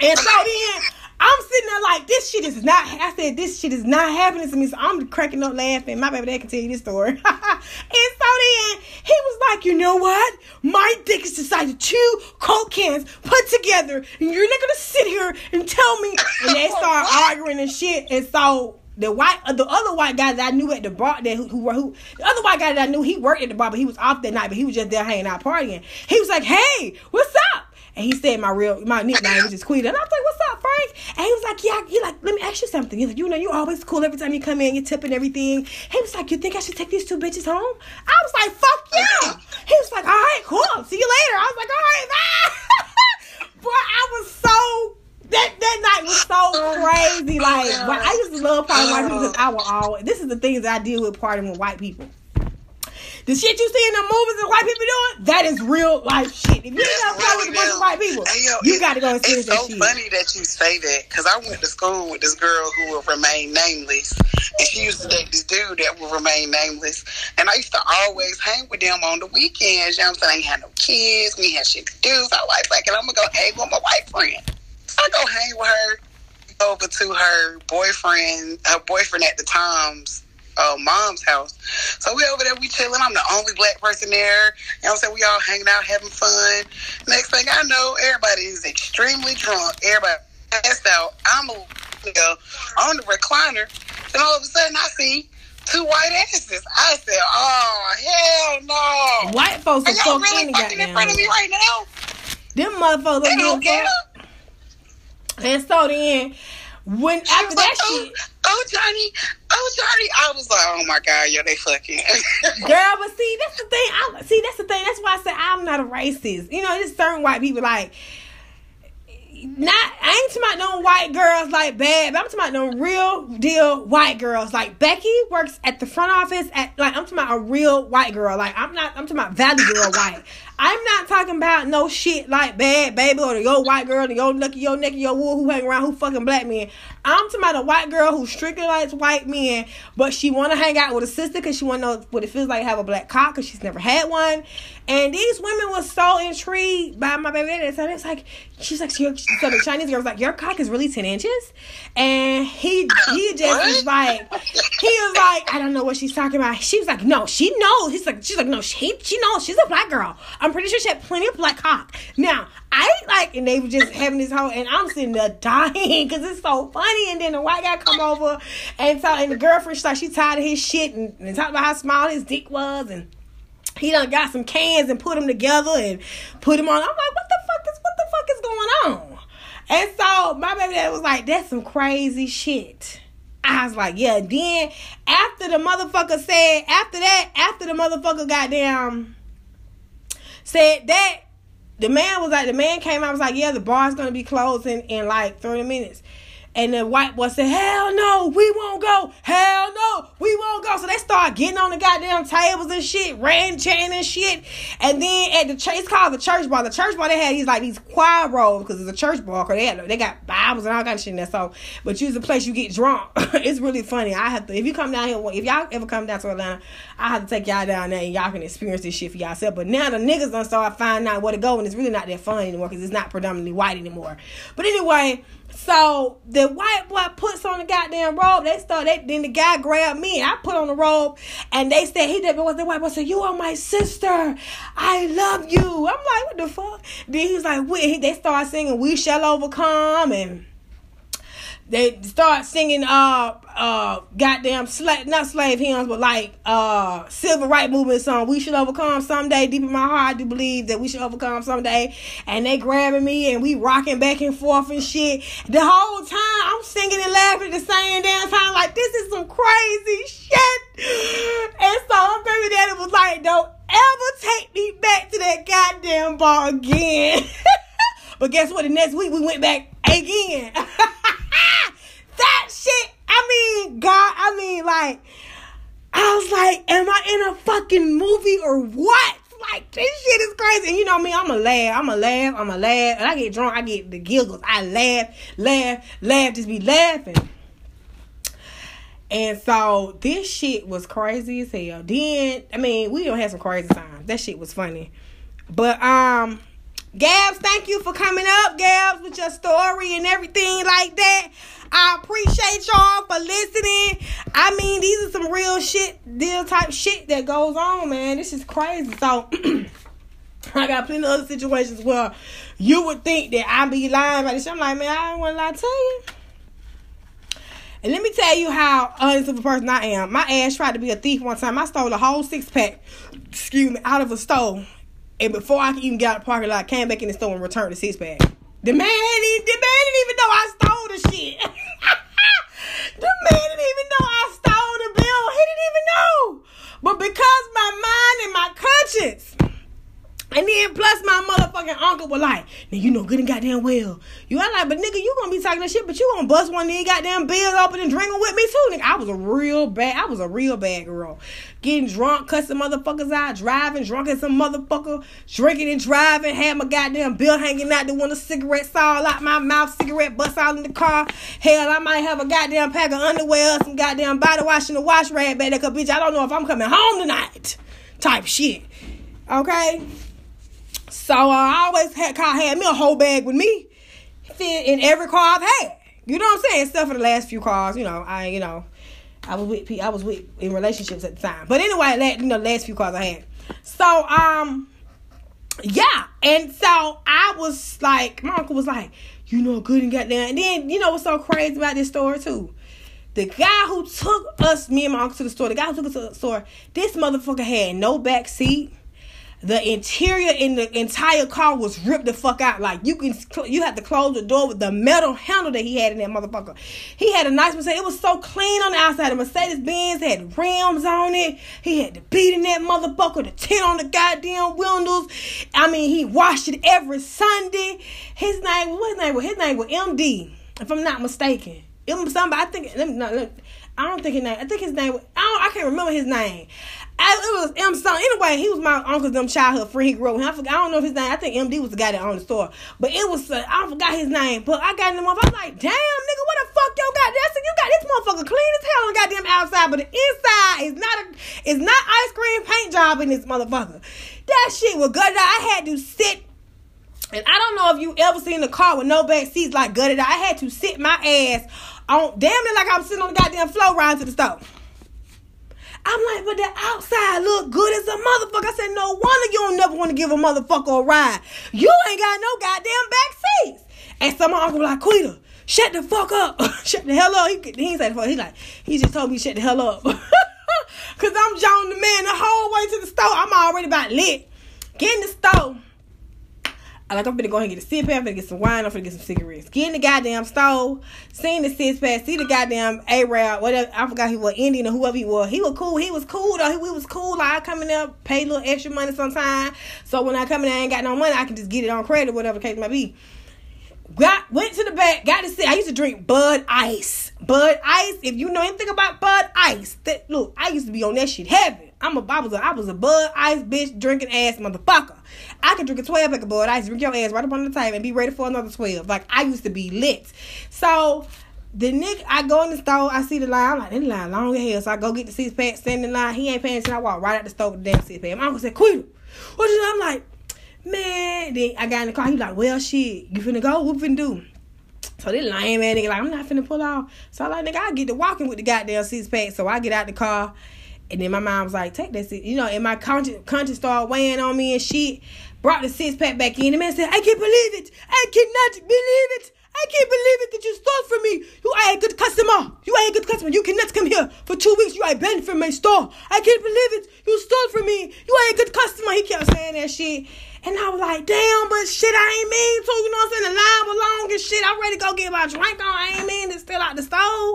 And so then I'm sitting there like, This shit is not, I said, This shit is not happening to me. So I'm cracking up laughing. My baby dad can tell you this story. and so then he was like, You know what? My dick is decided two Coke cans put together, and you're not gonna sit here and tell me. And they start arguing and shit. And so the white, uh, the other white guy that I knew at the bar, that who, who, who, the other white guy that I knew, he worked at the bar, but he was off that night, but he was just there hanging out partying. He was like, "Hey, what's up?" And he said my real, my nickname was just Queen, and I was like, "What's up, Frank?" And he was like, "Yeah." He like, "Let me ask you something." He's like, "You know, you always cool every time you come in, you tip and everything." He was like, "You think I should take these two bitches home?" I was like, "Fuck yeah!" He was like, "All right, cool. See you later." I was like, "All right, bye." Boy, I was so that that night was so crazy. Like, oh, but I used to love partying with white people because oh. I will always. This is the things that I deal with partying with white people. The shit you see in the movies and white people doing, that is real life shit. If you don't play with a bunch of white people, yo, you got to go and see It's so funny that you say that because I went to school with this girl who will remain nameless, and she used to date this dude that will remain nameless. And I used to always hang with them on the weekends. You know what I'm saying? I ain't had no kids, we had shit to do. So I was like, like, I'm gonna go hang with my white friend. So I go hang with her over to her boyfriend, her boyfriend at the time's uh, mom's house. So we over there, we chilling. I'm the only black person there. You know what I'm saying? We all hanging out, having fun. Next thing I know, everybody is extremely drunk. Everybody passed out. I'm a, on the recliner. Then all of a sudden I see two white asses. I said, oh, hell no. White folks Are are y'all really in fucking in front of me right now? Them motherfuckers They don't care. And so then, when She after that like, oh, shit, oh, Johnny, oh, Johnny. I was like, oh my God, yo, they fucking. Girl, but see, that's the thing. I see, that's the thing. That's why I said I'm not a racist. You know, there's certain white people like. Not, I ain't talking about no white girls like bad, but I'm talking about no real deal white girls. Like Becky works at the front office at like I'm talking about a real white girl. Like I'm not I'm talking about Valley Girl white. I'm not talking about no shit like bad baby or the yo white girl, the yo lucky, yo nicky, yo wool who hang around who fucking black men. I'm talking about a white girl who strictly likes white men, but she want to hang out with a sister because she want to know what it feels like to have a black cock because she's never had one. And these women were so intrigued by my baby daddy. So it's like, she's like, so the Chinese girl was like, your cock is really 10 inches? And he he just was like, he was like, I don't know what she's talking about. She was like, no, she knows. He's like, she's like, no, she, she knows. She's a black girl. I'm pretty sure she had plenty of black cock. Now, I ain't like, and they were just having this whole, and I'm sitting there dying because it's so funny. And then the white guy come over and talk, and the girlfriend, she's like, she tired of his shit and, and talk about how small his dick was and he done got some cans and put them together and put them on. I'm like, what the fuck is what the fuck is going on? And so my baby dad was like, that's some crazy shit. I was like, yeah. Then after the motherfucker said, after that, after the motherfucker got down, said that, the man was like, the man came out was like, yeah, the bar's gonna be closing in like 30 minutes. And the white boy said, Hell no, we won't go. Hell no, we won't go. So they start getting on the goddamn tables and shit, ran chanting and shit. And then at the church, it's called the church bar. The church bar, they had these like these choir robes because it's a church bar. Cause they had, they got Bibles and all kind of shit in there. So, but use the place you get drunk. it's really funny. I have to, if you come down here, if y'all ever come down to Atlanta, I have to take y'all down there and y'all can experience this shit for yourself. But now the niggas done start finding out where to go and it's really not that fun anymore because it's not predominantly white anymore. But anyway, so the white boy puts on the goddamn robe. They start. They, then the guy grabbed me. I put on the robe, and they said he did. What the white boy said, "You are my sister. I love you." I'm like, what the fuck? Then he's like, we, they start singing, "We shall overcome," and they start singing uh uh goddamn slave not slave hymns but like uh civil rights movement song we should overcome someday. Deep in my heart I do believe that we should overcome someday. And they grabbing me and we rocking back and forth and shit. The whole time I'm singing and laughing at the same damn time like this is some crazy shit. And so my baby daddy was like don't ever take me back to that goddamn bar again but guess what the next week we went back again that shit, I mean, God, I mean, like, I was like, am I in a fucking movie or what? Like, this shit is crazy. And you know me, I'm a laugh, I'm a laugh, I'm a laugh. And I get drunk, I get the giggles. I laugh, laugh, laugh, just be laughing. And so this shit was crazy as hell. Then, I mean, we don't have some crazy times. That shit was funny. But um Gabs, thank you for coming up, Gabs, with your story and everything like that. I appreciate y'all for listening. I mean, these are some real shit, deal type shit that goes on, man. This is crazy. So I got plenty of other situations where you would think that I'd be lying about this. I'm like, man, I don't want to lie to you. And let me tell you how honest of a person I am. My ass tried to be a thief one time. I stole a whole six pack, excuse me, out of a store. And before I could even get out of the parking lot, I came back in the store and returned the six pack. The man didn't, the man didn't even know I stole the shit. the man didn't even know I stole the bill. He didn't even know. But because my mind and my conscience and then plus my motherfucking uncle was like, now you know good and goddamn well. You are like, but nigga, you gonna be talking that shit, but you gonna bust one of these goddamn bills open and drinking with me too, nigga. I was a real bad, I was a real bad girl. Getting drunk, cussing motherfuckers out, driving, drunk as some motherfucker, drinking and driving, had my goddamn bill hanging out the window, cigarette all out my mouth, cigarette bust out in the car. Hell, I might have a goddamn pack of underwear, or some goddamn body wash in the wash rag back there, cause bitch, I don't know if I'm coming home tonight. Type shit. Okay? So I always had car had me a whole bag with me, fit in every car I've had. You know what I'm saying? Except for the last few cars, you know, I you know, I was with I was with in relationships at the time. But anyway, that you know, last few cars I had. So um, yeah, and so I was like, my uncle was like, you know, good and got down. And then you know what's so crazy about this story too. The guy who took us, me and my uncle to the store, the guy who took us to the store, this motherfucker had no back seat the interior in the entire car was ripped the fuck out. Like you can, you had to close the door with the metal handle that he had in that motherfucker. He had a nice Mercedes. It was so clean on the outside. The Mercedes Benz had rims on it. He had the beat in that motherfucker, the tint on the goddamn windows. I mean, he washed it every Sunday. His name, what his name was? His name was MD, if I'm not mistaken. Somebody, I think. Let me, no, let, I don't think his name. I think his name. I don't, I can't remember his name. It was M son. Anyway, he was my uncle's them childhood friend. He grew up. I forgot. I don't know his name. I think MD was the guy that owned the store. But it was uh, I forgot his name. But I got him up. I was like, damn, nigga, what the fuck yo got? I said, you got this motherfucker clean as hell on goddamn outside, but the inside is not a is not ice cream paint job in this motherfucker. That shit was good. I had to sit. And I don't know if you ever seen a car with no back seats like gutted. I had to sit my ass on damn it like I'm sitting on the goddamn floor riding to the stove. I'm like, but the outside look good as a motherfucker. I said, no wonder you don't never want to give a motherfucker a ride. You ain't got no goddamn back seats. And some uncle was like, Quita, shut the fuck up. shut the hell up. He, he ain't say the fuck. He like, he just told me shut the hell up. Cause I'm John the man the whole way to the store. I'm already about lit. Get in the store. I like I'm gonna go ahead and get a sip pack, I'm gonna get some wine, I'm gonna get some cigarettes. Get in the goddamn stove, seen the six pack, see the goddamn Arab, whatever I forgot he was Indian or whoever he was. He was cool. He was cool though. He, we was cool. Like I come in there, pay a little extra money sometime. So when I come in there, I ain't got no money, I can just get it on credit, whatever case might be. Got went to the back, got to see. I used to drink Bud Ice. Bud Ice. If you know anything about Bud Ice, that look, I used to be on that shit heavy. I'm a I was a I was a Bud Ice bitch drinking ass motherfucker. I could drink a 12 pack of Bud Ice, drink your ass right up on the table and be ready for another 12. Like I used to be lit. So the nigga, I go in the store, I see the line. I'm like, this line long as hell. So I go get the six pack, stand in line. He ain't paying attention. I walk right out the store with the damn six pack. My uncle said, Quita, what you I'm like, man. Then I got in the car. He like, well, shit, you finna go? What finna do? So this lame man nigga like, I'm not finna pull off. So I like, nigga, I get to walking with the goddamn six pack. So I get out the car. And then my mom was like, take that six. You know, and my conscience, conscience started weighing on me and shit. Brought the six pack back in. The man said, I can't believe it. I cannot believe it. I can't believe it that you stole from me. You are a good customer. You are a good customer. You cannot come here for two weeks. You are banned from my store. I can't believe it. You stole from me. You are a good customer. He kept saying that shit. And I was like, damn, but shit, I ain't mean to. You know what I'm saying? The line was long and shit. I'm ready to go get my drink on. I ain't mean to steal out the stove.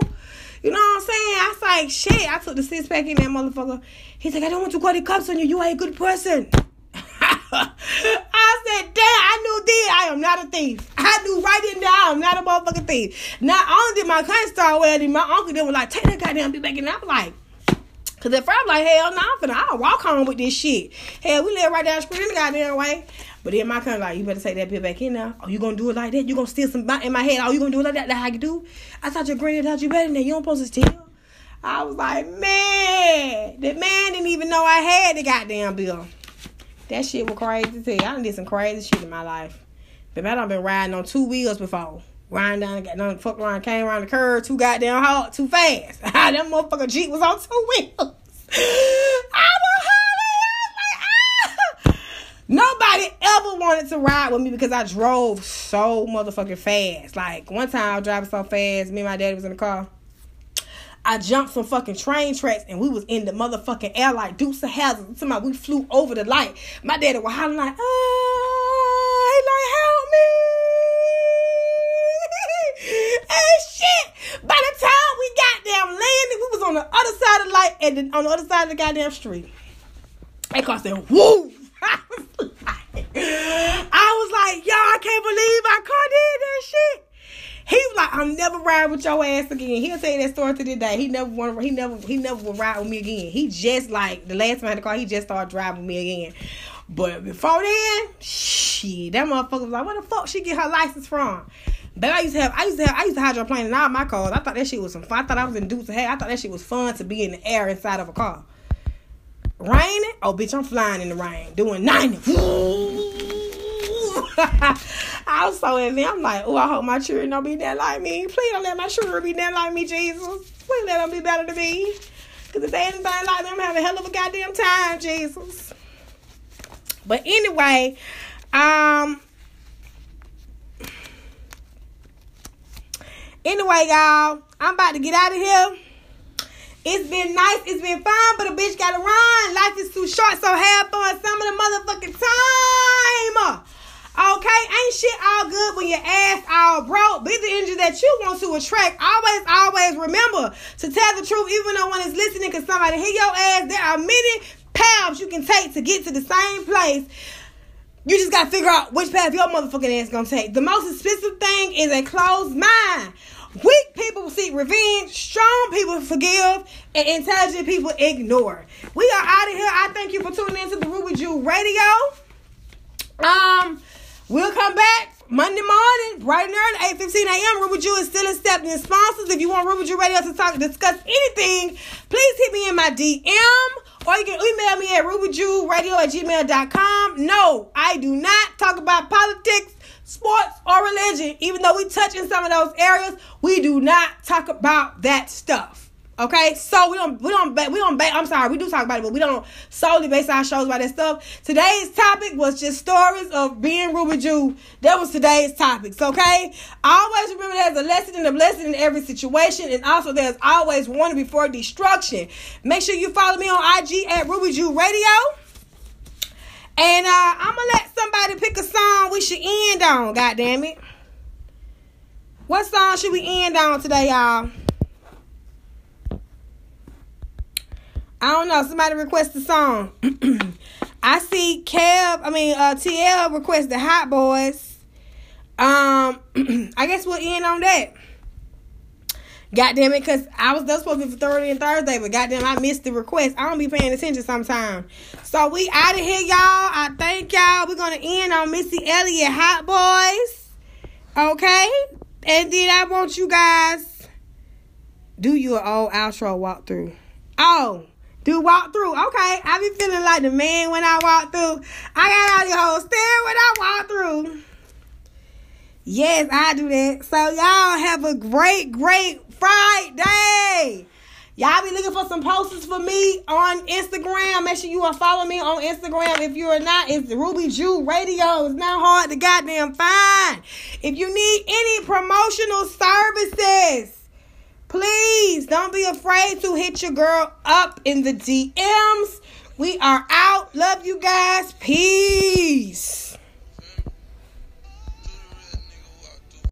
You know what I'm saying? I was like, shit. I took the six pack in that motherfucker. He's like, I don't want to call the cops on you. You are a good person. I said, damn, I knew then I am not a thief. I knew right in there I am not a motherfucking thief. Not only did my cousin start wedding, my uncle then was like, take that goddamn bitch back in. I was like, Cause at first I'm like, hell no, I'm finna I'll walk home with this shit. Hell, we live right down the street in the goddamn way. But then my cousin like, you better take that bitch back in now. Oh, you gonna do it like that? You gonna steal some in my head? Oh, you gonna do it like that? That's how you do? I thought your granny taught you better than that. You don't supposed to steal. I was like, man, the man didn't even know I had the goddamn bill. That shit was crazy to tell you. I done did some crazy shit in my life. But man, I've been riding on two wheels before. Riding down, done fuck around, came around the curve too goddamn hard, too fast. Ah, that motherfucker Jeep was on two wheels. I was hollering. Nobody ever wanted to ride with me because I drove so motherfucking fast. Like one time I was driving so fast, me and my daddy was in the car. I jumped some fucking train tracks and we was in the motherfucking air like Dukes of Hazzard. Somebody we flew over the light. My daddy was hollering like, oh, he like, help me. and shit. By the time we goddamn landed, we was on the other side of the light and the, on the other side of the goddamn street. That car said, woo. I was like, y'all, I can't believe my car did that shit. He was like, I'm never riding with your ass again. He'll tell you that story to this day. He never want he never he never will ride with me again. He just like the last time I had the car, he just started driving with me again. But before then, shit, that motherfucker was like, where the fuck she get her license from? But I used to have I used to have I used to hydroplane in all my cars. I thought that shit was some fun. I thought I was in Dukes of I thought that shit was fun to be in the air inside of a car. Raining? Oh bitch, I'm flying in the rain. Doing 90. I was so in. I'm like, oh, I hope my children don't be that like me. Please don't let my children be that like me, Jesus. Please let them be better than me. Because if they anything like them, I'm having a hell of a goddamn time, Jesus. But anyway, um, anyway, y'all, I'm about to get out of here. It's been nice, it's been fun, but a bitch gotta run. Life is too short, so have fun some of the motherfucking time. Okay, ain't shit all good when your ass all broke. Be the energy that you want to attract. Always, always remember to tell the truth, even though one is listening, because somebody hit your ass. There are many paths you can take to get to the same place. You just gotta figure out which path your motherfucking ass gonna take. The most expensive thing is a closed mind. Weak people seek revenge, strong people forgive, and intelligent people ignore. We are out of here. I thank you for tuning in to the Ruby Jew Radio. Um, we'll come back Monday morning, bright and early, 8 15 a.m. Ruby Jew is still accepting sponsors. If you want Ruby Jew Radio to talk, discuss anything, please hit me in my DM or you can email me at rubyrjewradio at gmail.com. No, I do not talk about politics, sports, or religion. Even though we touch in some of those areas, we do not talk about that stuff. Okay, so we don't we don't we don't I'm sorry, we do talk about it, but we don't solely base our shows about that stuff. Today's topic was just stories of being Ruby Jew. That was today's topics. Okay, always remember there's a lesson and a blessing in every situation, and also there's always warning before destruction. Make sure you follow me on IG at Ruby Jew Radio. And uh, I'm gonna let somebody pick a song we should end on. God damn it! What song should we end on today, y'all? I don't know. Somebody request a song. I see Kev, I mean uh TL requested Hot Boyz. Um I guess we'll end on that. Goddamn it, because I was, supposed to be for Thursday and Thursday, but goddamn, I missed the request. I don't be paying attention sometimes. So we out of here, y'all. I thank y'all. We're going to end on Missy Elliott Hot Boyz. Okay? And then I want you guys do you your old outro walkthrough. Oh, do walk through. Okay, I be feeling like the man when I walk through. I got all your whole stare when I walk through. Yes, I do that. So y'all have a great, great Friday. Y'all be looking for some posters for me on Instagram. Make sure you are following me on Instagram. If you are not, it's Ruby Jew Radio. It's not hard to goddamn find. If you need any promotional services, Please don't be afraid to hit your girl up in the DMs. We are out. Love you guys. Peace.